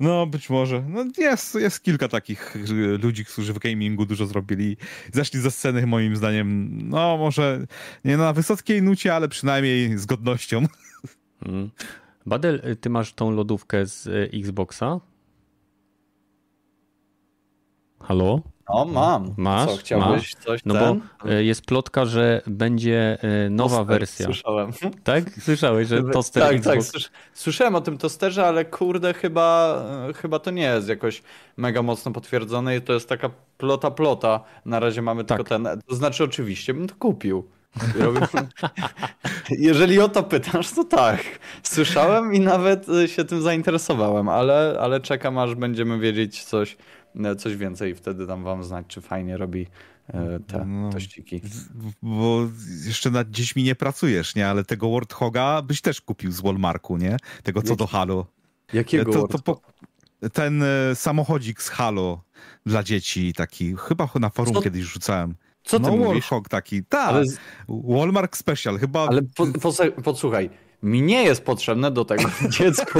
No, być może. No, jest, jest kilka takich y, ludzi, którzy w gamingu dużo zrobili. Zeszli ze sceny, moim zdaniem, no może nie na wysokiej nucie, ale przynajmniej z godnością. Mm. Badel, ty masz tą lodówkę z e, Xboxa? Halo? No, mam. Masz? Co, chciałbyś coś No ten? bo e, jest plotka, że będzie e, nowa Toster, wersja. Słyszałem. Tak? Słyszałeś, że toster tak, Xbox. tak. Słysz, słyszałem o tym tosterze, ale kurde, chyba, e, chyba to nie jest jakoś mega mocno potwierdzone i to jest taka plota plota. Na razie mamy tylko Tak. ten. To znaczy, oczywiście bym to kupił. Jeżeli o to pytasz, to tak. Słyszałem i nawet się tym zainteresowałem, ale, ale czekam, aż będziemy wiedzieć coś, coś więcej i wtedy dam wam znać, czy fajnie robi e, te No. tościki. Bo jeszcze nad dziećmi nie pracujesz, nie? Ale tego Warthoga byś też kupił z Walmarku, nie? Tego co do Halo. Jakiego To, to po, ten e, samochodzik z Halo dla dzieci, taki, chyba na forum Co- kiedyś rzucałem. Co ty no, mówisz? Warthog taki, tak. Ale Walmark Special, chyba Ale po, po, podsłuchaj, mi nie jest potrzebne do tego dziecku.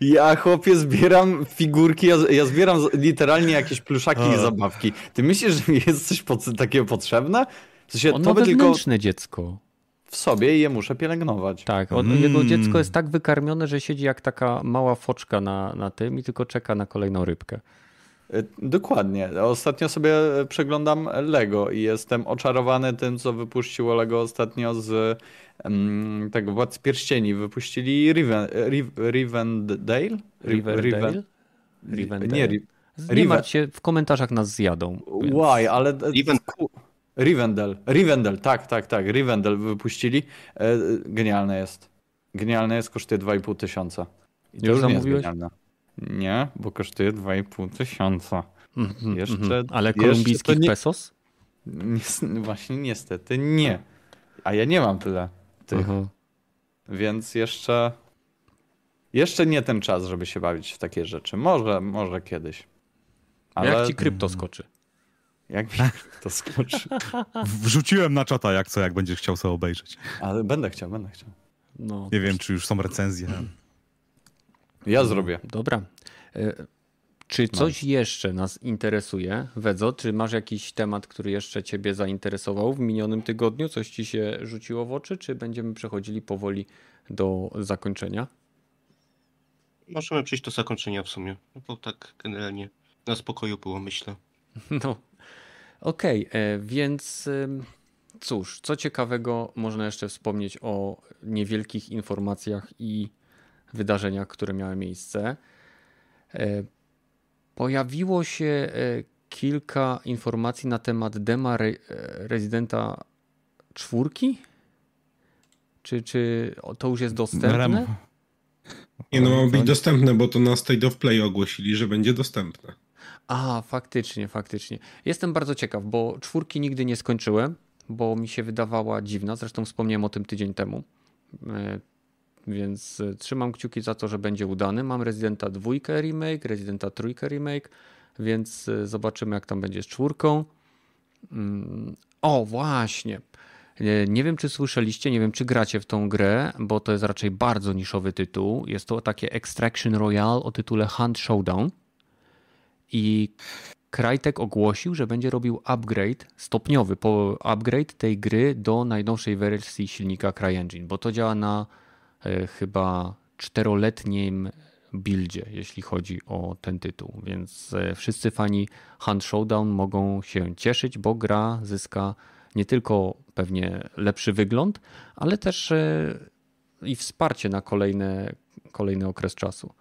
Ja chłopie zbieram figurki, ja, ja zbieram literalnie jakieś pluszaki i zabawki. Ty myślisz, że mi jest coś takiego potrzebne? W sensie, On to ma tylko dziecko. w sobie i je muszę pielęgnować. Tak, on, Mm. jego dziecko jest tak wykarmione, że siedzi jak taka mała foczka na, na tym i tylko czeka na kolejną rybkę. Y, Dokładnie. Ostatnio sobie przeglądam Lego i jestem oczarowany tym, co wypuściło Lego ostatnio z um, tego Władcy Pierścieni. Wypuścili Riven, Riv, Rivendale? Ri- Riverdale? Riven- Rivendale? Nie, Ri- Nie Riven- martw się, w komentarzach nas zjadą. więc- Why, ale... Rivendell. Rivendell, tak, tak, tak. Rivendell wypuścili. E, Genialne jest. Genialne jest, kosztuje 2,5 tysiąca. I to Już nie jest zamówiłeś? genialne. Nie, bo kosztuje 2,5 tysiąca. Mhm, Jeszcze- mhm. Ale jeszcze kolumbijskich nie- pesos? Właśnie niestety nie. A ja nie mam tyle tych, Aha. więc jeszcze jeszcze nie ten czas, żeby się bawić w takie rzeczy. Może, może kiedyś. Ale Jak ci krypto skoczy? jak mi to skoczy. wrzuciłem na czata jak co, jak będziesz chciał sobie obejrzeć. Ale będę chciał, będę chciał. No, Nie wiem, czy już są recenzje. Ja zrobię. Dobra. E, Czy coś jeszcze nas interesuje, Wedzo? Czy masz jakiś temat, który jeszcze ciebie zainteresował w minionym tygodniu? Coś ci się rzuciło w oczy, czy będziemy przechodzili powoli do zakończenia? Możemy przejść do zakończenia w sumie. No bo tak generalnie na spokoju było, myślę. No, okej, e, więc cóż, co ciekawego można jeszcze wspomnieć o niewielkich informacjach i wydarzeniach, które miały miejsce. E, Pojawiło się e, kilka informacji na temat dema Re Rezydenta czwórki? Czy, czy to już jest dostępne? Nie no, ma być dostępne, bo to na State of Play ogłosili, że będzie dostępne. A, faktycznie, faktycznie. Jestem bardzo ciekaw, bo czwórki nigdy nie skończyłem, bo mi się wydawała dziwna. Zresztą wspomniałem o tym tydzień temu. Więc e, trzymam kciuki za to, że będzie udany. Mam Residenta 2 remake, Residenta 3 remake, więc e, zobaczymy, jak tam będzie z czwórką. Mm, o, właśnie. Nie wiem, czy słyszeliście, nie wiem, czy gracie w tą grę, bo to jest raczej bardzo niszowy tytuł. Jest to takie Extraction Royale o tytule Hunt Showdown. I Crytek ogłosił, że będzie robił upgrade, stopniowy upgrade tej gry do najnowszej wersji silnika CryEngine, bo to działa na chyba czteroletnim buildzie, jeśli chodzi o ten tytuł. Więc e, wszyscy fani Hunt Showdown mogą się cieszyć, bo gra zyska nie tylko pewnie lepszy wygląd, ale też e, i wsparcie na kolejne, kolejny okres czasu.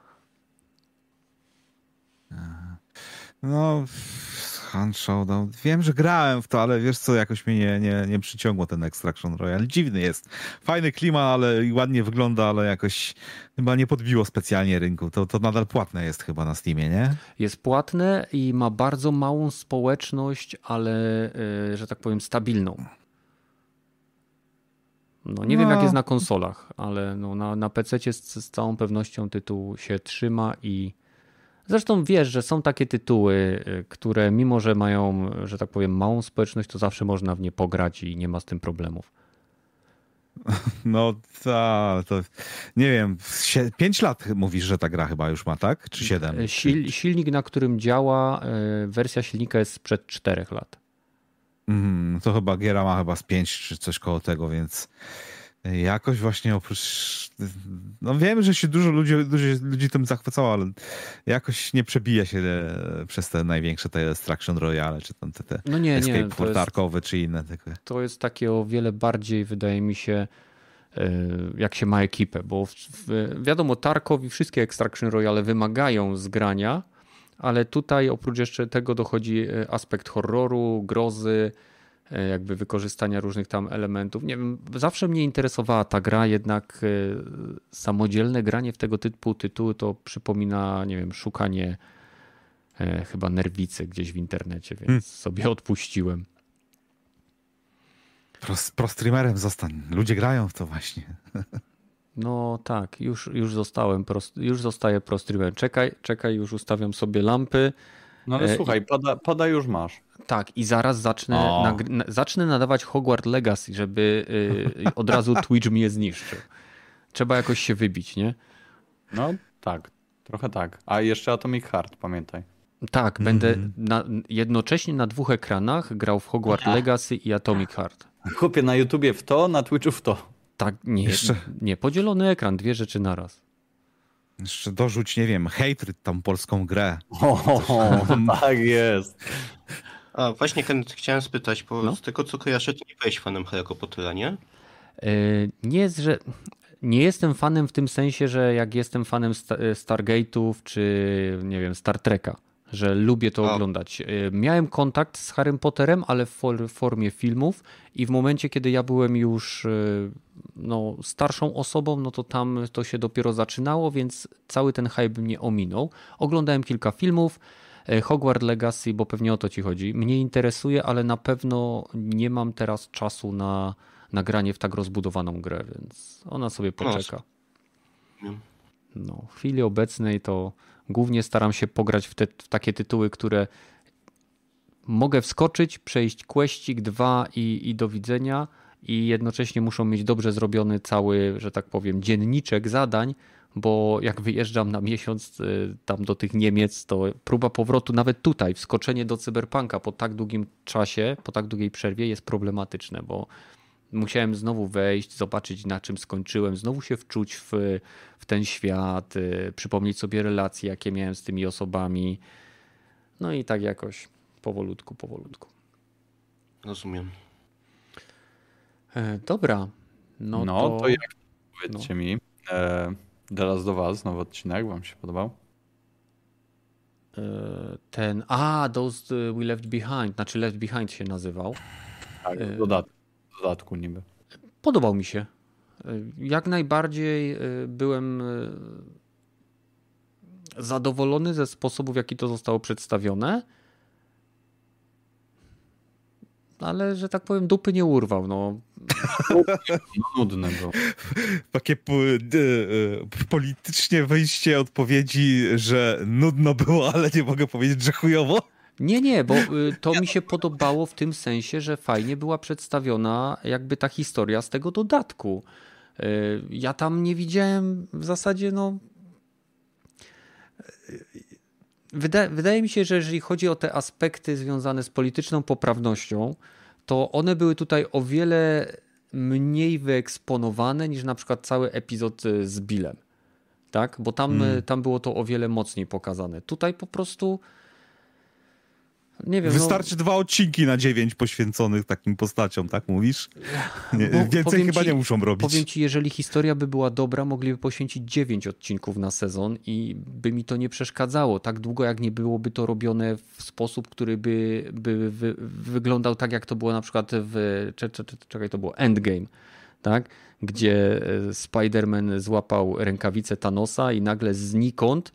No, Hunt Showdown. Wiem, że grałem w to, ale wiesz co, jakoś mnie nie, nie, nie przyciągło ten Extraction Royale. Dziwny jest. Fajny klima, ale i ładnie wygląda, ale jakoś chyba nie podbiło specjalnie rynku. To, to nadal płatne jest chyba na Steamie, nie? Jest płatne i ma bardzo małą społeczność, ale, yy, że tak powiem, stabilną. No, nie no. wiem, jak jest na konsolach, ale no, na, na PC z, z całą pewnością tytuł się trzyma i Zresztą wiesz, że są takie tytuły, y, które mimo, że mają, że tak powiem, małą społeczność, to zawsze można w nie pograć i nie ma z tym problemów. No ta, to nie wiem, 5 lat mówisz, że ta gra chyba już ma, tak? Czy 7? Sil, silnik, na którym działa, y, wersja silnika jest sprzed 4 lat. Mm, to chyba giera ma chyba z 5 czy coś koło tego, więc jakoś właśnie oprócz. No wiem, że się dużo ludzi, dużo ludzi tym zachwycało, ale jakoś nie przebija się e, przez te największe te Extraction Royale, czy tam te, te no nie, Escape nie, Fortarkowe, czy inne. Takie. To jest takie o wiele bardziej, wydaje mi się, e, jak się ma ekipę, bo w, wiadomo, Tarkov i wszystkie Extraction Royale wymagają zgrania, ale tutaj oprócz jeszcze tego dochodzi e, aspekt horroru, grozy, jakby wykorzystania różnych tam elementów. Nie wiem, zawsze mnie interesowała ta gra, jednak e, samodzielne granie w tego typu tytuły to przypomina, nie wiem, szukanie e, chyba nerwicy gdzieś w internecie, więc hmm. sobie odpuściłem. Pro, pro streamerem zostań. Ludzie grają w to właśnie. No tak, już, już zostałem, pro, już zostaję pro streamerem. Czekaj, czekaj, już ustawiam sobie lampy. No ale słuchaj, pada, pada już masz. Tak, i zaraz zacznę, na, zacznę nadawać Hogwarts Legacy, żeby y, od razu Twitch mnie zniszczył. Trzeba jakoś się wybić, nie? No tak, trochę tak. A jeszcze Atomic Heart, pamiętaj. Tak, mm -hmm. będę na, jednocześnie na dwóch ekranach grał w Hogwarts Legacy i Atomic Heart. Chłopie, na YouTubie w to, na Twitchu w to. Tak, nie, jeszcze... nie, podzielony ekran, dwie rzeczy naraz. Jeszcze dorzuć, nie wiem, hatred tą polską grę. O, tak jest. A właśnie chciałem spytać, bo no? z tego co kojarzę, to nie byłeś fanem Harry'ego Pottera, nie? Yy, nie jest, że nie jestem fanem w tym sensie, że jak jestem fanem Stargate'ów czy nie wiem, Star Treka, że lubię to oglądać. Yy, miałem kontakt z Harrym Potterem, ale w formie filmów i w momencie, kiedy ja byłem już yy, no, starszą osobą, no to tam to się dopiero zaczynało, więc cały ten hype mnie ominął. Oglądałem kilka filmów, E, Hogwarts Legacy, bo pewnie o to ci chodzi, mnie interesuje, ale na pewno nie mam teraz czasu na nagranie w tak rozbudowaną grę, więc ona sobie poczeka. No, w chwili obecnej to głównie staram się pograć w, te, w takie tytuły, które mogę wskoczyć, przejść questik dwa i, i do widzenia i jednocześnie muszą mieć dobrze zrobiony cały, że tak powiem, dzienniczek zadań, bo jak wyjeżdżam na miesiąc y, tam do tych Niemiec, to próba powrotu nawet tutaj, wskoczenie do cyberpunka po tak długim czasie, po tak długiej przerwie jest problematyczne, bo musiałem znowu wejść, zobaczyć na czym skończyłem, znowu się wczuć w, w ten świat, y, przypomnieć sobie relacje, jakie miałem z tymi osobami. No i tak jakoś powolutku, powolutku. Rozumiem. E, dobra. No, no to... to jak powiedzcie no. mi. E Teraz do was, nowy odcinek, wam się podobał? Eee, ten, a, Those We Left Behind, znaczy Left Behind się nazywał. Tak, w dodatku, niby. Podobał mi się. Jak najbardziej byłem zadowolony ze sposobu, w jaki to zostało przedstawione. Ale, że tak powiem, dupy nie urwał. No, no nudne było. Takie po, politycznie wejście odpowiedzi, że nudno było, ale nie mogę powiedzieć, że chujowo. Nie, nie, bo y, to mi się podobało w tym sensie, że fajnie była przedstawiona jakby ta historia z tego dodatku. Y, ja tam nie widziałem w zasadzie, no. Wydaje, wydaje mi się, że jeżeli chodzi o te aspekty związane z polityczną poprawnością, to one były tutaj o wiele mniej wyeksponowane niż na przykład cały epizod y, z Billem. Tak? Bo tam, hmm. tam było to o wiele mocniej pokazane. Tutaj po prostu nie wiem, no- Wystarczy no... dwa odcinki na dziewięć poświęconych takim postaciom, tak mówisz? Nie, więcej chyba ci, nie muszą robić. Powiem ci, jeżeli historia by była dobra, mogliby poświęcić dziewięć odcinków na sezon i by mi to nie przeszkadzało. Tak długo, jak nie byłoby to robione w sposób, który by, by wy, wyglądał tak, jak to było na przykład w. Czekaj, to było Endgame, tak? Gdzie e, Spider-Man złapał rękawicę Thanosa i nagle znikąd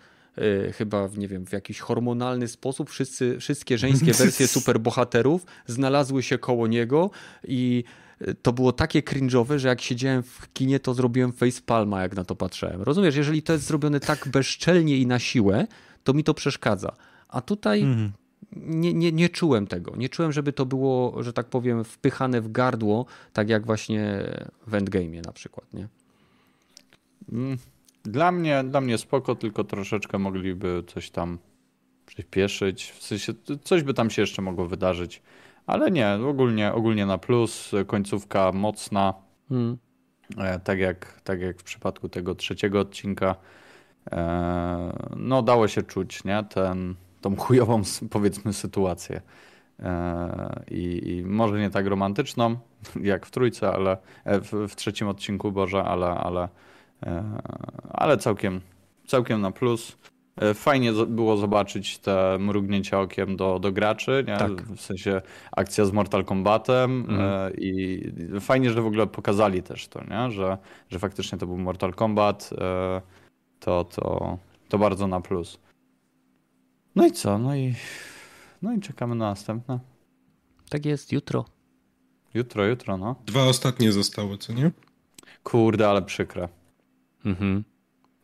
chyba, nie wiem, w jakiś hormonalny sposób wszyscy, wszystkie żeńskie wersje superbohaterów znalazły się koło niego i y, to było takie cringe'owe, że jak siedziałem w kinie, to zrobiłem facepalma, jak na to patrzyłem. Rozumiesz, jeżeli to jest zrobione tak bezczelnie i na siłę, to mi to przeszkadza. A tutaj mm. nie, nie, nie czułem tego. Nie czułem, żeby to było, że tak powiem, wpychane w gardło, tak jak właśnie w Endgame'ie na przykład, nie? Mm. Dla mnie, dla mnie spoko, tylko troszeczkę mogliby coś tam przyspieszyć. W sensie coś by tam się jeszcze mogło wydarzyć. Ale nie, ogólnie, ogólnie na plus, końcówka mocna. Hmm. Tak, jak, tak jak w przypadku tego trzeciego odcinka. E, no, dało się czuć, nie? Ten, tą chujową, powiedzmy, sytuację. E, I, I, może nie tak romantyczną, jak w trójce, ale w, w trzecim odcinku Boże, ale, ale E, ale całkiem, całkiem na plus. E, fajnie było zobaczyć te mrugnięcia okiem do, do graczy, nie? Tak. w sensie akcja z Mortal Kombatem mhm. E, i fajnie, że w ogóle pokazali też to, nie? Że, że faktycznie to był Mortal Kombat, to, to, to bardzo na plus. No i co? No i, no i czekamy na następne. Tak jest, jutro. Jutro, jutro, no. Dwa ostatnie zostały, co nie? Kurde, ale przykre. Mhm.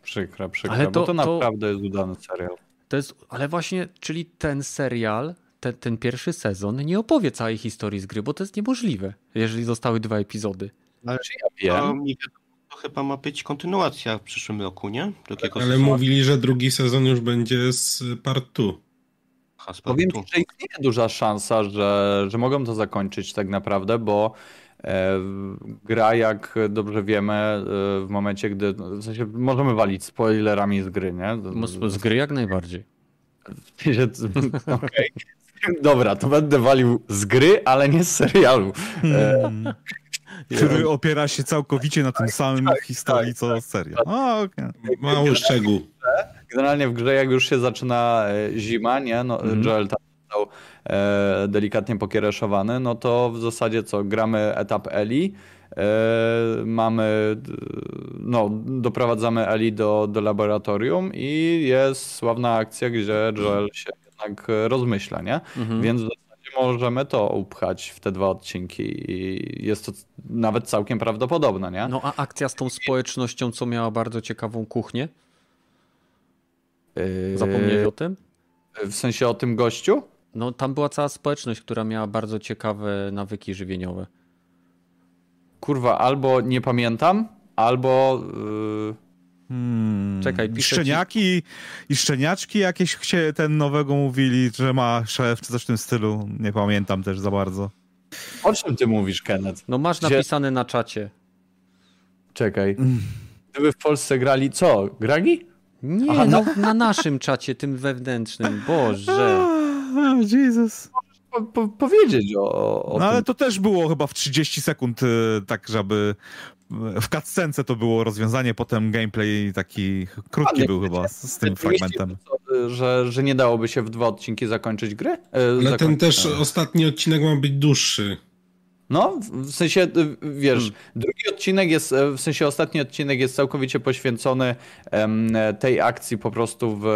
Przykre, przykre, ale to, bo to naprawdę to, jest udany serial. To jest, ale właśnie, czyli ten serial, ten, ten pierwszy sezon nie opowie całej historii z gry, bo to jest niemożliwe, jeżeli zostały dwa epizody. Ale ja wiem. To chyba ma być kontynuacja w przyszłym roku, nie? Ale sezonu. mówili, że drugi sezon już będzie z part 2. Powiem ci, że istnieje duża szansa, że, że mogą to zakończyć tak naprawdę, bo gra, jak dobrze wiemy, e, w momencie, gdy. W sensie możemy walić spoilerami z gry, nie? Z gry jak najbardziej. Okay. Dobra, to będę walił z gry, ale nie z serialu. Hmm. Który opiera się całkowicie na tym tak, samym tak, historii, tak, co tak, serial. O, okay. Mały szczegół. Generalnie w grze, jak już się zaczyna zima, nie? No, mm. Joel tam został e, delikatnie pokiereszowany, no to w zasadzie co, gramy etap Eli, e, mamy, no, doprowadzamy Eli do, do laboratorium i jest sławna akcja, gdzie Joel się jednak rozmyśla, nie? Mhm. Więc w zasadzie możemy to upchać w te dwa odcinki i jest to nawet całkiem prawdopodobne, nie? No a akcja z tą społecznością, co miała bardzo ciekawą kuchnię? Yy, Zapomnieli o tym? W sensie o tym gościu? No tam była cała społeczność, która miała bardzo ciekawe nawyki żywieniowe. Kurwa, albo nie pamiętam, albo... Yy... Hmm. Czekaj, piszę Szczeniaki ci... i szczeniaczki jakieś się ten nowego mówili, że ma szef czy coś w tym stylu. Nie pamiętam też za bardzo. O czym ty mówisz, Kenneth? No masz Gdzie... napisane na czacie. Czekaj. Gdyby w Polsce grali co? Gragi? Nie, Aha, no, na... na naszym czacie, tym wewnętrznym. Boże. Jesus. Po, po, powiedzieć o, o No ale to też było chyba w 30 sekund, y, tak żeby w cutscence to było rozwiązanie, potem gameplay taki krótki był chyba z, z tym fragmentem. że, że nie dałoby się w dwa odcinki zakończyć gry? E, Ale ten zakończyć- też ostatni odcinek ma być dłuższy. No, w sensie, y, wiesz, Hmm. drugi odcinek jest, e, w sensie ostatni odcinek jest całkowicie poświęcony em, tej akcji po prostu w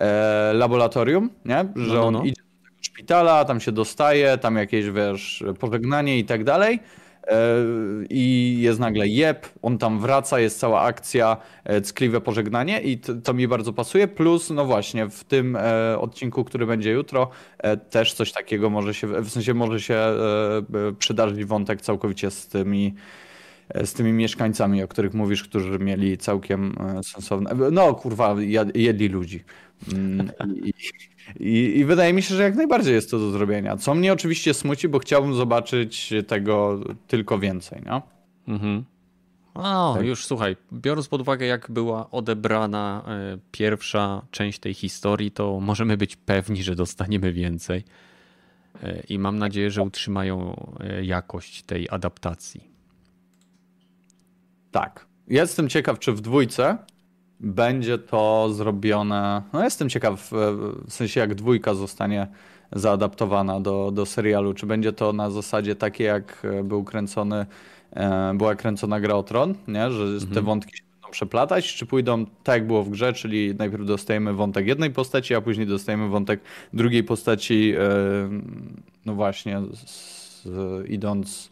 e, laboratorium, nie? Że no, on no. idzie do szpitala, tam się dostaje, tam jakieś, wiesz, pożegnanie i tak dalej. E, I jest nagle jeb, on tam wraca, jest cała akcja, e, ckliwe pożegnanie i to, to mi bardzo pasuje. Plus, no właśnie, w tym e, odcinku, który będzie jutro, też coś takiego może się, w sensie może się przydarzyć wątek całkowicie z tymi z tymi mieszkańcami, o których mówisz, którzy mieli całkiem sensowne. No kurwa, jedli ludzi. Mm, I, i, I wydaje mi się, że jak najbardziej jest to do zrobienia. Co mnie oczywiście smuci, bo chciałbym zobaczyć tego tylko więcej. No? Mhm. O, Tak. już słuchaj, biorąc pod uwagę, jak była odebrana e, pierwsza część tej historii, to możemy być pewni, że dostaniemy więcej. E, I mam nadzieję, że utrzymają e, jakość tej adaptacji. Tak. Jestem ciekaw, czy w dwójce będzie to zrobione. No, jestem ciekaw, e, w sensie jak dwójka zostanie zaadaptowana do, do serialu. Czy będzie to na zasadzie takiej, jak e, był kręcony, e, była kręcona gra o Tron, nie? że te wątki się będą przeplatać, czy pójdą tak, jak było w grze, czyli najpierw dostajemy wątek jednej postaci, a później dostajemy wątek drugiej postaci, no właśnie, z, idąc.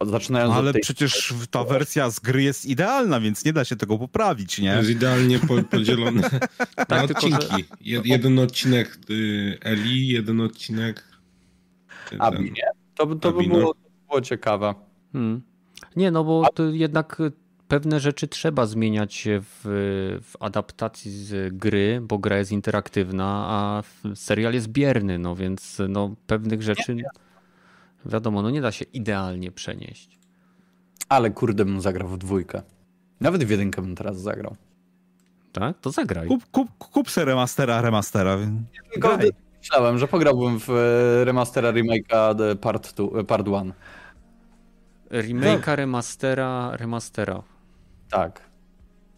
Zaczynając No, od ale tej przecież ta wersja z gry jest idealna, więc nie da się tego poprawić, To nie? jest idealnie po, podzielone na Tak, odcinki. Jed, jeden odcinek y, Eli, jeden odcinek y, Abi, nie? To, by- to, by Abi, no. było, to było ciekawe. Hmm. Nie, no bo to jednak e, pewne rzeczy trzeba zmieniać w, w adaptacji z gry, bo gra jest interaktywna, a serial jest bierny, no więc no, pewnych rzeczy wiadomo, no nie da się idealnie przenieść. Ale kurde bym zagrał w dwójkę. Nawet w jedynkę bym teraz zagrał. Tak? To zagraj. Kup, kup, kup se remastera, remastera. Tylko myślałem, że pograłbym w e, remastera remake'a Part 2, Part 1. Remake'a, remastera, remastera. Tak.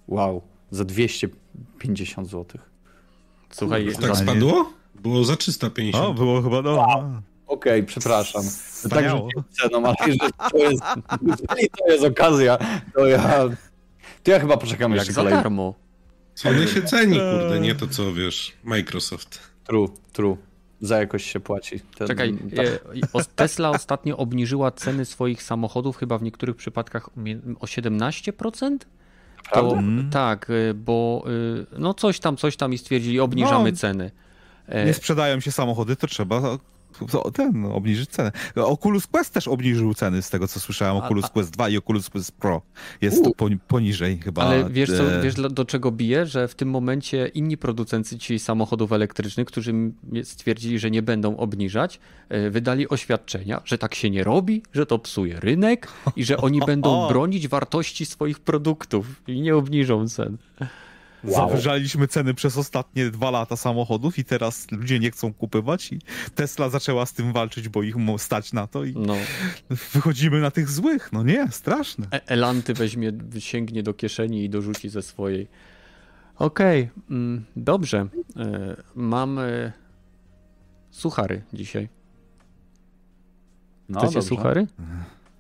Wow. Za 250 zł. Słuchaj, Tak za, spadło? Było za 350. O, było chyba, no. Okej, przepraszam. Wspaniało. Tak ceną, ale jeżeli to jest, jeżeli to jest okazja, to ja, to ja chyba poczekam jak jeszcze za kolejny. darmo. Co nie się ceni, kurde, nie to co wiesz, Microsoft. True, true. Za jakoś się płaci. Ten, Czekaj, tak. Tesla ostatnio obniżyła ceny swoich samochodów chyba w niektórych przypadkach o mie- o 17%? To, tak, e, bo e, no coś tam, coś tam i stwierdzili, obniżamy No. ceny. Nie sprzedają się samochody, to trzeba ten, no, obniżyć cenę. Oculus Quest też obniżył ceny, z tego co słyszałem. Oculus a- Quest 2 i Oculus Quest Pro. Jest poni- poniżej chyba. Ale wiesz, co, wiesz do czego bije? Że w tym momencie inni producenci dzisiaj samochodów elektrycznych, którzy stwierdzili, że nie będą obniżać, e, wydali oświadczenia, że tak się nie robi, że to psuje rynek i że oni będą bronić wartości swoich produktów i nie obniżą cen. Wow. Zawyżaliśmy ceny przez ostatnie dwa lata samochodów i teraz ludzie nie chcą kupować i Tesla zaczęła z tym walczyć, bo ich stać na to i No, wychodzimy na tych złych. No nie, straszne. E- Elanty weźmie, sięgnie do kieszeni i dorzuci ze swojej. Okej, mm, dobrze. E, Mam e, suchary dzisiaj. No, Chcecie dobrze. suchary?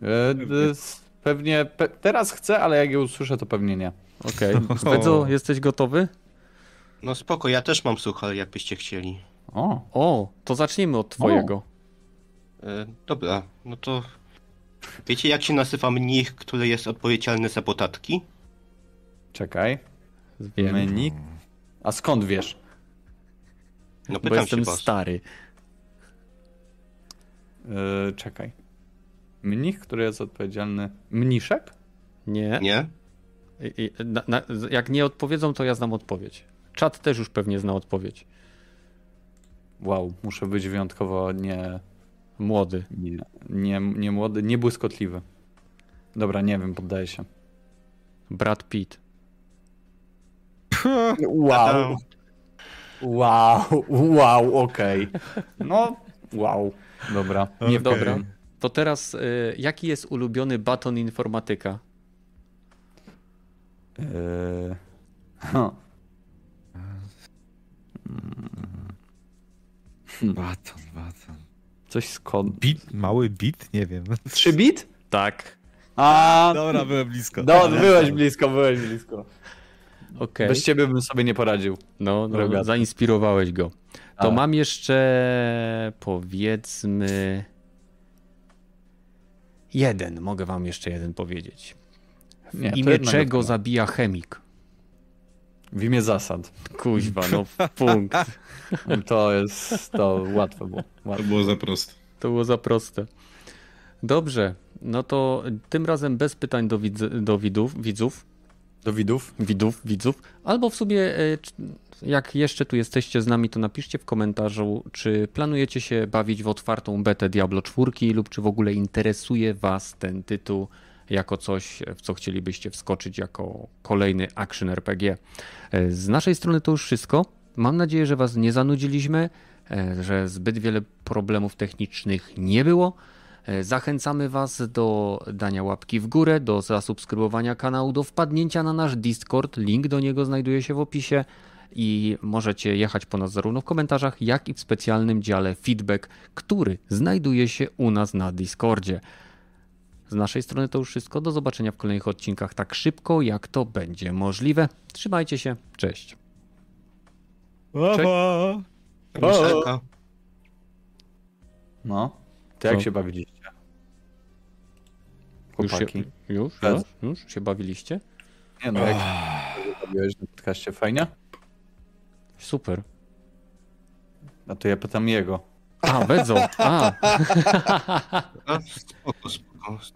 E, s- Pewnie, pe, teraz chcę, ale jak je usłyszę, to pewnie nie. Okej. Bedzo, jesteś gotowy? No spoko, ja też mam suchar, jakbyście chcieli. O, O, to zaczniemy od twojego. E, dobra, no to... Wiecie jak się nazywa mnich, który jest odpowiedzialny za podatki? czekaj. Wiem, Menik. A skąd wiesz? No bo pytam jestem się stary. E, czekaj. Mnich, który jest odpowiedzialny. Mniszek? Nie? Nie? I, i, na, na, jak nie odpowiedzą, to ja znam odpowiedź. Czat też już pewnie zna odpowiedź. Wow, muszę być wyjątkowo nie, Młody. nie, nie, nie młody, nie błyskotliwy. Dobra, nie wiem, poddaję się. Brad Pitt. Wow. Wow, wow, okej. No, wow. Dobra. Nie, Okej. dobra. To teraz, y, jaki jest ulubiony baton informatyka? Huh. Baton, baton. Coś z kod... Bit, mały bit? Nie wiem. 3 bit? Tak. A, Dobra, byłem blisko. no, byłeś blisko, byłeś blisko. Okej. Bez ciebie bym sobie nie poradził. No, no Rogaty. zainspirowałeś go. To A. mam jeszcze powiedzmy jeden. Mogę wam jeszcze jeden powiedzieć. Nie, to Imię czego zabija chemik? W imię zasad. Kuźwa, no punkt. To jest, to łatwe było. To Łatwe. było za proste. To było za proste. Dobrze, no to tym razem bez pytań do, widz, do widzów, widzów, Do widów? widów, widzów, albo w sumie e, jak jeszcze tu jesteście z nami, to napiszcie w komentarzu, czy planujecie się bawić w otwartą betę Diablo 4 lub czy w ogóle interesuje was ten tytuł jako coś, w co chcielibyście wskoczyć jako kolejny action RPG. Z naszej strony to już wszystko. Mam nadzieję, że was nie zanudziliśmy, e, że zbyt wiele problemów technicznych nie było. E, Zachęcamy Was do dania łapki w górę, do zasubskrybowania kanału, do wpadnięcia na nasz Discord. Link do niego znajduje się w opisie i możecie jechać po nas zarówno w komentarzach, jak i w specjalnym dziale feedback, który znajduje się u nas na Discordzie. Z naszej strony to już wszystko. Do zobaczenia w kolejnych odcinkach tak szybko, jak to będzie możliwe. Trzymajcie się. Cześć. Miszelka. No. To jak Co? się bawiliście? Już się, już, już, już się bawiliście? Nie no, jak się bawiłeś na podcaście? Fajnie? Super. A to ja pytam jego. A, Bedzo. A, A, spoko, spoko. Znaczy,